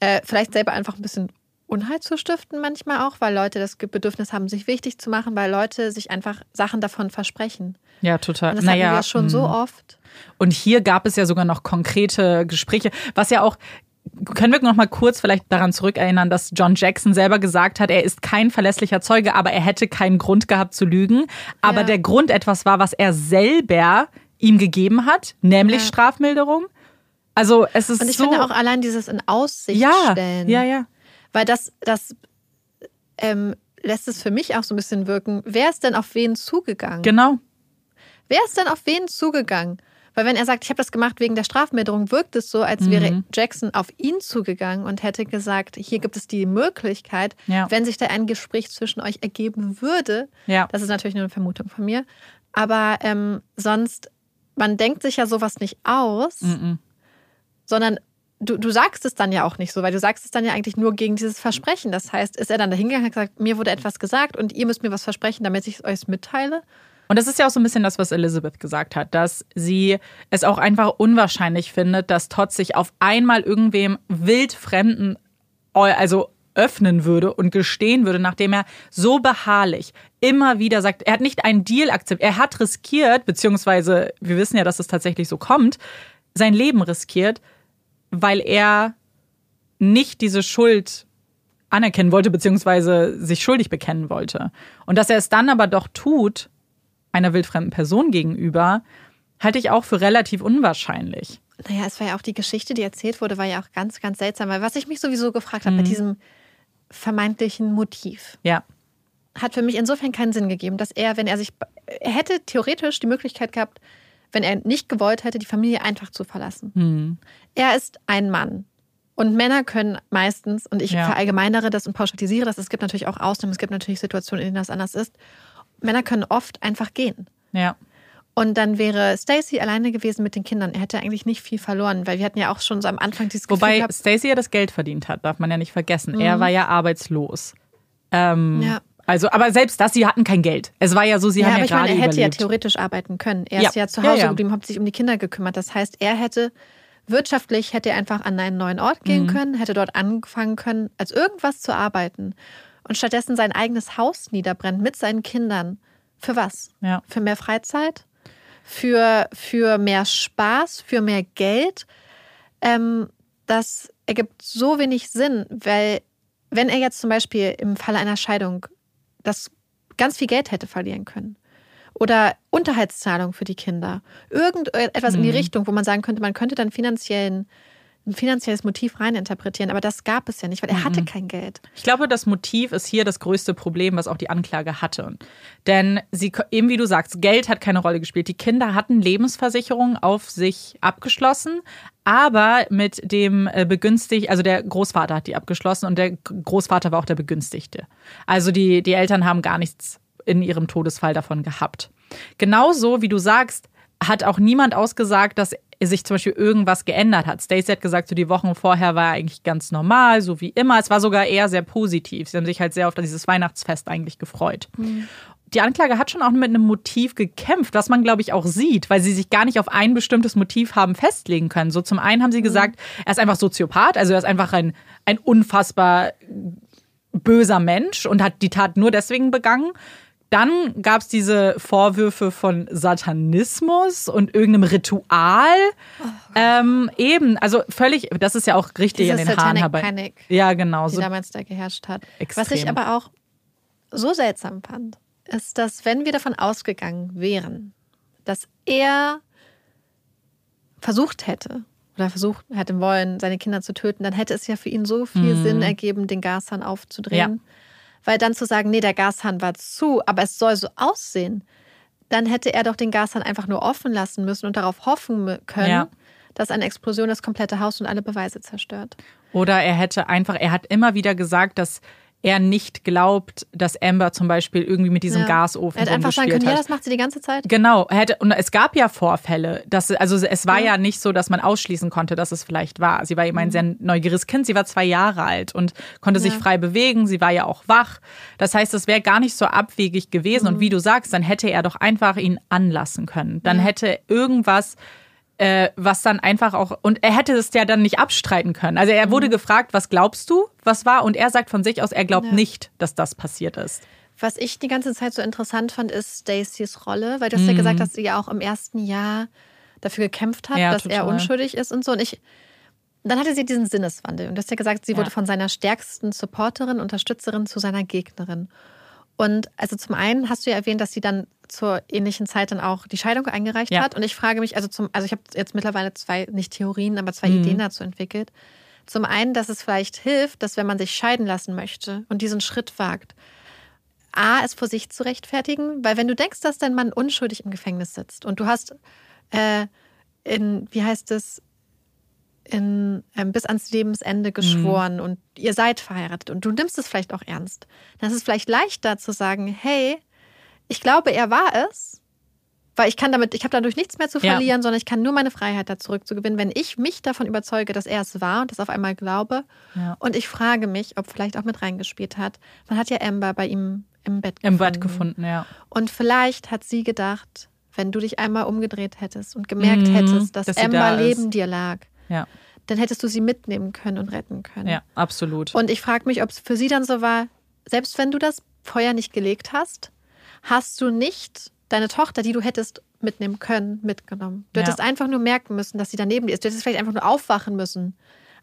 äh, vielleicht selber einfach ein bisschen Unheil zu stiften manchmal auch, weil Leute das Bedürfnis haben, sich wichtig zu machen, weil Leute sich einfach Sachen davon versprechen. Ja, total. Und das naja, hatten wir schon so mhm. oft. Und hier gab es ja sogar noch konkrete Gespräche, was ja auch können wir noch mal kurz vielleicht daran zurückerinnern, dass John Jackson selber gesagt hat, er ist kein verlässlicher Zeuge, aber er hätte keinen Grund gehabt zu lügen. Aber ja. der Grund etwas war, was er selber ihm gegeben hat, nämlich ja. Strafmilderung. Also es ist Und ich so finde auch allein dieses in Aussicht ja, stellen. Ja, ja. Weil das, das ähm, lässt es für mich auch so ein bisschen wirken. Wer ist denn auf wen zugegangen? Genau. Wer ist denn auf wen zugegangen? Weil wenn er sagt, ich habe das gemacht wegen der Strafmilderung, wirkt es so, als mhm. wäre Jackson auf ihn zugegangen und hätte gesagt, hier gibt es die Möglichkeit, ja. wenn sich da ein Gespräch zwischen euch ergeben würde. Ja. Das ist natürlich nur eine Vermutung von mir. Aber ähm, sonst, man denkt sich ja sowas nicht aus, mhm. sondern du, du sagst es dann ja auch nicht so, weil du sagst es dann ja eigentlich nur gegen dieses Versprechen. Das heißt, ist er dann dahingegangen und hat gesagt, mir wurde etwas gesagt und ihr müsst mir was versprechen, damit ich es euch mitteile? Und das ist ja auch so ein bisschen das, was Elizabeth gesagt hat, dass sie es auch einfach unwahrscheinlich findet, dass Todd sich auf einmal irgendwem wildfremden, also öffnen würde und gestehen würde, nachdem er so beharrlich immer wieder sagt, er hat nicht einen Deal akzeptiert, er hat riskiert, beziehungsweise wir wissen ja, dass es tatsächlich so kommt, sein Leben riskiert, weil er nicht diese Schuld anerkennen wollte, beziehungsweise sich schuldig bekennen wollte. Und dass er es dann aber doch tut, einer wildfremden Person gegenüber, halte ich auch für relativ unwahrscheinlich. Naja, es war ja auch die Geschichte, die erzählt wurde, war ja auch ganz, ganz seltsam. Weil was ich mich sowieso gefragt habe, mhm. bei diesem vermeintlichen Motiv. Ja. Hat für mich insofern keinen Sinn gegeben, dass er, wenn er sich, er hätte theoretisch die Möglichkeit gehabt, wenn er nicht gewollt hätte, die Familie einfach zu verlassen. Mhm. Er ist ein Mann. Und Männer können meistens, und ich ja. verallgemeinere das und pauschalisiere das, es gibt natürlich auch Ausnahmen, es gibt natürlich Situationen, in denen das anders ist. Männer können oft einfach gehen. Ja. Und dann wäre Stacy alleine gewesen mit den Kindern. Er hätte eigentlich nicht viel verloren, weil wir hatten ja auch schon so am Anfang dieses Gefühl Wobei Stacy ja das Geld verdient hat, darf man ja nicht vergessen. Mhm. Er war ja arbeitslos. Ähm, ja. Also, aber selbst das, sie hatten kein Geld. Es war ja so, sie ja, haben ja aber ich meine, er hätte überlebt. ja theoretisch arbeiten können. Er ja. ist ja zu Hause ja, geblieben, hat sich um die Kinder gekümmert. Das heißt, er hätte wirtschaftlich hätte er einfach an einen neuen Ort gehen mhm. können, hätte dort angefangen können, als irgendwas zu arbeiten und stattdessen sein eigenes Haus niederbrennt mit seinen Kindern. Für was? Ja. Für mehr Freizeit? Für, für mehr Spaß? Für mehr Geld? Ähm, das ergibt so wenig Sinn, weil wenn er jetzt zum Beispiel im Falle einer Scheidung das ganz viel Geld hätte verlieren können. Oder Unterhaltszahlung für die Kinder. Irgendetwas mhm. in die mhm. Richtung, wo man sagen könnte, man könnte dann finanziellen ein finanzielles Motiv reininterpretieren, aber das gab es ja nicht, weil er hatte mhm. kein Geld. Ich glaube, das Motiv ist hier das größte Problem, was auch die Anklage hatte. Denn sie, eben wie du sagst, Geld hat keine Rolle gespielt. Die Kinder hatten Lebensversicherungen auf sich abgeschlossen, aber mit dem äh, Begünstigten, also der Großvater hat die abgeschlossen und der Großvater war auch der Begünstigte. Also die, die Eltern haben gar nichts in ihrem Todesfall davon gehabt. Genauso wie du sagst, hat auch niemand ausgesagt, dass sich zum Beispiel irgendwas geändert hat. Stacey hat gesagt, so die Wochen vorher war eigentlich ganz normal, so wie immer. Es war sogar eher sehr positiv. Sie haben sich halt sehr auf dieses Weihnachtsfest eigentlich gefreut. Mhm. Die Anklage hat schon auch mit einem Motiv gekämpft, was man, glaube ich, auch sieht, weil sie sich gar nicht auf ein bestimmtes Motiv haben festlegen können. So zum einen haben sie mhm. gesagt, er ist einfach Soziopath, also er ist einfach ein, ein unfassbar böser Mensch und hat die Tat nur deswegen begangen. Dann gab es diese Vorwürfe von Satanismus und irgendeinem Ritual. Oh ähm, eben, also völlig, das ist ja auch richtig Diese in den Haaren herbei. Panic, ja, genau. Die so damals da geherrscht hat. Extrem. Was ich aber auch so seltsam fand, ist, dass wenn wir davon ausgegangen wären, dass er versucht hätte oder versucht hätte wollen, seine Kinder zu töten, dann hätte es ja für ihn so viel Mhm. Sinn ergeben, den Gashahn aufzudrehen. Weil dann zu sagen, nee, der Gashahn war zu, aber es soll so aussehen, dann hätte er doch den Gashahn einfach nur offen lassen müssen und darauf hoffen können, Ja. dass eine Explosion das komplette Haus und alle Beweise zerstört. Oder er hätte einfach, er hat immer wieder gesagt, dass er nicht glaubt, dass Amber zum Beispiel irgendwie mit diesem Ja. Gasofen Er hätte einfach sagen können, ja, hat. das macht sie die ganze Zeit. Genau, er hätte, und es gab ja Vorfälle. Dass, also es war ja. nicht so, dass man ausschließen konnte, dass es vielleicht war. Sie war eben ein sehr neugieriges Kind. Sie war zwei Jahre alt und konnte sich Mhm. Ja. frei bewegen. Sie war ja auch wach. Das heißt, es wäre gar nicht so abwegig gewesen. Mhm. Und wie du sagst, dann hätte er doch einfach ihn anlassen können. Dann Ja. hätte irgendwas äh, was dann einfach auch, und er hätte es ja dann nicht abstreiten können. Also er wurde gefragt, was glaubst du, was war? Und er sagt von sich aus, er glaubt Mhm. Ja. nicht, dass das passiert ist. Was ich die ganze Zeit so interessant fand, ist Stacys Rolle, weil du hast ja Mhm. gesagt, dass sie ja auch im ersten Jahr dafür gekämpft hat, Ja, dass er unschuldig ist und so. Und ich, dann hatte sie diesen Sinneswandel. Und du hast ja gesagt, sie Ja. wurde von seiner stärksten Supporterin, Unterstützerin zu seiner Gegnerin. Und also zum einen hast du ja erwähnt, dass sie dann zur ähnlichen Zeit dann auch die Scheidung eingereicht Ja. hat. Und ich frage mich, also zum, also ich habe jetzt mittlerweile zwei, nicht Theorien, aber zwei Mhm. Ideen dazu entwickelt. Zum einen, dass es vielleicht hilft, dass wenn man sich scheiden lassen möchte und diesen Schritt wagt, A, es vor sich zu rechtfertigen, weil wenn du denkst, dass dein Mann unschuldig im Gefängnis sitzt und du hast äh, in, wie heißt es, in, ähm, bis ans Lebensende geschworen und ihr seid verheiratet und du nimmst es vielleicht auch ernst, dann ist es vielleicht leichter zu sagen, hey, ich glaube, er war es, weil ich kann damit, ich habe dadurch nichts mehr zu Ja. verlieren, sondern ich kann nur meine Freiheit da zurückzugewinnen, wenn ich mich davon überzeuge, dass er es war und das auf einmal glaube. Ja. Und ich frage mich, ob vielleicht auch mit reingespielt hat. Man hat ja Amber bei ihm im Bett Im gefunden. Bett gefunden, ja. Und vielleicht hat sie gedacht, wenn du dich einmal umgedreht hättest und gemerkt Mhm, hättest, dass, dass Amber da ist. neben dir lag, Ja, dann hättest du sie mitnehmen können und retten können. ja, absolut. Und ich frage mich, ob es für sie dann so war, selbst wenn du das Feuer nicht gelegt hast, hast du nicht deine Tochter, die du hättest mitnehmen können, mitgenommen. Du Ja. hättest einfach nur merken müssen, dass sie daneben ist. Du hättest vielleicht einfach nur aufwachen müssen,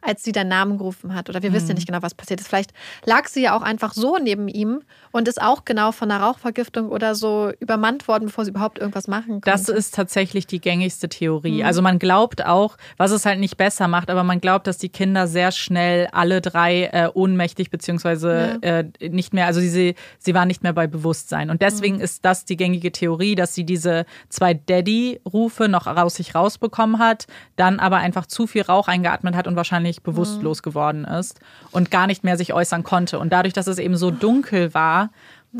als sie deinen Namen gerufen hat. Oder wir wissen ja Mhm. nicht genau, was passiert ist. Vielleicht lag sie ja auch einfach so neben ihm und ist auch genau von einer Rauchvergiftung oder so übermannt worden, bevor sie überhaupt irgendwas machen konnte. Das ist tatsächlich die gängigste Theorie. Mhm. Also man glaubt auch, was es halt nicht besser macht, aber man glaubt, dass die Kinder sehr schnell alle drei äh, ohnmächtig beziehungsweise äh, nicht mehr, also sie, sie waren nicht mehr bei Bewusstsein. Und deswegen Mhm. ist das die gängige Theorie, dass sie diese zwei Daddy-Rufe noch raus sich rausbekommen hat, dann aber einfach zu viel Rauch eingeatmet hat und wahrscheinlich bewusstlos Mhm. geworden ist und gar nicht mehr sich äußern konnte. Und dadurch, dass es eben so dunkel war,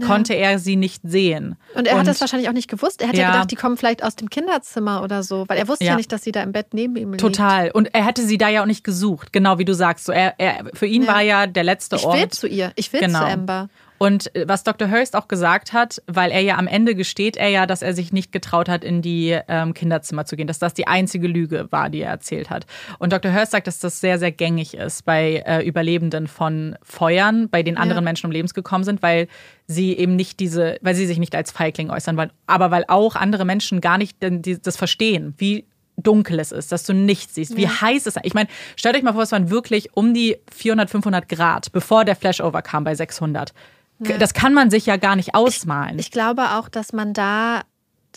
konnte er sie nicht sehen. und er hat das wahrscheinlich auch nicht gewusst. Er hat ja, Ja. gedacht, die kommen vielleicht aus dem Kinderzimmer oder so, weil er wusste ja, Ja. nicht, dass sie da im Bett neben ihm liegt. Total. Und er hätte sie da ja auch nicht gesucht, genau wie du sagst. So, er, er, für ihn Ja. war ja der letzte Ich Ort. will zu ihr. Ich will Genau. zu Amber. Und äh, was Dr. Hurst auch gesagt hat, weil er ja am Ende gesteht er ja, dass er sich nicht getraut hat, in die ähm, Kinderzimmer zu gehen, dass das die einzige Lüge war, die er erzählt hat. Und Dr. Hurst sagt, dass das sehr, sehr gängig ist bei äh, Überlebenden von Feuern, bei denen anderen Ja. Menschen um Lebens gekommen sind, weil sie eben nicht diese, weil sie sich nicht als Feigling äußern wollen, aber weil auch andere Menschen gar nicht das verstehen, wie dunkel es ist, dass du nichts siehst, wie heiß es ist. Ich meine, stellt euch mal vor, es waren wirklich um die 400, 500 Grad, bevor der Flashover kam bei 600. Ja. Das kann man sich ja gar nicht ausmalen. Ich glaube auch, dass man da,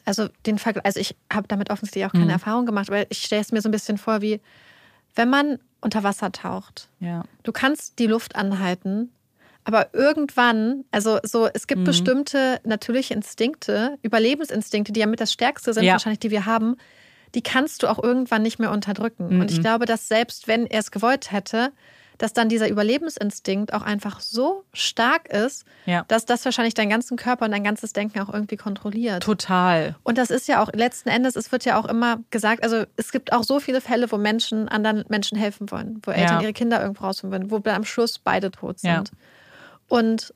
also den Vergleich, also ich habe damit offensichtlich auch keine Mhm. Erfahrung gemacht, aber ich stelle es mir so ein bisschen vor, wie wenn man unter Wasser taucht. ja. Du kannst die Luft anhalten, aber irgendwann, also so, es Mhm. gibt bestimmte natürliche Instinkte, Überlebensinstinkte, die ja mit das Stärkste sind, Ja. wahrscheinlich, die wir haben, die kannst du auch irgendwann nicht mehr unterdrücken. Und ich Mhm. glaube, dass selbst wenn er es gewollt hätte, dass dann dieser Überlebensinstinkt auch einfach so stark ist, Ja. dass das wahrscheinlich deinen ganzen Körper und dein ganzes Denken auch irgendwie kontrolliert. Total. Und das ist ja auch letzten Endes, es wird ja auch immer gesagt, also es gibt auch so viele Fälle, wo Menschen anderen Menschen helfen wollen, wo Eltern Ja. ihre Kinder irgendwo rausholen wollen, wo am Schluss beide tot sind. Ja. Und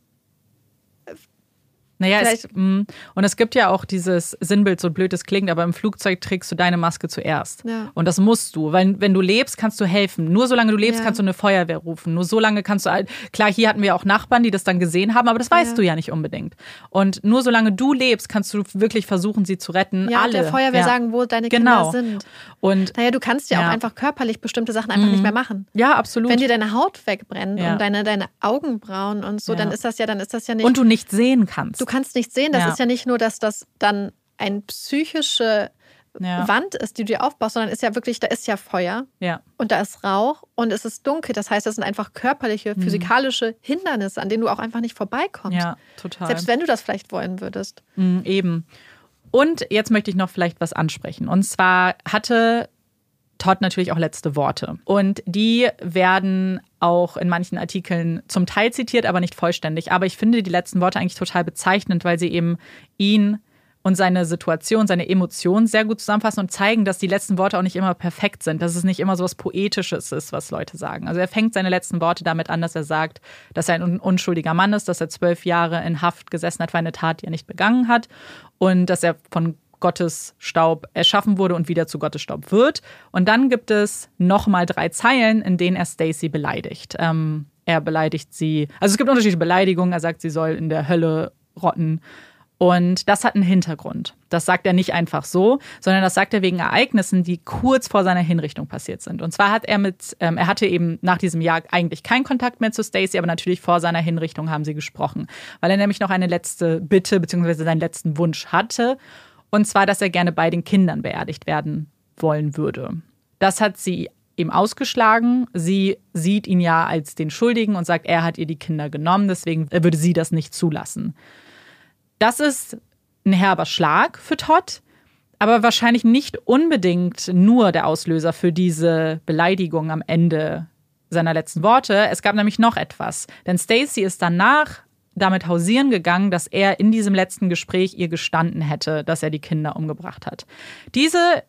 Naja, es, und es gibt ja auch dieses Sinnbild, so blöd es klingt, aber im Flugzeug trägst du deine Maske zuerst. Ja. Und das musst du, weil wenn du lebst, kannst du helfen. Nur solange du lebst, Ja. kannst du eine Feuerwehr rufen. Nur solange kannst du, klar, hier hatten wir auch Nachbarn, die das dann gesehen haben, aber das weißt Ja. du ja nicht unbedingt. Und nur solange du lebst, kannst du wirklich versuchen, sie zu retten. ja, Alle. der Feuerwehr sagen, wo deine Genau. Kinder sind. Und Naja, du kannst ja, auch einfach körperlich bestimmte Sachen einfach nicht mehr machen. ja, absolut. Wenn dir deine Haut wegbrennt und deine, deine Augenbrauen und so, dann ist das ja, dann ist das ja nicht. und du nicht sehen kannst. Du kannst nicht sehen, das Ja. ist ja nicht nur, dass das dann ein psychische Ja. Wand ist, die du dir aufbaust, sondern ist ja wirklich, da ist ja Feuer Ja. und da ist Rauch und es ist dunkel. Das heißt, das sind einfach körperliche, physikalische Hindernisse, an denen du auch einfach nicht vorbeikommst. Mhm. Ja, total. Selbst wenn du das vielleicht wollen würdest. Mm, Eben. Und jetzt möchte ich noch vielleicht was ansprechen. Und zwar hatte Todd natürlich auch letzte Worte. Und die werden auch in manchen Artikeln zum Teil zitiert, aber nicht vollständig. Aber ich finde die letzten Worte eigentlich total bezeichnend, weil sie eben ihn und seine Situation, seine Emotionen sehr gut zusammenfassen und zeigen, dass die letzten Worte auch nicht immer perfekt sind, dass es nicht immer so was Poetisches ist, was Leute sagen. Also er fängt seine letzten Worte damit an, dass er sagt, dass er ein un- unschuldiger Mann ist, dass er zwölf Jahre in Haft gesessen hat für eine Tat, die er nicht begangen hat und dass er von Gottes Staub erschaffen wurde und wieder zu Gottes Staub wird. Und dann gibt es nochmal drei Zeilen, in denen er Stacy beleidigt. Ähm, er beleidigt sie, also es gibt unterschiedliche Beleidigungen. Er sagt, sie soll in der Hölle rotten. Und das hat einen Hintergrund. Das sagt er nicht einfach so, sondern das sagt er wegen Ereignissen, die kurz vor seiner Hinrichtung passiert sind. Und zwar hat er mit, ähm, er hatte eben nach diesem Jahr eigentlich keinen Kontakt mehr zu Stacy, aber natürlich vor seiner Hinrichtung haben sie gesprochen, weil er nämlich noch eine letzte Bitte bzw. seinen letzten Wunsch hatte. Und zwar, dass er gerne bei den Kindern beerdigt werden wollen würde. Das hat sie ihm ausgeschlagen. Sie sieht ihn ja als den Schuldigen und sagt, er hat ihr die Kinder genommen, deswegen würde sie das nicht zulassen. Das ist ein herber Schlag für Todd, aber wahrscheinlich nicht unbedingt nur der Auslöser für diese Beleidigung am Ende seiner letzten Worte. Es gab nämlich noch etwas, denn Stacy ist danach damit hausieren gegangen, dass er in diesem letzten Gespräch ihr gestanden hätte, dass er die Kinder umgebracht hat. Diese,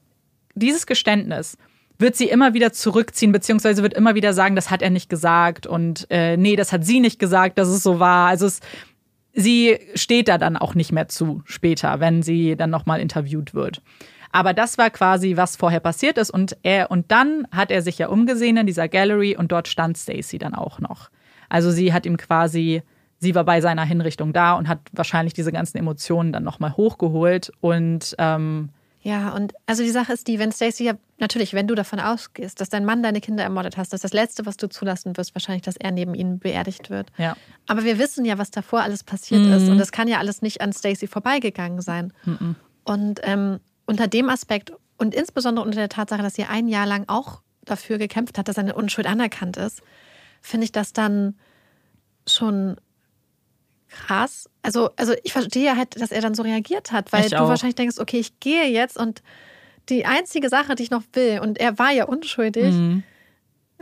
dieses Geständnis wird sie immer wieder zurückziehen, beziehungsweise wird immer wieder sagen, das hat er nicht gesagt und äh, nee, das hat sie nicht gesagt, dass es so war. Also es, sie steht da dann auch nicht mehr zu später, wenn sie dann nochmal interviewt wird. Aber das war quasi, was vorher passiert ist. Und er, und dann hat er sich ja umgesehen in dieser Gallery und dort stand Stacy dann auch noch. Also sie hat ihm quasi, sie war bei seiner Hinrichtung da und hat wahrscheinlich diese ganzen Emotionen dann nochmal hochgeholt. Und ähm, Ja, und also die Sache ist die, wenn Stacey ja, natürlich, wenn du davon ausgehst, dass dein Mann deine Kinder ermordet hast, dass das Letzte, was du zulassen wirst, wahrscheinlich, dass er neben ihnen beerdigt wird. ja. Aber wir wissen ja, was davor alles passiert ist. Und das kann ja alles nicht an Stacey vorbeigegangen sein. Und ähm, unter dem Aspekt und insbesondere unter der Tatsache, dass sie ein Jahr lang auch dafür gekämpft hat, dass seine Unschuld anerkannt ist, finde ich das dann schon krass. Also, also ich verstehe halt, dass er dann so reagiert hat, weil Ich du auch. wahrscheinlich denkst, okay, ich gehe jetzt und die einzige Sache, die ich noch will, und er war ja unschuldig, Mhm.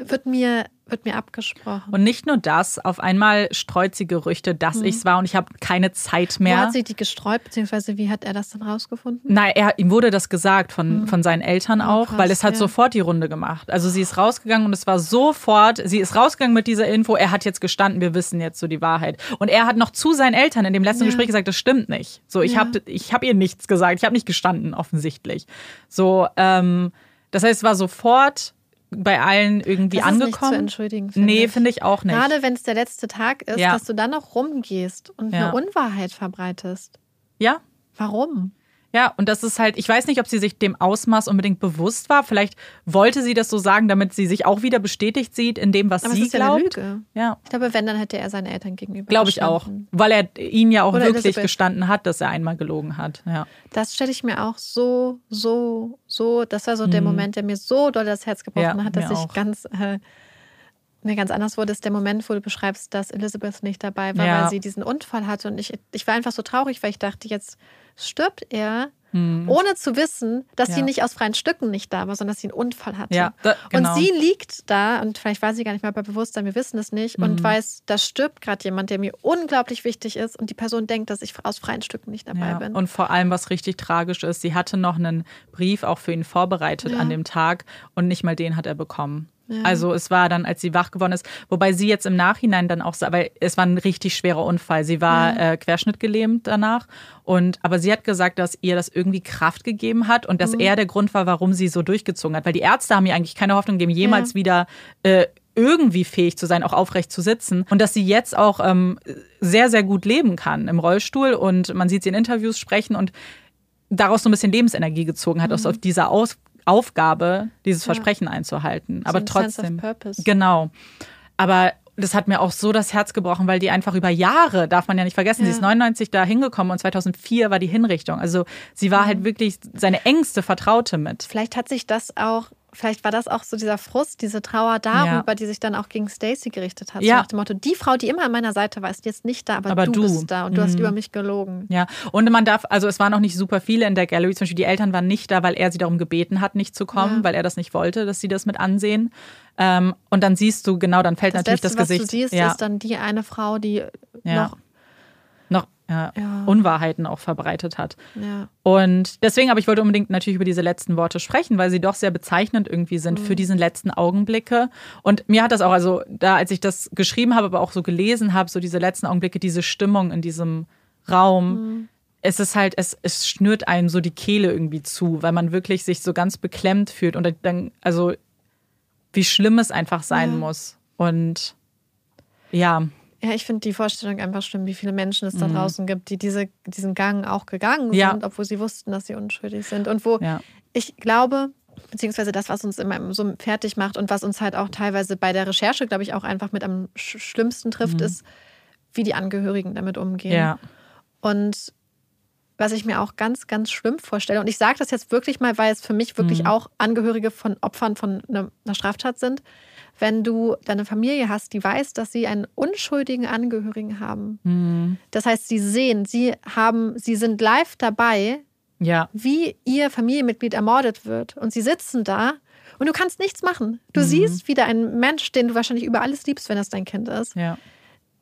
Wird mir, wird mir abgesprochen. Und nicht nur das, auf einmal streut sie Gerüchte, dass ich es war und ich habe keine Zeit Wo mehr. hat sie die gestreut, beziehungsweise wie hat er das dann rausgefunden? Nein, er, ihm wurde das gesagt von, von seinen Eltern auch, Mhm. krass, weil es hat ja. sofort die Runde gemacht. Also sie ist rausgegangen und es war sofort, sie ist rausgegangen mit dieser Info, er hat jetzt gestanden, wir wissen jetzt so die Wahrheit. Und er hat noch zu seinen Eltern in dem letzten Ja. Gespräch gesagt, das stimmt nicht. So, ich Ja. habe ich hab ihr nichts gesagt, ich habe nicht gestanden, offensichtlich. So, ähm, das heißt, es war sofort bei allen irgendwie Das ist nicht angekommen. zu entschuldigen, finde nee, ich. finde ich auch nicht. Gerade wenn es der letzte Tag ist, Ja. dass du dann noch rumgehst und Ja. eine Unwahrheit verbreitest. Ja, Warum? Ja, und das ist halt, ich weiß nicht, ob sie sich dem Ausmaß unbedingt bewusst war. Vielleicht wollte sie das so sagen, damit sie sich auch wieder bestätigt sieht in dem, was Aber sie ist ja eine glaubt. Lüge. Ja, Ich glaube, wenn, dann hätte er seinen Eltern gegenüber. glaube ich auch. Weil er ihn ja auch Oder wirklich Elizabeth. gestanden hat, dass er einmal gelogen hat. Ja. Das stelle ich mir auch so, so, so. Das war so der Moment, der mir so doll das Herz gebrochen Mhm. Ja, hat, dass ich auch. ganz. Äh, mir ganz anders wurde, ist der Moment, wo du beschreibst, dass Elizabeth nicht dabei war, Ja. weil sie diesen Unfall hatte. Und ich, ich war einfach so traurig, weil ich dachte, jetzt stirbt er, ohne zu wissen, dass sie. Ja. nicht aus freien Stücken nicht da war, sondern dass sie einen Unfall hatte. Ja, da- genau. Und sie liegt da, und vielleicht war sie gar nicht mal bei Bewusstsein, wir wissen es nicht, Mhm. und weiß, da stirbt gerade jemand, der mir unglaublich wichtig ist, und die Person denkt, dass ich aus freien Stücken nicht dabei Ja, bin. und vor allem, was richtig tragisch ist, sie hatte noch einen Brief auch für ihn vorbereitet an dem Tag und nicht mal den hat er bekommen. Ja. Also es war dann, als sie wach geworden ist, wobei sie jetzt im Nachhinein dann auch, weil es war ein richtig schwerer Unfall. Sie war äh, querschnittgelähmt danach und aber sie hat gesagt, dass ihr das irgendwie Kraft gegeben hat und Mhm. dass er der Grund war, warum sie so durchgezogen hat, weil die Ärzte haben ihr eigentlich keine Hoffnung gegeben, jemals wieder äh, irgendwie fähig zu sein, auch aufrecht zu sitzen. Und dass sie jetzt auch ähm, sehr, sehr gut leben kann im Rollstuhl. Und man sieht sie in Interviews sprechen und daraus so ein bisschen Lebensenergie gezogen hat, aus auf dieser Aus Aufgabe, dieses Mhm. Ja. Versprechen einzuhalten. So Aber trotzdem. Purpose. Genau. Aber das hat mir auch so das Herz gebrochen, weil die einfach über Jahre, darf man ja nicht vergessen, Ja. sie ist 99 da hingekommen und 2004 war die Hinrichtung. Also sie war halt wirklich seine engste Vertraute mit. Vielleicht hat sich das auch, vielleicht war das auch so dieser Frust, diese Trauer darüber, die sich dann auch gegen Stacy gerichtet hat. So Ja. nach dem Motto, die Frau, die immer an meiner Seite war, ist jetzt nicht da, aber, Aber du, du. bist da und du hast Mhm. über mich gelogen. Ja, und man darf, also es waren auch nicht super viele in der Gallery. Zum Beispiel die Eltern waren nicht da, weil er sie darum gebeten hat, nicht zu kommen, Ja. weil er das nicht wollte, dass sie das mit ansehen. Ähm, und dann siehst du, genau, dann fällt Das natürlich Letzte, das was Gesicht. du siehst, ja, ist dann die eine Frau, die Ja. noch. Ja. Unwahrheiten auch verbreitet hat. Ja. Und deswegen, aber ich wollte unbedingt natürlich über diese letzten Worte sprechen, weil sie doch sehr bezeichnend irgendwie sind Mhm. für diesen letzten Augenblicke. Und mir hat das auch, also da, als ich das geschrieben habe, aber auch so gelesen habe, so diese letzten Augenblicke, diese Stimmung in diesem Raum. Mhm. Es ist halt, es, es schnürt einem so die Kehle irgendwie zu, weil man wirklich sich so ganz beklemmt fühlt und dann, also wie schlimm es einfach sein Ja. muss. Und ja, Ja, ich finde die Vorstellung einfach schlimm, wie viele Menschen es da draußen gibt, die diese, diesen Gang auch gegangen Mhm. Ja. sind, obwohl sie wussten, dass sie unschuldig sind. Und wo ja. ich glaube, beziehungsweise das, was uns immer so fertig macht und was uns halt auch teilweise bei der Recherche, glaube ich, auch einfach mit am sch schlimmsten trifft, ist, wie die Angehörigen damit umgehen. Mhm. Ja. Und was ich mir auch ganz, ganz schlimm vorstelle, und ich sage das jetzt wirklich mal, weil es für mich wirklich Mhm. auch Angehörige von Opfern von einer einer Straftat sind, wenn du deine Familie hast, die weiß, dass sie einen unschuldigen Angehörigen haben. Mhm. Das heißt, sie sehen, sie haben, sie sind live dabei, Ja. wie ihr Familienmitglied ermordet wird. Und sie sitzen da und du kannst nichts machen. Mhm. Du siehst wieder einen Mensch, den du wahrscheinlich über alles liebst, wenn das dein Kind ist. Ja.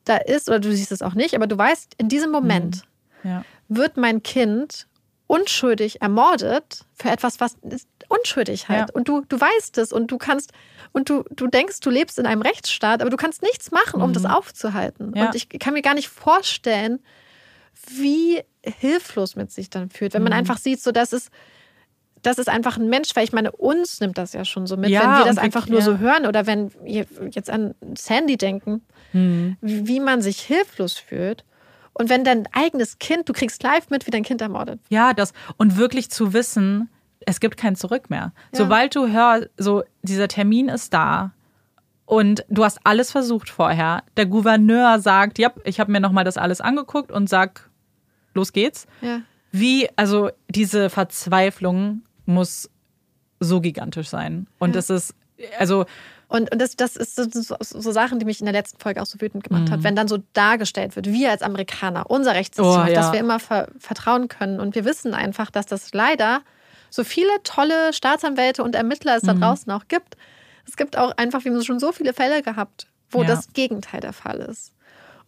Da ist, oder du siehst es auch nicht, aber du weißt, in diesem Moment Ja. wird mein Kind unschuldig ermordet für etwas, was ist unschuldig halt. Ja. Und du, du weißt es und du kannst, und du, du denkst, du lebst in einem Rechtsstaat, aber du kannst nichts machen, um das aufzuhalten. Mhm. Ja. Und ich kann mir gar nicht vorstellen, wie hilflos mit sich dann fühlt, wenn man Mhm. einfach sieht, so dass es das ist einfach ein Mensch, weil ich meine, uns nimmt das ja schon so mit, Ja, wenn wir das einfach wir- nur so hören oder wenn wir jetzt an Sandy denken, Mhm. wie man sich hilflos fühlt. Und wenn dein eigenes Kind, du kriegst live mit, wie dein Kind ermordet. Ja, das und wirklich zu wissen, es gibt kein Zurück mehr. Sobald du hörst, so dieser Termin ist da und du hast alles versucht vorher. Der Gouverneur sagt, ja, ich habe mir noch mal das alles angeguckt und sag, los geht's. Ja. Wie also diese Verzweiflung muss so gigantisch sein und das ist also Und, und das, das ist so, so, Sachen, die mich in der letzten Folge auch so wütend gemacht Mhm. hat, wenn dann so dargestellt wird, wir als Amerikaner, unser Rechtssystem, Oh, ja. das wir immer ver vertrauen können. Und wir wissen einfach, dass das leider so viele tolle Staatsanwälte und Ermittler es da Mhm. draußen auch gibt. Es gibt auch einfach, wir haben schon so viele Fälle gehabt, wo Ja. das Gegenteil der Fall ist.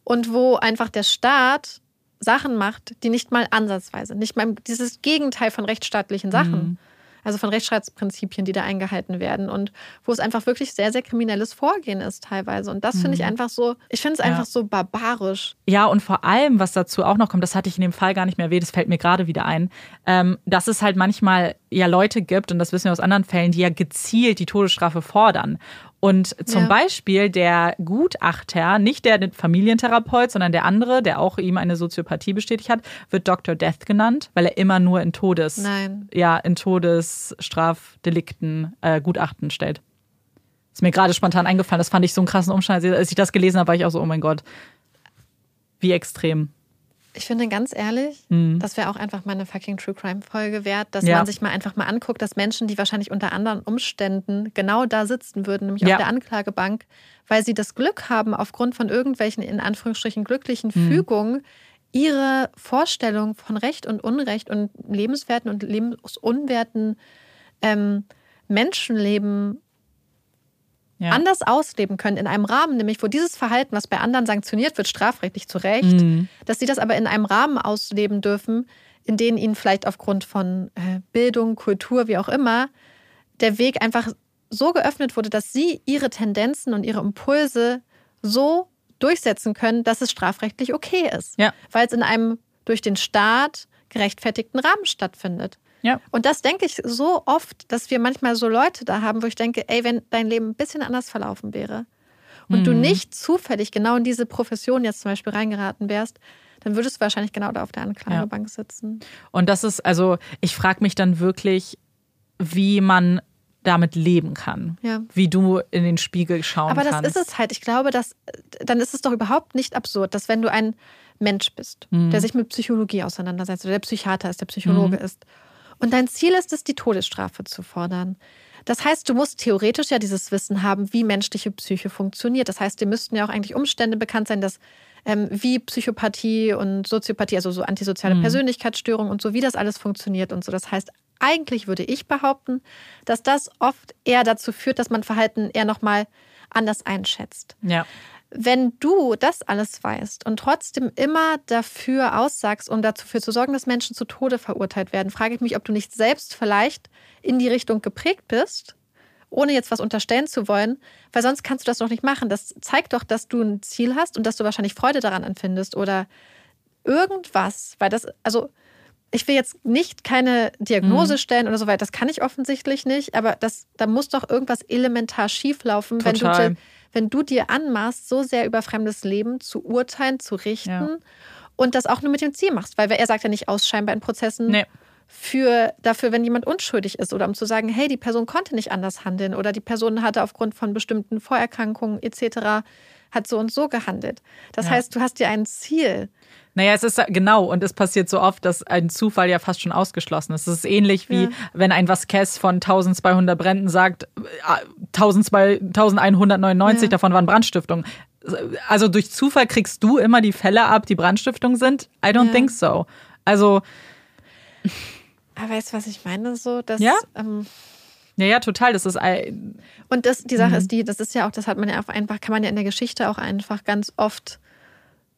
Und wo einfach der Staat Sachen macht, die nicht mal ansatzweise, nicht mal dieses Gegenteil von rechtsstaatlichen Sachen. Mhm. Also von Rechtsstaatsprinzipien, die da eingehalten werden und wo es einfach wirklich sehr, sehr kriminelles Vorgehen ist teilweise. Und das finde ich einfach so, ich finde es einfach so barbarisch. Ja, und vor allem, was dazu auch noch kommt, das hatte ich in dem Fall gar nicht mehr erwähnt, das fällt mir gerade wieder ein, ähm, dass es halt manchmal ja Leute gibt, und das wissen wir aus anderen Fällen, die ja gezielt die Todesstrafe fordern. Und zum Ja. Beispiel der Gutachter, nicht der Familientherapeut, sondern der andere, der auch ihm eine Soziopathie bestätigt hat, wird Dr. Death genannt, weil er immer nur in Todes, Nein. ja, in Todesstrafdelikten äh, Gutachten stellt. Ist mir gerade spontan eingefallen, das fand ich so einen krassen Umstand. Als ich das gelesen habe, war ich auch so, oh mein Gott, wie extrem. Ich finde ganz ehrlich, das wäre auch einfach mal eine fucking True Crime Folge wert, dass Ja. man sich mal einfach mal anguckt, dass Menschen, die wahrscheinlich unter anderen Umständen genau da sitzen würden, nämlich Ja. auf der Anklagebank, weil sie das Glück haben, aufgrund von irgendwelchen in Anführungsstrichen glücklichen Mhm. Fügungen, ihre Vorstellung von Recht und Unrecht und lebenswerten und lebensunwerten ähm, Menschenleben Ja. anders ausleben können in einem Rahmen, nämlich wo dieses Verhalten, was bei anderen sanktioniert wird, strafrechtlich zu Recht, Mhm. dass sie das aber in einem Rahmen ausleben dürfen, in denen ihnen vielleicht aufgrund von äh, Bildung, Kultur, wie auch immer, der Weg einfach so geöffnet wurde, dass sie ihre Tendenzen und ihre Impulse so durchsetzen können, dass es strafrechtlich okay ist. Ja. Weil es in einem durch den Staat gerechtfertigten Rahmen stattfindet. Ja. Und das denke ich so oft, dass wir manchmal so Leute da haben, wo ich denke, ey, wenn dein Leben ein bisschen anders verlaufen wäre und du nicht zufällig genau in diese Profession jetzt zum Beispiel reingeraten wärst, dann würdest du wahrscheinlich genau da auf der Anklagebank sitzen. Und das ist, also ich frage mich dann wirklich, wie man damit leben kann. Ja. Wie du in den Spiegel schauen Aber das kannst. ist es halt. Ich glaube, dass dann ist es doch überhaupt nicht absurd, dass wenn du ein Mensch bist, der sich mit Psychologie auseinandersetzt oder der Psychiater ist, der Psychologe ist und dein Ziel ist es, die Todesstrafe zu fordern. Das heißt, du musst theoretisch ja dieses Wissen haben, wie menschliche Psyche funktioniert. Das heißt, dir müssten ja auch eigentlich Umstände bekannt sein, dass ähm, wie Psychopathie und Soziopathie, also so antisoziale Persönlichkeitsstörungen und so, wie das alles funktioniert und so. Das heißt, eigentlich würde ich behaupten, dass das oft eher dazu führt, dass man Verhalten eher nochmal anders einschätzt. ja. Wenn du das alles weißt und trotzdem immer dafür aussagst, um dafür zu sorgen, dass Menschen zu Tode verurteilt werden, frage ich mich, ob du nicht selbst vielleicht in die Richtung geprägt bist, ohne jetzt was unterstellen zu wollen, weil sonst kannst du das doch nicht machen. Das zeigt doch, dass du ein Ziel hast und dass du wahrscheinlich Freude daran empfindest oder irgendwas, weil das, also ich will jetzt nicht keine Diagnose stellen oder so weiter, das kann ich offensichtlich nicht, aber das, da muss doch irgendwas elementar schieflaufen, wenn du, wenn du dir anmaßt, so sehr über fremdes Leben zu urteilen, zu richten Ja. und das auch nur mit dem Ziel machst, weil er sagt ja nicht aus scheinbar in Prozessen Nee. für dafür, wenn jemand unschuldig ist oder um zu sagen, hey, die Person konnte nicht anders handeln oder die Person hatte aufgrund von bestimmten Vorerkrankungen etc. hat so und so gehandelt. Das Ja. heißt, du hast dir ein Ziel. Naja, es ist genau und es passiert so oft, dass ein Zufall ja fast schon ausgeschlossen ist. Es ist ähnlich wie, Ja. wenn ein Vasquez von 1200 Bränden sagt, äh, 1200 1199 Ja. davon waren Brandstiftungen. Also durch Zufall kriegst du immer die Fälle ab, die Brandstiftungen sind? I don't Ja. think so. Also, Aber weißt du, was ich meine? So, dass, Ja? ähm, ja, ja, total. Das ist ein- Und das, die Sache ist die, das ist ja auch, das hat man ja einfach, kann man ja in der Geschichte auch einfach ganz oft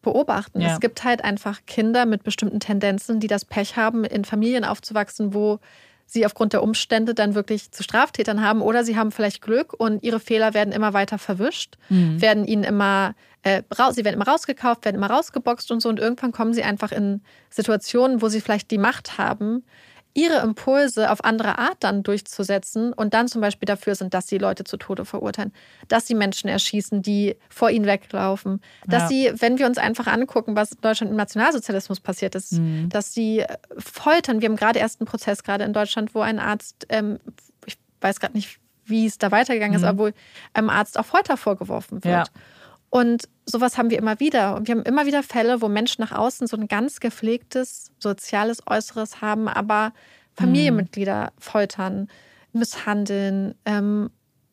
beobachten. Ja. Es gibt halt einfach Kinder mit bestimmten Tendenzen, die das Pech haben, in Familien aufzuwachsen, wo sie aufgrund der Umstände dann wirklich zu Straftätern haben oder sie haben vielleicht Glück und ihre Fehler werden immer weiter verwischt, werden ihnen immer äh, raus, sie werden immer rausgekauft, werden immer rausgeboxt und so und irgendwann kommen sie einfach in Situationen, wo sie vielleicht die Macht haben, ihre Impulse auf andere Art dann durchzusetzen und dann zum Beispiel dafür sind, dass sie Leute zu Tode verurteilen, dass sie Menschen erschießen, die vor ihnen weglaufen, dass Ja. sie, wenn wir uns einfach angucken, was in Deutschland im Nationalsozialismus passiert ist, dass sie äh, foltern. Wir haben gerade erst einen Prozess gerade in Deutschland, wo ein Arzt, ähm, ich weiß gerade nicht, wie es da weitergegangen ist, aber wo einem Arzt auch Folter vorgeworfen wird. Ja. Und sowas haben wir immer wieder. Und wir haben immer wieder Fälle, wo Menschen nach außen so ein ganz gepflegtes soziales Äußeres haben, aber Familienmitglieder foltern, misshandeln. Ähm,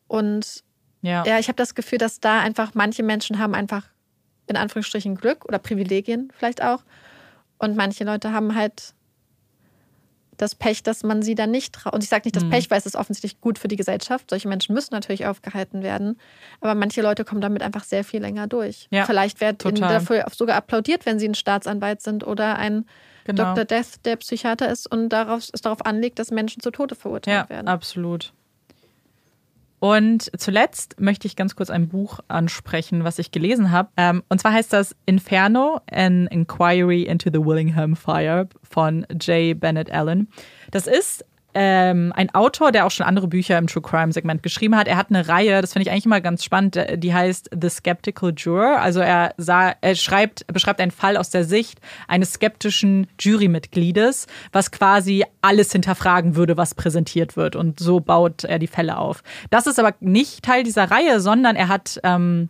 und ja. ja, ich habe das Gefühl, dass da einfach manche Menschen haben einfach in Anführungsstrichen Glück oder Privilegien vielleicht auch. Und manche Leute haben halt das Pech, dass man sie dann nicht traut. Und ich sage nicht das Mhm. Pech, weil es ist offensichtlich gut für die Gesellschaft. Solche Menschen müssen natürlich aufgehalten werden. Aber manche Leute kommen damit einfach sehr viel länger durch. Ja, Vielleicht wird ihnen dafür sogar applaudiert, wenn sie ein Staatsanwalt sind oder ein Genau. Dr. Death, der Psychiater ist und darauf, es darauf anlegt, dass Menschen zu Tode verurteilt Ja, werden. absolut. Und zuletzt möchte ich ganz kurz ein Buch ansprechen, was ich gelesen habe. Ähm, und zwar heißt das Inferno, an Inquiry into the Willingham Fire von J. Bennett Allen. Das ist ähm, ein Autor, der auch schon andere Bücher im True Crime Segment geschrieben hat. Er hat eine Reihe, das finde ich eigentlich immer ganz spannend, äh, die heißt The Skeptical Juror. Also er, sah, er schreibt, beschreibt einen Fall aus der Sicht eines skeptischen Jurymitgliedes, was quasi alles hinterfragen würde, was präsentiert wird. Und so baut er die Fälle auf. Das ist aber nicht Teil dieser Reihe, sondern er hat ähm,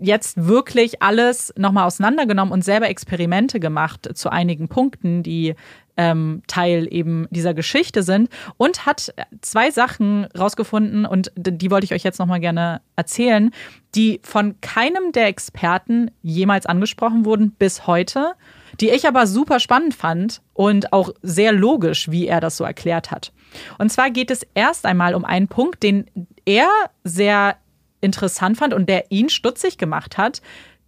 jetzt wirklich alles nochmal auseinandergenommen und selber Experimente gemacht zu einigen Punkten, die ähm, Teil eben dieser Geschichte sind und hat zwei Sachen rausgefunden und die wollte ich euch jetzt nochmal gerne erzählen, die von keinem der Experten jemals angesprochen wurden bis heute, die ich aber super spannend fand und auch sehr logisch, wie er das so erklärt hat. Und zwar geht es erst einmal um einen Punkt, den er sehr interessant fand und der ihn stutzig gemacht hat,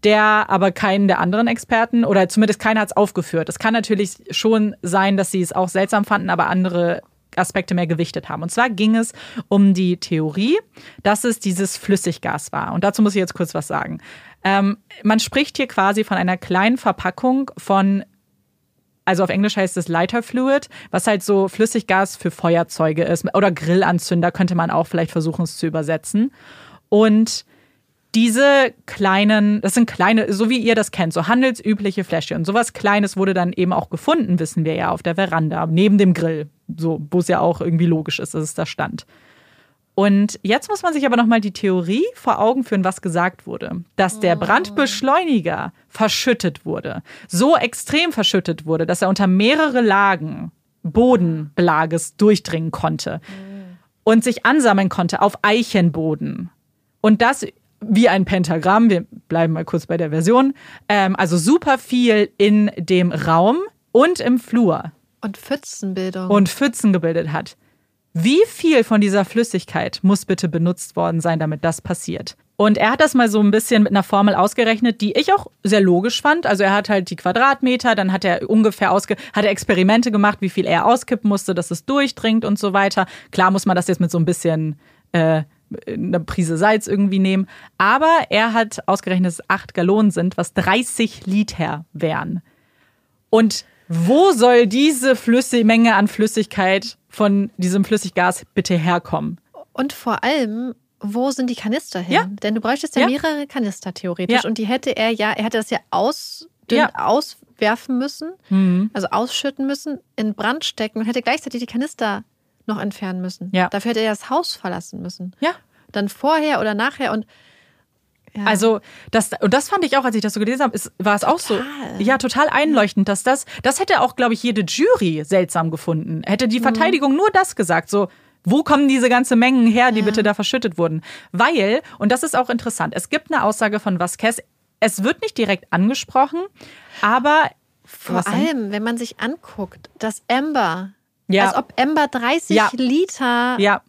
der aber keinen der anderen Experten oder zumindest keiner hat es aufgeführt. Es kann natürlich schon sein, dass sie es auch seltsam fanden, aber andere Aspekte mehr gewichtet haben. Und zwar ging es um die Theorie, dass es dieses Flüssiggas war. Und dazu muss ich jetzt kurz was sagen. Ähm, man spricht hier quasi von einer kleinen Verpackung von also auf Englisch heißt es Lighter Fluid, was halt so Flüssiggas für Feuerzeuge ist oder Grillanzünder könnte man auch vielleicht versuchen es zu übersetzen. Und diese kleinen, das sind kleine, so wie ihr das kennt, so handelsübliche Fläschchen. Und sowas Kleines wurde dann eben auch gefunden, wissen wir ja, auf der Veranda, neben dem Grill. So, wo es ja auch irgendwie logisch ist, dass es da stand. Und jetzt muss man sich aber nochmal die Theorie vor Augen führen, was gesagt wurde. Dass der Brandbeschleuniger verschüttet wurde. So extrem verschüttet wurde, dass er unter mehrere Lagen Bodenbelages durchdringen konnte. Und sich ansammeln konnte auf Eichenboden. Und das wie ein Pentagramm, wir bleiben mal kurz bei der Version, ähm, also super viel in dem Raum und im Flur Und Pfützenbildung. und Pfützen gebildet hat. Wie viel von dieser Flüssigkeit muss bitte benutzt worden sein, damit das passiert? Und er hat das mal so ein bisschen mit einer Formel ausgerechnet, die ich auch sehr logisch fand. Also er hat halt die Quadratmeter, dann hat er ungefähr ausge hat er Experimente gemacht, wie viel er auskippen musste, dass es durchdringt und so weiter. Klar muss man das jetzt mit so ein bisschen äh, eine Prise Salz irgendwie nehmen. Aber er hat ausgerechnet, dass es acht Gallonen sind, was 30 Liter wären. Und wo soll diese Flüssig Menge an Flüssigkeit von diesem Flüssiggas bitte herkommen? Und vor allem, wo sind die Kanister hin? Ja. Denn du bräuchtest ja, Ja. mehrere Kanister theoretisch. Ja. Und die hätte er ja, er hätte das ja Ja. auswerfen müssen, Mhm. also ausschütten müssen, in Brand stecken und hätte gleichzeitig die Kanister noch entfernen müssen. Ja. Dafür hätte er das Haus verlassen müssen. Ja. Dann vorher oder nachher und ja. Also, das, und das fand ich auch, als ich das so gelesen habe, ist, war es auch so. Total. Ja, total einleuchtend, dass das, das hätte auch, glaube ich, jede Jury seltsam gefunden. Hätte die Verteidigung nur das gesagt, so, wo kommen diese ganze Mengen her, die bitte da verschüttet wurden? Weil, und das ist auch interessant, es gibt eine Aussage von Vasquez, es wird nicht direkt angesprochen, aber vor allem, wenn man sich anguckt, dass Amber, Ja. als ob Amber 30 Ja. Liter Ja.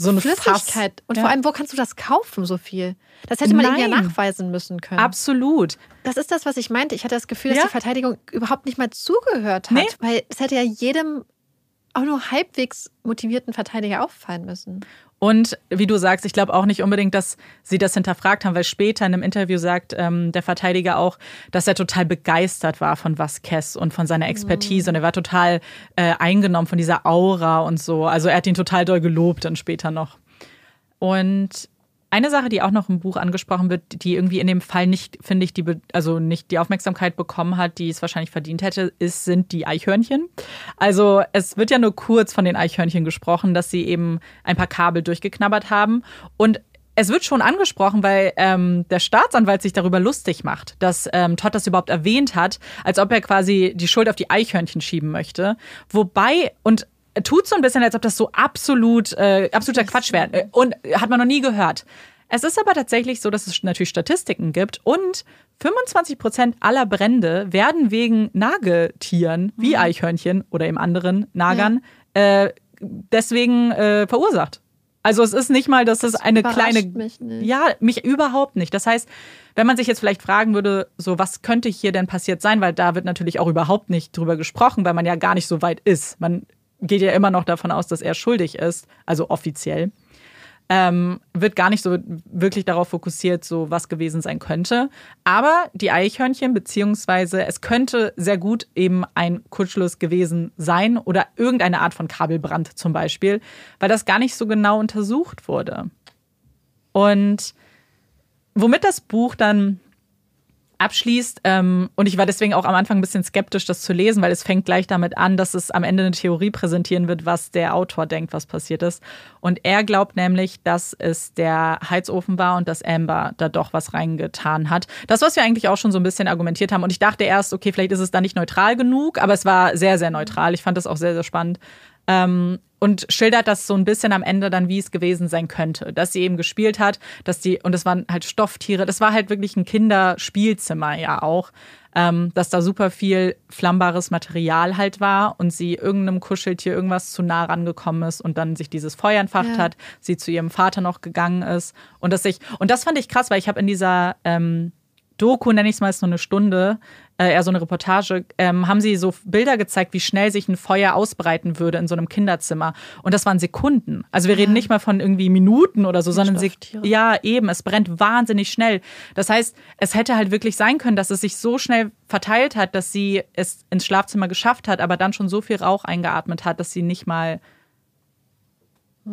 So eine Flüssigkeit. Fass. Und ja. vor allem, wo kannst du das kaufen, so viel? Das hätte man ja nachweisen müssen können. Absolut. Das ist das, was ich meinte. Ich hatte das Gefühl, dass die Verteidigung überhaupt nicht mal zugehört hat. Nee. Weil es hätte ja jedem auch nur halbwegs motivierten Verteidiger auffallen müssen. Und wie du sagst, ich glaube auch nicht unbedingt, dass sie das hinterfragt haben, weil später in einem Interview sagt ähm, der Verteidiger auch, dass er total begeistert war von Vasquez und von seiner Expertise und er war total äh, eingenommen von dieser Aura und so. Also er hat ihn total doll gelobt dann später noch. Und eine Sache, die auch noch im Buch angesprochen wird, die irgendwie in dem Fall nicht, finde ich, die, also nicht die Aufmerksamkeit bekommen hat, die es wahrscheinlich verdient hätte, ist, sind die Eichhörnchen. Also es wird ja nur kurz von den Eichhörnchen gesprochen, dass sie eben ein paar Kabel durchgeknabbert haben. Und es wird schon angesprochen, weil ähm, der Staatsanwalt sich darüber lustig macht, dass ähm, Todd das überhaupt erwähnt hat, als ob er quasi die Schuld auf die Eichhörnchen schieben möchte. Wobei, und tut so ein bisschen, als ob das so absolut, äh, absoluter Quatsch wäre. Äh, Und hat man noch nie gehört. Es ist aber tatsächlich so, dass es natürlich Statistiken gibt und 25 Prozent aller Brände werden wegen Nagetieren wie Eichhörnchen oder eben anderen Nagern äh, deswegen äh, verursacht. Also es ist nicht mal, dass es eine kleine, mich nicht. ja, mich überhaupt nicht. Das heißt, wenn man sich jetzt vielleicht fragen würde, so was könnte hier denn passiert sein, weil da wird natürlich auch überhaupt nicht drüber gesprochen, weil man ja gar nicht so weit ist. Man geht ja immer noch davon aus, dass er schuldig ist, also offiziell. Ähm, wird gar nicht so wirklich darauf fokussiert, so was gewesen sein könnte. Aber die Eichhörnchen, beziehungsweise es könnte sehr gut eben ein Kurzschluss gewesen sein oder irgendeine Art von Kabelbrand zum Beispiel, weil das gar nicht so genau untersucht wurde. Und womit das Buch dann abschließt, ähm, und ich war deswegen auch am Anfang ein bisschen skeptisch, das zu lesen, weil es fängt gleich damit an, dass es am Ende eine Theorie präsentieren wird, was der Autor denkt, was passiert ist. Und er glaubt nämlich, dass es der Heizofen war und dass Amber da doch was reingetan hat. Das, was wir eigentlich auch schon so ein bisschen argumentiert haben. Und ich dachte erst, okay, vielleicht ist es da nicht neutral genug, aber es war sehr, sehr neutral. Ich fand das auch sehr, sehr spannend. Ähm, und schildert das so ein bisschen am Ende dann, wie es gewesen sein könnte. Dass sie eben gespielt hat, dass die, und es waren halt Stofftiere, das war halt wirklich ein Kinderspielzimmer ja auch, ähm, dass da super viel flammbares Material halt war und sie irgendeinem Kuscheltier irgendwas zu nah rangekommen ist und dann sich dieses Feuer entfacht Ja. hat, sie zu ihrem Vater noch gegangen ist und dass ich, und das fand ich krass, weil ich habe in dieser ähm, Doku, nenne ich es mal, ist nur eine Stunde, äh, eher so eine Reportage, ähm, haben sie so Bilder gezeigt, wie schnell sich ein Feuer ausbreiten würde in so einem Kinderzimmer. Und das waren Sekunden. Also wir reden nicht mal von irgendwie Minuten oder so, sondern Stofftiere. ja, eben, es brennt wahnsinnig schnell. Das heißt, es hätte halt wirklich sein können, dass es sich so schnell verteilt hat, dass sie es ins Schlafzimmer geschafft hat, aber dann schon so viel Rauch eingeatmet hat, dass sie nicht mal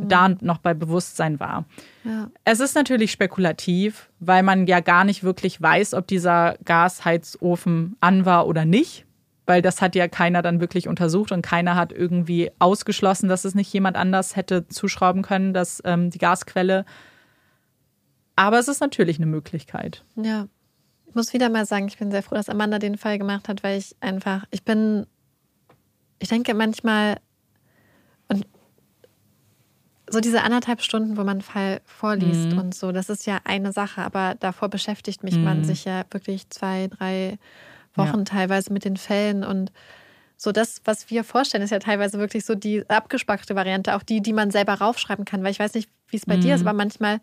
da noch bei Bewusstsein war. Ja. Es ist natürlich spekulativ, weil man ja gar nicht wirklich weiß, ob dieser Gasheizofen an war oder nicht. weil das hat ja keiner dann wirklich untersucht und keiner hat irgendwie ausgeschlossen, dass es nicht jemand anders hätte zuschrauben können, dass ähm, die Gasquelle. Aber es ist natürlich eine Möglichkeit. Ja. Ich muss wieder mal sagen, ich bin sehr froh, dass Amanda den Fall gemacht hat, weil ich einfach, ich bin, ich denke manchmal, so diese anderthalb Stunden, wo man einen Fall vorliest Mhm. und so, das ist ja eine Sache, aber davor beschäftigt mich man Mhm. sich ja wirklich zwei, drei Wochen teilweise mit den Fällen und so das, was wir vorstellen, ist ja teilweise wirklich so die abgespackte Variante, auch die, die man selber raufschreiben kann, weil ich weiß nicht, wie es bei dir ist, Mhm. aber manchmal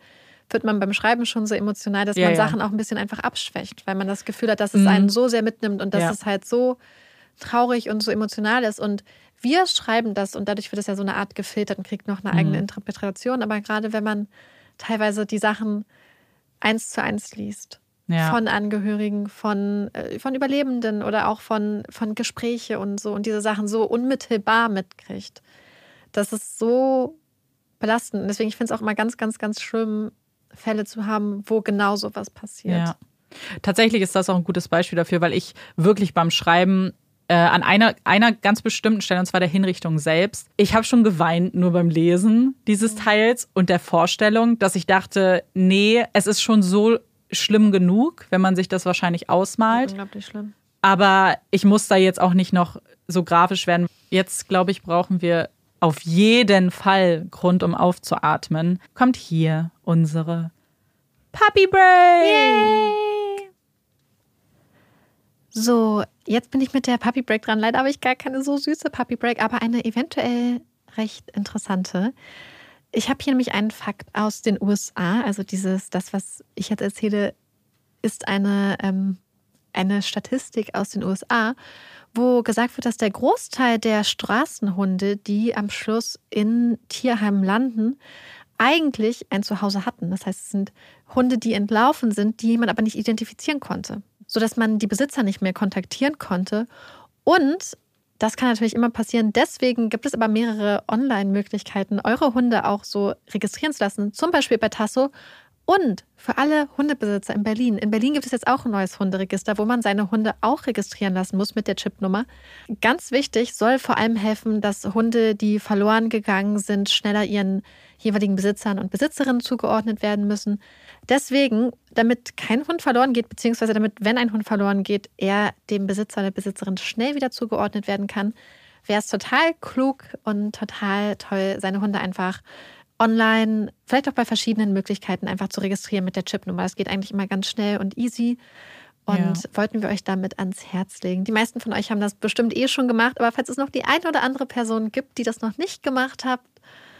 wird man beim Schreiben schon so emotional, dass Ja, man ja. Sachen auch ein bisschen einfach abschwächt, weil man das Gefühl hat, dass es Mhm. einen so sehr mitnimmt und dass Ja. es halt so traurig und so emotional ist. Und wir schreiben das und dadurch wird es ja so eine Art gefiltert und kriegt noch eine eigene Mhm. Interpretation. Aber gerade wenn man teilweise die Sachen eins zu eins liest, Ja. von Angehörigen, von, äh, von Überlebenden oder auch von, von Gespräche und so und diese Sachen so unmittelbar mitkriegt, das ist so belastend. Und deswegen, ich finde es auch immer ganz, ganz, ganz schlimm, Fälle zu haben, wo genau sowas passiert. Ja. Tatsächlich ist das auch ein gutes Beispiel dafür, weil ich wirklich beim Schreiben äh, an einer, einer ganz bestimmten Stelle, und zwar der Hinrichtung selbst, ich habe schon geweint nur beim Lesen dieses Teils und der Vorstellung, dass ich dachte, nee, es ist schon so schlimm genug, wenn man sich das wahrscheinlich ausmalt. Unglaublich schlimm. Aber ich muss da jetzt auch nicht noch so grafisch werden. Jetzt, glaube ich, brauchen wir auf jeden Fall Grund, um aufzuatmen. Kommt hier unsere Puppy Break. So, jetzt bin ich mit der Puppy Break dran. Leider habe ich gar keine so süße Puppy Break, aber eine eventuell recht interessante. Ich habe hier nämlich einen Fakt aus den USA. Also dieses, das, was ich jetzt erzähle, ist eine, ähm, eine Statistik aus den USA, wo gesagt wird, dass der Großteil der Straßenhunde, die am Schluss in Tierheimen landen, eigentlich ein Zuhause hatten. Das heißt, es sind Hunde, die entlaufen sind, die man aber nicht identifizieren konnte, sodass man die Besitzer nicht mehr kontaktieren konnte. Und das kann natürlich immer passieren. Deswegen gibt es aber mehrere Online-Möglichkeiten, eure Hunde auch so registrieren zu lassen. Zum Beispiel bei Tasso. Und für alle Hundebesitzer in Berlin. In Berlin gibt es jetzt auch ein neues Hunderegister, wo man seine Hunde auch registrieren lassen muss mit der Chipnummer. Ganz wichtig, soll vor allem helfen, dass Hunde, die verloren gegangen sind, schneller ihren jeweiligen Besitzern und Besitzerinnen zugeordnet werden müssen. Deswegen, damit kein Hund verloren geht, beziehungsweise damit, wenn ein Hund verloren geht, er dem Besitzer oder Besitzerin schnell wieder zugeordnet werden kann, wäre es total klug und total toll, seine Hunde einfach online, vielleicht auch bei verschiedenen Möglichkeiten einfach zu registrieren mit der Chipnummer. Das geht eigentlich immer ganz schnell und easy. Und Ja. wollten wir euch damit ans Herz legen. Die meisten von euch haben das bestimmt eh schon gemacht, aber falls es noch die eine oder andere Person gibt, die das noch nicht gemacht hat,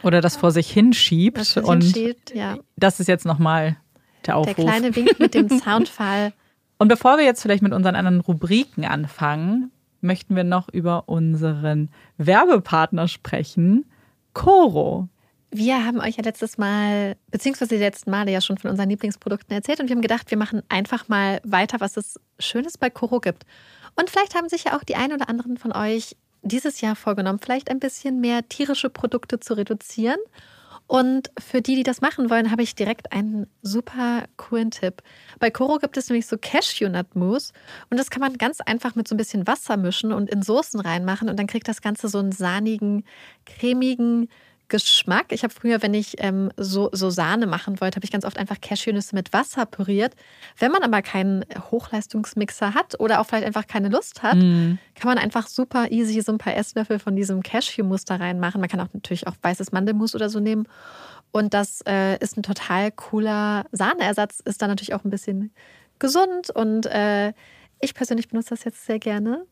Oder das vor sich hinschiebt. das und hinschiebt, ja, das ist jetzt nochmal der Aufruf. der kleine Wink mit dem [laughs] Soundfall. Und bevor wir jetzt vielleicht mit unseren anderen Rubriken anfangen, möchten wir noch über unseren Werbepartner sprechen, Coro. Wir haben euch ja letztes Mal, beziehungsweise die letzten Male ja schon von unseren Lieblingsprodukten erzählt und wir haben gedacht, wir machen einfach mal weiter, was es Schönes bei Koro gibt. Und vielleicht haben sich ja auch die ein oder anderen von euch dieses Jahr vorgenommen, vielleicht ein bisschen mehr tierische Produkte zu reduzieren. Und für die, die das machen wollen, habe ich direkt einen super coolen Tipp. Bei Koro gibt es nämlich so Cashew-Nut-Mousse und das kann man ganz einfach mit so ein bisschen Wasser mischen und in Soßen reinmachen und dann kriegt das Ganze so einen sahnigen, cremigen Geschmack. Ich habe früher, wenn ich ähm, so, so Sahne machen wollte, habe ich ganz oft einfach Cashewnüsse mit Wasser püriert. Wenn man aber keinen Hochleistungsmixer hat oder auch vielleicht einfach keine Lust hat, Mm. kann man einfach super easy so ein paar Esslöffel von diesem Cashew-Mousse da reinmachen. Man kann auch natürlich auch weißes Mandelmus oder so nehmen. Und das äh, ist ein total cooler Sahneersatz. Ist dann natürlich auch ein bisschen gesund. Und äh, ich persönlich benutze das jetzt sehr gerne.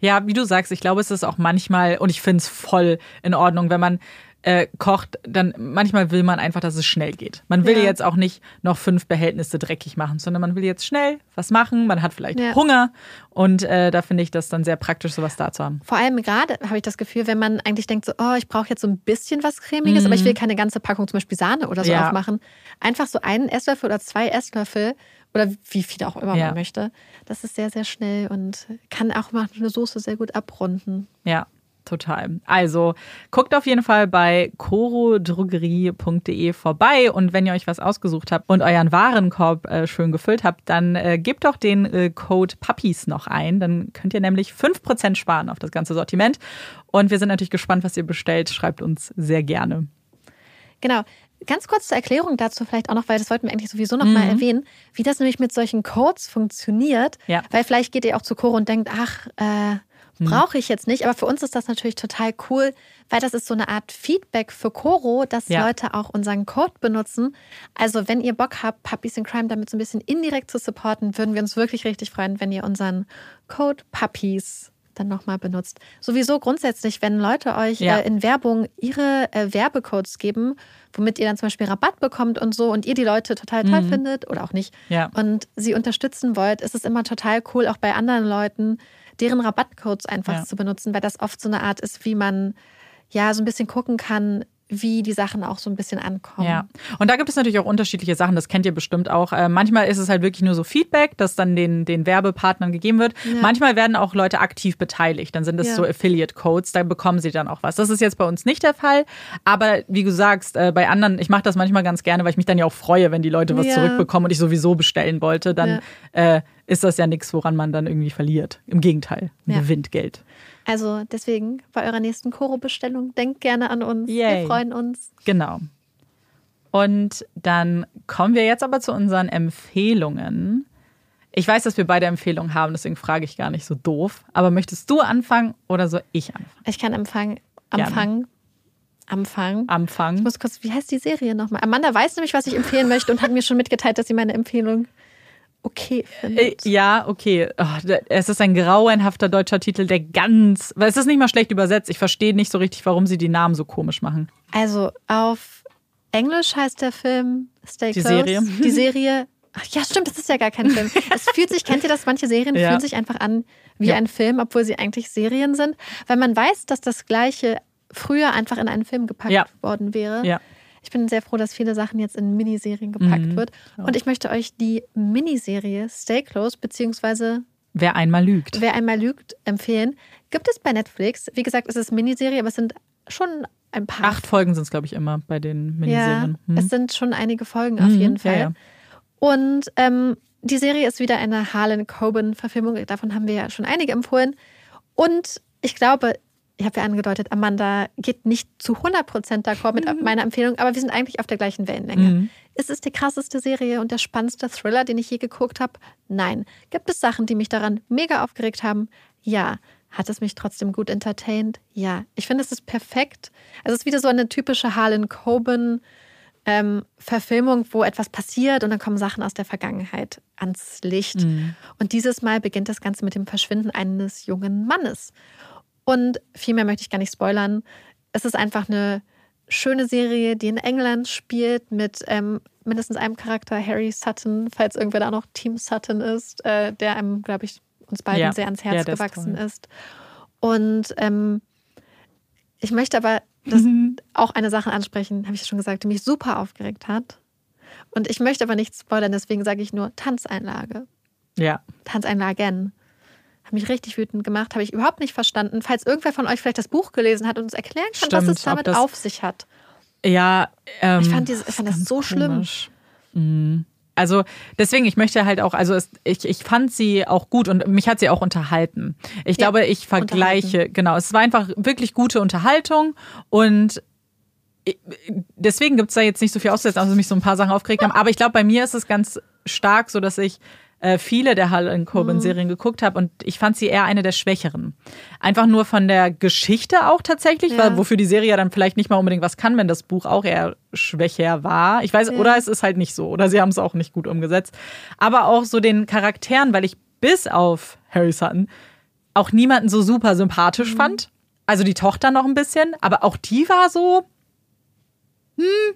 Ja, wie du sagst, ich glaube, es ist auch manchmal, und ich finde es voll in Ordnung, wenn man äh, kocht, dann manchmal will man einfach, dass es schnell geht. Man will Ja. jetzt auch nicht noch fünf Behältnisse dreckig machen, sondern man will jetzt schnell was machen. Man hat vielleicht Ja. Hunger und äh, da finde ich das dann sehr praktisch, sowas da zu haben. Vor allem gerade habe ich das Gefühl, wenn man eigentlich denkt, so, oh, ich brauche jetzt so ein bisschen was Cremiges, aber ich will keine ganze Packung zum Beispiel Sahne oder so Ja. aufmachen. Einfach so einen Esslöffel oder zwei Esslöffel oder wie viel auch immer Ja. man möchte. Das ist sehr, sehr schnell und kann auch mal eine Soße sehr gut abrunden. Ja. Total. Also guckt auf jeden Fall bei corodrogerie.de vorbei und wenn ihr euch was ausgesucht habt und euren Warenkorb äh, schön gefüllt habt, dann äh, gebt doch den äh, Code Puppies noch ein. Dann könnt ihr nämlich 5% sparen auf das ganze Sortiment. Und wir sind natürlich gespannt, was ihr bestellt. Schreibt uns sehr gerne. Genau. Ganz kurz zur Erklärung dazu vielleicht auch noch, weil das wollten wir eigentlich sowieso noch mhm. mal erwähnen, wie das nämlich mit solchen Codes funktioniert. Ja. Weil vielleicht geht ihr auch zu Coro und denkt, ach, äh. Brauche ich jetzt nicht. Aber für uns ist das natürlich total cool, weil das ist so eine Art Feedback für Coro, dass ja. Leute auch unseren Code benutzen. Also wenn ihr Bock habt, Puppies in Crime damit so ein bisschen indirekt zu supporten, würden wir uns wirklich richtig freuen, wenn ihr unseren Code Puppies dann nochmal benutzt. Sowieso grundsätzlich, wenn Leute euch ja. äh, in Werbung ihre äh, Werbecodes geben, womit ihr dann zum Beispiel Rabatt bekommt und so und ihr die Leute total toll mhm. findet oder auch nicht ja. und sie unterstützen wollt, ist es immer total cool, auch bei anderen Leuten deren Rabattcodes einfach ja. zu benutzen, weil das oft so eine Art ist, wie man ja so ein bisschen gucken kann, wie die Sachen auch so ein bisschen ankommen. Ja, und da gibt es natürlich auch unterschiedliche Sachen, das kennt ihr bestimmt auch. Äh, manchmal ist es halt wirklich nur so Feedback, das dann den, den Werbepartnern gegeben wird. Ja. Manchmal werden auch Leute aktiv beteiligt, dann sind es ja. so Affiliate-Codes, da bekommen sie dann auch was. Das ist jetzt bei uns nicht der Fall, aber wie du sagst, äh, bei anderen, ich mache das manchmal ganz gerne, weil ich mich dann ja auch freue, wenn die Leute was ja. zurückbekommen und ich sowieso bestellen wollte, dann äh, ist das ja nichts, woran man dann irgendwie verliert. Im Gegenteil, man gewinnt Geld. Also deswegen bei eurer nächsten Koro-Bestellung denkt gerne an uns. Yay. Wir freuen uns. Genau. Und dann kommen wir jetzt aber zu unseren Empfehlungen. Ich weiß, dass wir beide Empfehlungen haben, deswegen frage ich gar nicht so doof. Aber möchtest du anfangen oder soll ich anfangen? Ich kann anfangen. Anfangen. Anfangen. Anfangen. Ich muss kurz, wie heißt die Serie nochmal? Amanda weiß nämlich, was ich empfehlen möchte und hat mir schon mitgeteilt, dass sie meine Empfehlung okay findet. Äh, ja, okay. Oh, es ist ein grauenhafter deutscher Titel, der ganz. Weil es ist nicht mal schlecht übersetzt. Ich verstehe nicht so richtig, warum sie die Namen so komisch machen. Also auf Englisch heißt der Film Stay Die Close. Serie. Die Serie. Ach, ja, stimmt, das ist ja gar kein Film. [laughs] Es fühlt sich, kennt ihr das? Manche Serien ja. fühlen sich einfach an wie ja. ein Film, obwohl sie eigentlich Serien sind. Weil man weiß, dass das Gleiche früher einfach in einen Film gepackt ja. worden wäre. Ja. Ich bin sehr froh, dass viele Sachen jetzt in Miniserien gepackt mhm. wird. Und ich möchte euch die Miniserie Stay Close beziehungsweise Wer einmal lügt. Wer einmal lügt empfehlen. Gibt es bei Netflix. Wie gesagt, es ist Miniserie, aber es sind schon ein paar. Acht Folgen sind es, glaube ich, immer bei den Miniserien. Ja, hm. es sind schon einige Folgen auf mhm, jeden Fall. Ja, ja. Und ähm, die Serie ist wieder eine Harlan Coben-Verfilmung. Davon haben wir ja schon einige empfohlen. Und ich glaube, ich habe ja angedeutet, Amanda geht nicht zu 100% d'accord mit mhm. meiner Empfehlung, aber wir sind eigentlich auf der gleichen Wellenlänge. Mhm. Ist es die krasseste Serie und der spannendste Thriller, den ich je geguckt habe? Nein. Gibt es Sachen, die mich daran mega aufgeregt haben? Ja. Hat es mich trotzdem gut entertained? Ja. Ich finde, es ist perfekt. Also es ist wieder so eine typische Harlan Coben ähm, Verfilmung, wo etwas passiert und dann kommen Sachen aus der Vergangenheit ans Licht. Mhm. Und dieses Mal beginnt das Ganze mit dem Verschwinden eines jungen Mannes. Und viel mehr möchte ich gar nicht spoilern. Es ist einfach eine schöne Serie, die in England spielt mit ähm, mindestens einem Charakter, Harry Sutton, falls irgendwer da noch Team Sutton ist, äh, der einem, glaube ich, uns beiden ja. sehr ans Herz ja, gewachsen ist, ist. Und ähm, ich möchte aber das mhm. auch eine Sache ansprechen, habe ich schon gesagt, die mich super aufgeregt hat. Und ich möchte aber nichts spoilern, deswegen sage ich nur Tanzeinlage. Ja. Tanzeinlagen. Hat mich richtig wütend gemacht, habe ich überhaupt nicht verstanden. Falls irgendwer von euch vielleicht das Buch gelesen hat und uns erklären kann, Stimmt, was es damit auf sich hat. Ja, ähm, ich fand, dieses, ich fand das so schlimm. Mhm. Also deswegen, ich möchte halt auch, also es, ich, ich fand sie auch gut und mich hat sie auch unterhalten. Ich ja, glaube, ich vergleiche, genau, es war einfach wirklich gute Unterhaltung und deswegen gibt es da jetzt nicht so viel auszusetzen, also mich so ein paar Sachen aufgeregt haben. Aber ich glaube, bei mir ist es ganz stark so, dass ich äh, viele der Hall Coben-Serien mhm. geguckt habe und ich fand sie eher eine der schwächeren. Einfach nur von der Geschichte auch tatsächlich, ja. weil, wofür die Serie ja dann vielleicht nicht mal unbedingt was kann, wenn das Buch auch eher schwächer war. Ich weiß, ja. oder es ist halt nicht so, oder sie haben es auch nicht gut umgesetzt. Aber auch so den Charakteren, weil ich bis auf Harry Sutton auch niemanden so super sympathisch mhm. fand. Also die Tochter noch ein bisschen, aber auch die war so, hm,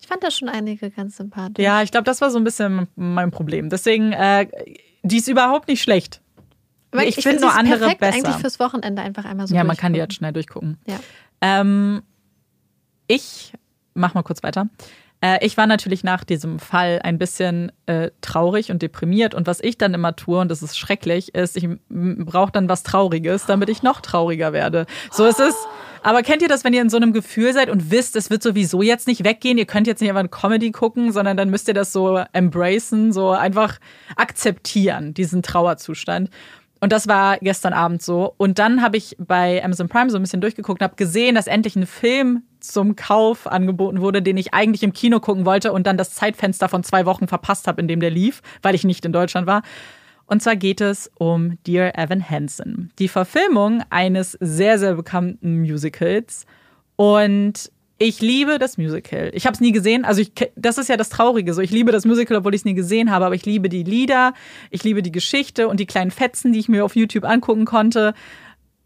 ich fand da schon einige ganz sympathisch. Ja, ich glaube, das war so ein bisschen mein Problem. Deswegen, äh, die ist überhaupt nicht schlecht. Aber ich, ich finde nur andere perfekt besser. eigentlich fürs Wochenende einfach einmal so Ja, man kann die jetzt schnell durchgucken. Ja. Ähm, ich mach mal kurz weiter. Äh, ich war natürlich nach diesem Fall ein bisschen äh, traurig und deprimiert. Und was ich dann immer tue, und das ist schrecklich, ist, ich brauche dann was Trauriges, damit ich noch trauriger werde. So ist es. Aber kennt ihr das, wenn ihr in so einem Gefühl seid und wisst, es wird sowieso jetzt nicht weggehen, ihr könnt jetzt nicht einfach eine Comedy gucken, sondern dann müsst ihr das so embracen, so einfach akzeptieren, diesen Trauerzustand. Und das war gestern Abend so. Und dann habe ich bei Amazon Prime so ein bisschen durchgeguckt und habe gesehen, dass endlich ein Film zum Kauf angeboten wurde, den ich eigentlich im Kino gucken wollte und dann das Zeitfenster von zwei Wochen verpasst habe, in dem der lief, weil ich nicht in Deutschland war. Und zwar geht es um Dear Evan Hansen, die Verfilmung eines sehr, sehr bekannten Musicals. Und ich liebe das Musical. Ich habe es nie gesehen. Also ich, das ist ja das Traurige. So, ich liebe das Musical, obwohl ich es nie gesehen habe. Aber ich liebe die Lieder, ich liebe die Geschichte und die kleinen Fetzen, die ich mir auf YouTube angucken konnte.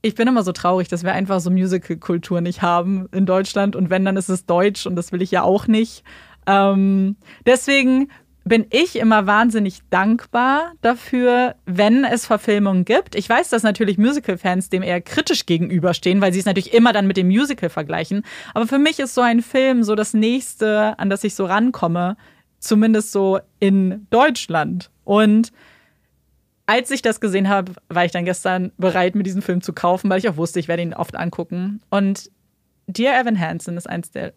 Ich bin immer so traurig, dass wir einfach so Musical-Kultur nicht haben in Deutschland. Und wenn, dann ist es Deutsch und das will ich ja auch nicht. Ähm, deswegen bin ich immer wahnsinnig dankbar dafür, wenn es Verfilmungen gibt. Ich weiß, dass natürlich Musical-Fans dem eher kritisch gegenüberstehen, weil sie es natürlich immer dann mit dem Musical vergleichen. Aber für mich ist so ein Film so das nächste, an das ich so rankomme, zumindest so in Deutschland. Und als ich das gesehen habe, war ich dann gestern bereit, mir diesen Film zu kaufen, weil ich auch wusste, ich werde ihn oft angucken. Und Dear Evan Hansen ist eins der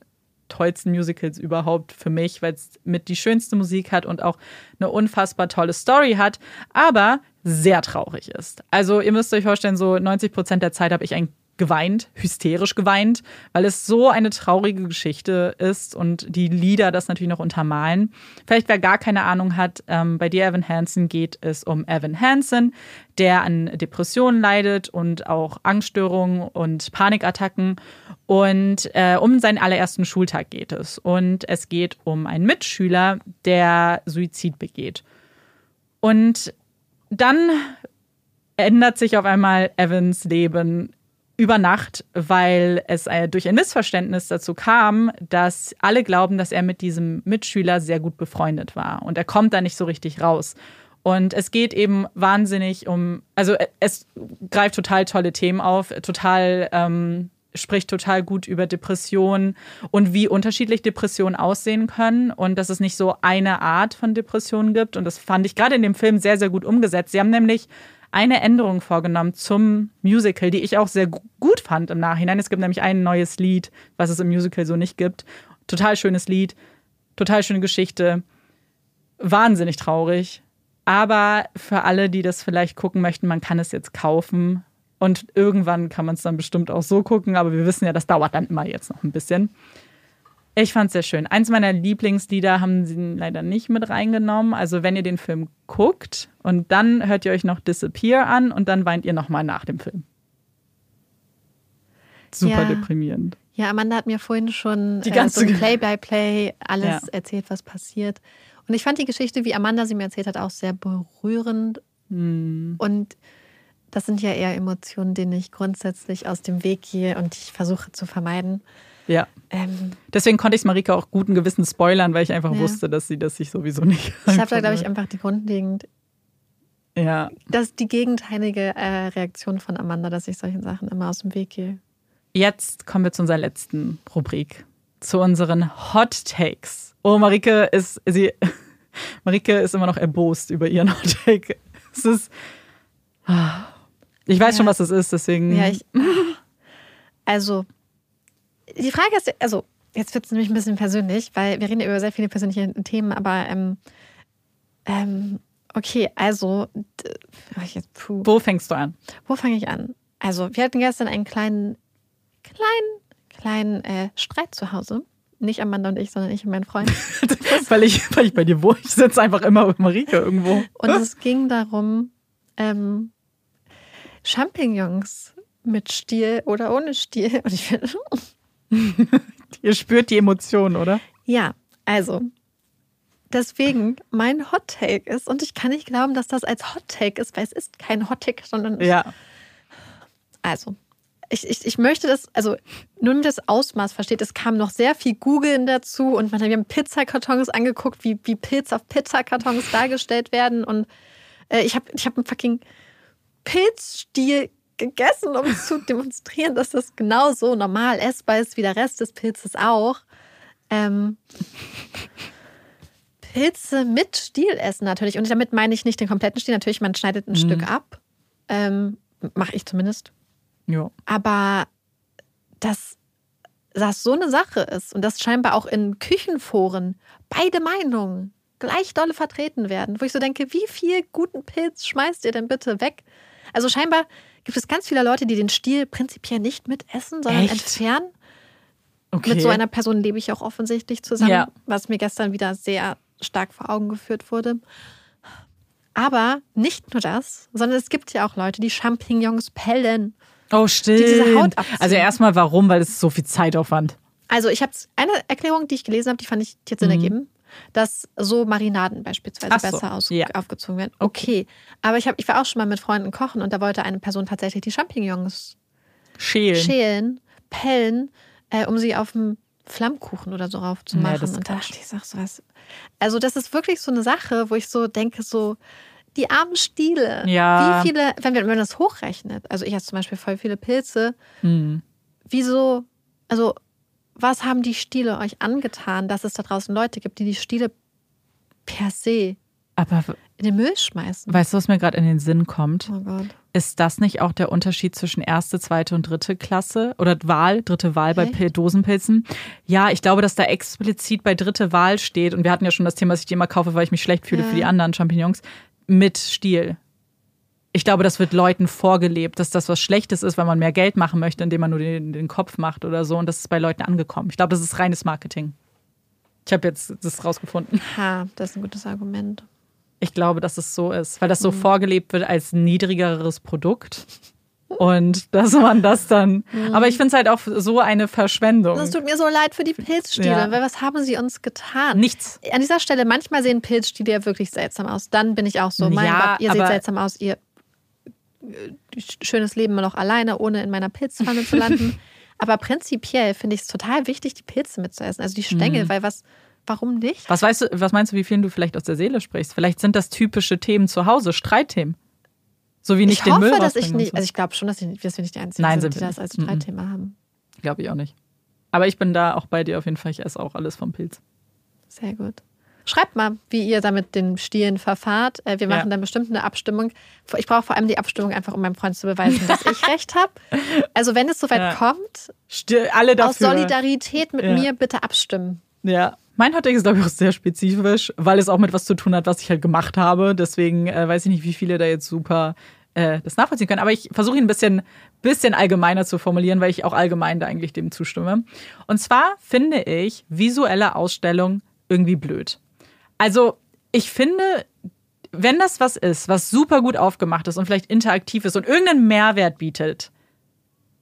tollsten Musicals überhaupt für mich, weil es mit die schönste Musik hat und auch eine unfassbar tolle Story hat, aber sehr traurig ist. Also ihr müsst euch vorstellen, so 90 Prozent der Zeit habe ich ein geweint, hysterisch geweint, weil es so eine traurige Geschichte ist und die Lieder das natürlich noch untermalen. Vielleicht wer gar keine Ahnung hat, ähm, bei dir Evan Hansen geht es um Evan Hansen, der an Depressionen leidet und auch Angststörungen und Panikattacken. Und äh, um seinen allerersten Schultag geht es. Und es geht um einen Mitschüler, der Suizid begeht. Und dann ändert sich auf einmal Evans Leben über Nacht, weil es äh, durch ein Missverständnis dazu kam, dass alle glauben, dass er mit diesem Mitschüler sehr gut befreundet war. Und er kommt da nicht so richtig raus. Und es geht eben wahnsinnig um, also äh, es greift total tolle Themen auf, total, ähm, spricht total gut über Depressionen und wie unterschiedlich Depressionen aussehen können und dass es nicht so eine Art von Depressionen gibt. Und das fand ich gerade in dem Film sehr, sehr gut umgesetzt. Sie haben nämlich eine Änderung vorgenommen zum Musical, die ich auch sehr gut fand im Nachhinein. Es gibt nämlich ein neues Lied, was es im Musical so nicht gibt. Total schönes Lied, total schöne Geschichte, wahnsinnig traurig. Aber für alle, die das vielleicht gucken möchten, man kann es jetzt kaufen. Und irgendwann kann man es dann bestimmt auch so gucken, aber wir wissen ja, das dauert dann immer jetzt noch ein bisschen. Ich fand es sehr schön. Eins meiner Lieblingslieder haben sie leider nicht mit reingenommen. Also wenn ihr den Film guckt und dann hört ihr euch noch Disappear an und dann weint ihr nochmal nach dem Film. Super ja. deprimierend. Ja, Amanda hat mir vorhin schon die ganze äh, so Play-by-Play alles ja. erzählt, was passiert. Und ich fand die Geschichte, wie Amanda sie mir erzählt hat, auch sehr berührend. Hm. Und das sind ja eher Emotionen, denen ich grundsätzlich aus dem Weg gehe und ich versuche zu vermeiden. Ja. Ähm, Deswegen konnte ich es Marika auch guten Gewissen spoilern, weil ich einfach ja. wusste, dass sie das sich sowieso nicht. Ich habe da, glaube ich, [laughs] einfach die grundlegend. Ja. Das ist die gegenteilige äh, Reaktion von Amanda, dass ich solchen Sachen immer aus dem Weg gehe. Jetzt kommen wir zu unserer letzten Rubrik. Zu unseren Hot Takes. Oh, Marike ist, sie, [laughs] Marike ist immer noch erbost über ihren Hot Take. Es ist. Ich weiß ja. schon, was es ist, deswegen. Ja, ich. Also, die Frage ist, also jetzt wird es nämlich ein bisschen persönlich, weil wir reden über sehr viele persönliche Themen, aber ähm, ähm, okay, also jetzt, wo fängst du an? Wo fange ich an? Also wir hatten gestern einen kleinen, kleinen, kleinen äh, Streit zu Hause. Nicht Amanda und ich, sondern ich und mein Freund. [laughs] weil, ich, weil ich bei dir wohne. Ich sitze einfach immer mit Marike irgendwo. Und es ging darum, ähm, Champignons mit Stiel oder ohne Stiel. Und ich finde, [laughs] Ihr spürt die Emotionen, oder? Ja, also deswegen mein Hot Take ist, und ich kann nicht glauben, dass das als Hot Take ist, weil es ist kein Hot Take, sondern. Ja. Also, ich, ich, ich möchte das, also nun das Ausmaß versteht, es kam noch sehr viel Googeln dazu und man, wir haben Pizzakartons angeguckt, wie, wie Pilz auf Pizzakartons dargestellt werden und äh, ich habe ich hab einen fucking Pilzstiel gegessen, um zu [laughs] demonstrieren, dass das genauso normal essbar ist wie der Rest des Pilzes auch. Ähm, Pilze mit Stiel essen natürlich. Und damit meine ich nicht den kompletten Stiel. Natürlich, man schneidet ein Mhm. Stück ab. Ähm, Mache ich zumindest. Ja. Aber dass das so eine Sache ist und dass scheinbar auch in Küchenforen beide Meinungen gleich dolle vertreten werden, wo ich so denke, wie viel guten Pilz schmeißt ihr denn bitte weg? Also scheinbar gibt es ganz viele Leute, die den Stiel prinzipiell nicht mitessen, sondern Echt? entfernen. Okay. Mit so einer Person lebe ich auch offensichtlich zusammen, Ja. was mir gestern wieder sehr stark vor Augen geführt wurde. Aber nicht nur das, sondern es gibt ja auch Leute, die Champignons pellen. oh, stimmt. die diese Haut abziehen. also erstmal warum? Weil es so viel Zeitaufwand. Also ich habe eine Erklärung, die ich gelesen habe, die fand ich hat Sinn ergeben, dass so Marinaden beispielsweise Mhm. So, besser aus, ja. aufgezogen werden. Okay, aber ich, hab, ich war auch schon mal mit Freunden kochen und da wollte eine Person tatsächlich die Champignons Schälen. schälen, pellen, äh, um sie auf dem Flammkuchen oder so rauf zu machen. ist und da ich, sag so was. Also das ist wirklich so eine Sache, wo ich so denke, so die armen Stiele. Ja. Wie viele, wenn, man das hochrechnet, also ich esse zum Beispiel voll viele Pilze, Hm. wieso, also was haben die Stiele euch angetan, dass es da draußen Leute gibt, die die Stiele per se Aber in den Müll schmeißen? weißt du, was mir gerade in den Sinn kommt? Oh Gott. Ist das nicht auch der Unterschied zwischen erste, zweite und dritte Klasse oder Wahl, dritte Wahl bei Echt? Pil Dosenpilzen? Ja, ich glaube, dass da explizit bei dritte Wahl steht und wir hatten ja schon das Thema, dass ich die immer kaufe, weil ich mich schlecht fühle Ja. für die anderen Champignons mit Stiel. Ich glaube, das wird Leuten vorgelebt, dass das was Schlechtes ist, weil man mehr Geld machen möchte, indem man nur den, den Kopf macht oder so. Und das ist bei Leuten angekommen. Ich glaube, das ist reines Marketing. Ich habe jetzt das rausgefunden. Ha, das ist ein gutes Argument. Ich glaube, dass es so ist, weil das Mhm. so vorgelebt wird als niedrigeres Produkt. Und [laughs] dass man das dann. Aber ich finde es halt auch so eine Verschwendung. Das tut mir so leid für die Pilzstiele, Ja. weil was haben sie uns getan? Nichts. An dieser Stelle, manchmal sehen Pilzstiele ja wirklich seltsam aus. Dann bin ich auch so, mein Ja, Gott, ihr seht seltsam aus, ihr äh, schönes Leben noch alleine, ohne in meiner Pilzpfanne zu landen. [laughs] Aber prinzipiell finde ich es total wichtig, die Pilze mitzuessen, also die Stängel, Mhm. weil was, warum nicht? Was weißt du, was meinst du, wie vielen du vielleicht aus der Seele sprichst? Vielleicht sind das typische Themen zu Hause, Streitthemen. So wie nicht ich den hoffe, Müll dass ich nicht, so. also ich glaube schon, dass, ich, dass wir nicht die Einzigen Nein, sind, sind die das als Streitthema haben. Glaube ich auch nicht. Aber ich bin da auch bei dir auf jeden Fall. Ich esse auch alles vom Pilz. Sehr gut. Schreibt mal, wie ihr da mit den Stielen verfahrt. Äh, Wir Ja. machen dann bestimmt eine Abstimmung. Ich brauche vor allem die Abstimmung einfach, um meinem Freund zu beweisen, dass ich [laughs] recht habe. Also wenn es soweit Ja. kommt, Sti- alle dafür. aus Solidarität mit Ja. mir bitte abstimmen. Ja. Mein Hotdog ist, glaube ich, auch sehr spezifisch, weil es auch mit was zu tun hat, was ich halt gemacht habe. Deswegen äh, weiß ich nicht, wie viele da jetzt super äh, das nachvollziehen können. Aber ich versuche ihn ein bisschen, bisschen allgemeiner zu formulieren, weil ich auch allgemein da eigentlich dem zustimme. Und zwar finde ich visuelle Ausstellung irgendwie blöd. Also, ich finde, wenn das was ist, was super gut aufgemacht ist und vielleicht interaktiv ist und irgendeinen Mehrwert bietet,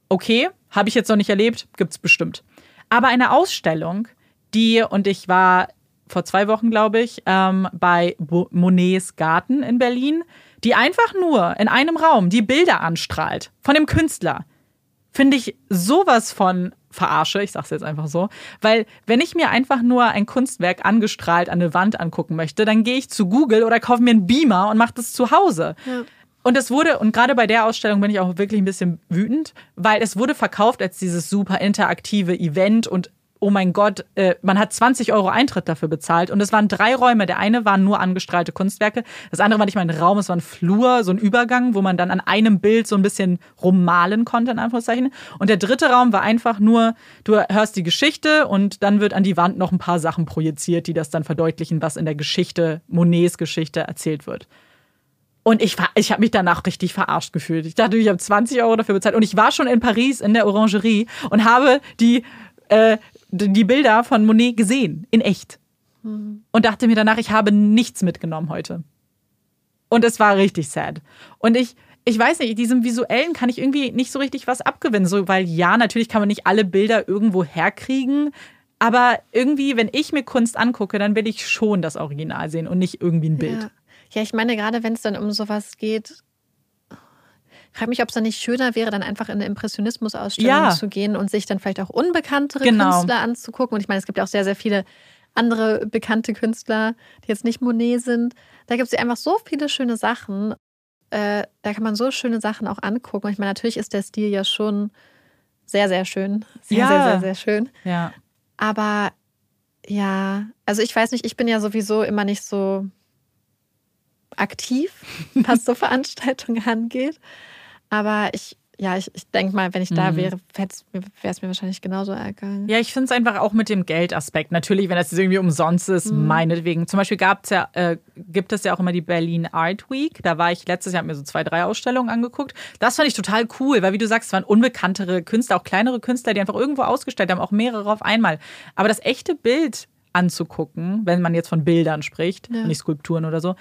okay, habe ich jetzt noch nicht erlebt, gibt's bestimmt. Aber eine Ausstellung, die, und ich war vor zwei Wochen, glaube ich, ähm, bei Bo- Monets Garten in Berlin, die einfach nur in einem Raum die Bilder anstrahlt von dem Künstler, finde ich sowas von verarsche, ich sag's jetzt einfach so, weil wenn ich mir einfach nur ein Kunstwerk angestrahlt an eine Wand angucken möchte, dann gehe ich zu Google oder kaufe mir einen Beamer und mache das zu Hause. Und es wurde, und gerade bei der Ausstellung bin ich auch wirklich ein bisschen wütend, weil es wurde verkauft als dieses super interaktive Event und oh mein Gott, äh, man hat 20 Euro Eintritt dafür bezahlt und es waren drei Räume. Der eine waren nur angestrahlte Kunstwerke, das andere war nicht mal ein Raum, es war ein Flur, so ein Übergang, wo man dann an einem Bild so ein bisschen rummalen konnte, in Anführungszeichen. Und der dritte Raum war einfach nur, du hörst die Geschichte und dann wird an die Wand noch ein paar Sachen projiziert, die das dann verdeutlichen, was in der Geschichte, Monets Geschichte erzählt wird. Und ich, ich habe mich danach richtig verarscht gefühlt. Ich dachte, ich habe 20 Euro dafür bezahlt. Und ich war schon in Paris in der Orangerie und habe die, äh, die Bilder von Monet gesehen, in echt. Und dachte mir danach, ich habe nichts mitgenommen heute. Und es war richtig sad. Und ich, ich weiß nicht, diesem Visuellen kann ich irgendwie nicht so richtig was abgewinnen. So, weil ja, natürlich kann man nicht alle Bilder irgendwo herkriegen. Aber irgendwie, wenn ich mir Kunst angucke, dann will ich schon das Original sehen und nicht irgendwie ein Bild. Ja. ja, ich meine, gerade wenn es dann um sowas geht, ich frage mich, ob es dann nicht schöner wäre, dann einfach in eine Impressionismus-Ausstellung Ja. zu gehen und sich dann vielleicht auch unbekanntere Genau. Künstler anzugucken. Und ich meine, es gibt ja auch sehr, sehr viele andere bekannte Künstler, die jetzt nicht Monet sind. Da gibt es ja einfach so viele schöne Sachen. Äh, da kann man so schöne Sachen auch angucken. Und ich meine, natürlich ist der Stil ja schon sehr, sehr schön. Sehr, Ja. sehr, sehr, sehr schön. Ja. Aber Ja, also ich weiß nicht, ich bin ja sowieso immer nicht so aktiv, [laughs] was so Veranstaltungen angeht. Aber ich, ja, ich, ich denke mal, wenn ich da Mhm. wäre, wäre es mir wahrscheinlich genauso ergangen. Ja, ich finde es einfach auch mit dem Geldaspekt. Natürlich, wenn das jetzt irgendwie umsonst ist, meinetwegen. Zum Beispiel gab's ja, äh, gibt es ja auch immer die Berlin Art Week. Da war ich letztes Jahr, habe mir so zwei, drei Ausstellungen angeguckt. Das fand ich total cool, weil wie du sagst, es waren unbekanntere Künstler, auch kleinere Künstler, die einfach irgendwo ausgestellt haben, auch mehrere auf einmal. Aber das echte Bild anzugucken, wenn man jetzt von Bildern spricht, Ja. nicht Skulpturen oder so,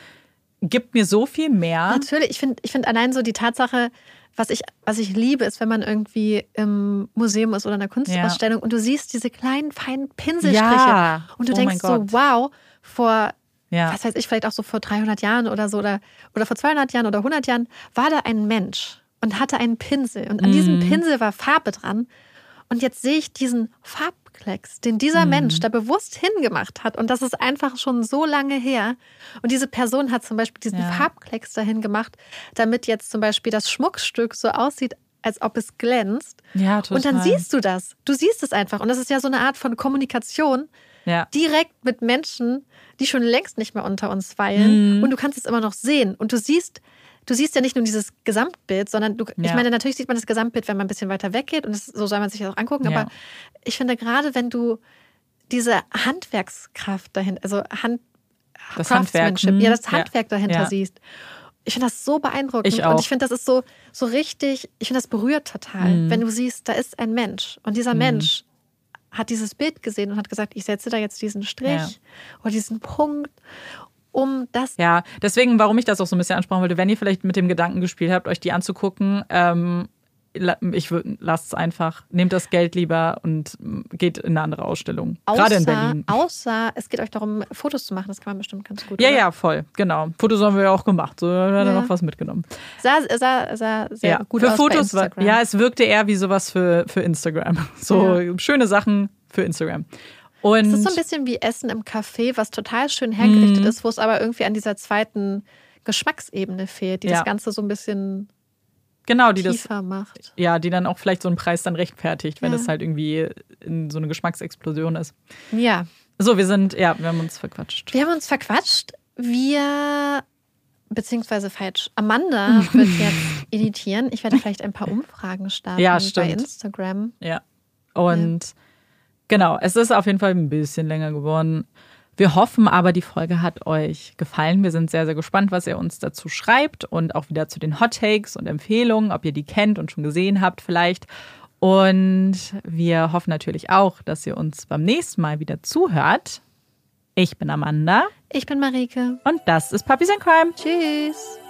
gibt mir so viel mehr. Natürlich, ich finde ich find allein so die Tatsache, was ich, was ich liebe, ist, wenn man irgendwie im Museum ist oder in einer Kunstausstellung und du siehst diese kleinen, feinen Pinselstriche Ja. und du Oh denkst so, wow, vor, Ja. was weiß ich, vielleicht auch so vor 300 Jahren oder so oder, oder vor 200 Jahren oder 100 Jahren war da ein Mensch und hatte einen Pinsel und an diesem Mhm. Pinsel war Farbe dran und jetzt sehe ich diesen Farbklecks, den dieser Mhm. Mensch da bewusst hingemacht hat. Und das ist einfach schon so lange her. Und diese Person hat zum Beispiel diesen Ja. Farbklecks dahin gemacht, damit jetzt zum Beispiel das Schmuckstück so aussieht, als ob es glänzt. Ja, total. Und dann siehst du das. Du siehst es einfach. Und das ist ja so eine Art von Kommunikation ja. direkt mit Menschen, die schon längst nicht mehr unter uns weilen. Mhm. Und du kannst es immer noch sehen. Und du siehst, du siehst ja nicht nur dieses Gesamtbild, sondern du, ich Ja. meine, natürlich sieht man das Gesamtbild, wenn man ein bisschen weiter weggeht. Und das, so soll man sich das auch angucken. Ja. Aber ich finde gerade, wenn du diese Handwerkskraft dahinter, also Hand, Das Handwerk, hm, ja, das ja, Handwerk dahinter ja. siehst. Ich finde das so beeindruckend. Ich. Und ich finde, das ist so, so richtig, ich finde, das berührt total, Mhm. wenn du siehst, da ist ein Mensch. Und dieser Mensch hat dieses Bild gesehen und hat gesagt, ich setze da jetzt diesen Strich Ja. oder diesen Punkt, um das. Ja, deswegen, warum ich das auch so ein bisschen ansprechen wollte, wenn ihr vielleicht mit dem Gedanken gespielt habt, euch die anzugucken, ähm, ich würde, lasst es einfach, nehmt das Geld lieber und geht in eine andere Ausstellung. Gerade in außer- Berlin. Außer es geht euch darum, Fotos zu machen. Das kann man bestimmt ganz gut. Ja, oder? ja, voll, genau. Fotos haben wir ja auch gemacht. So, hat er Ja. noch was mitgenommen. Sah, sah, sah sehr ja, gut für aus Fotos war, ja, es wirkte eher wie sowas für, für Instagram. [laughs] So schöne Sachen für Instagram. Und Es ist so ein bisschen wie Essen im Café, was total schön hergerichtet Mhm. ist, wo es aber irgendwie an dieser zweiten Geschmacksebene fehlt, die Ja. das Ganze so ein bisschen genau, die das, tiefer macht. ja, die dann auch vielleicht so einen Preis dann rechtfertigt, wenn Ja. es halt irgendwie in so eine Geschmacksexplosion ist. Ja. So, wir sind, ja, wir haben uns verquatscht. Wir haben uns verquatscht. Wir, beziehungsweise falsch, Amanda [laughs] wird jetzt editieren. Ich werde vielleicht ein paar Umfragen starten Ja, bei. Instagram. Ja. Und genau, es ist auf jeden Fall ein bisschen länger geworden. Wir hoffen aber, die Folge hat euch gefallen. Wir sind sehr, sehr gespannt, was ihr uns dazu schreibt und auch wieder zu den Hot Takes und Empfehlungen, ob ihr die kennt und schon gesehen habt vielleicht. Und wir hoffen natürlich auch, dass ihr uns beim nächsten Mal wieder zuhört. Ich bin Amanda Ich bin Marike. und das ist Puppies and Crime. Tschüss.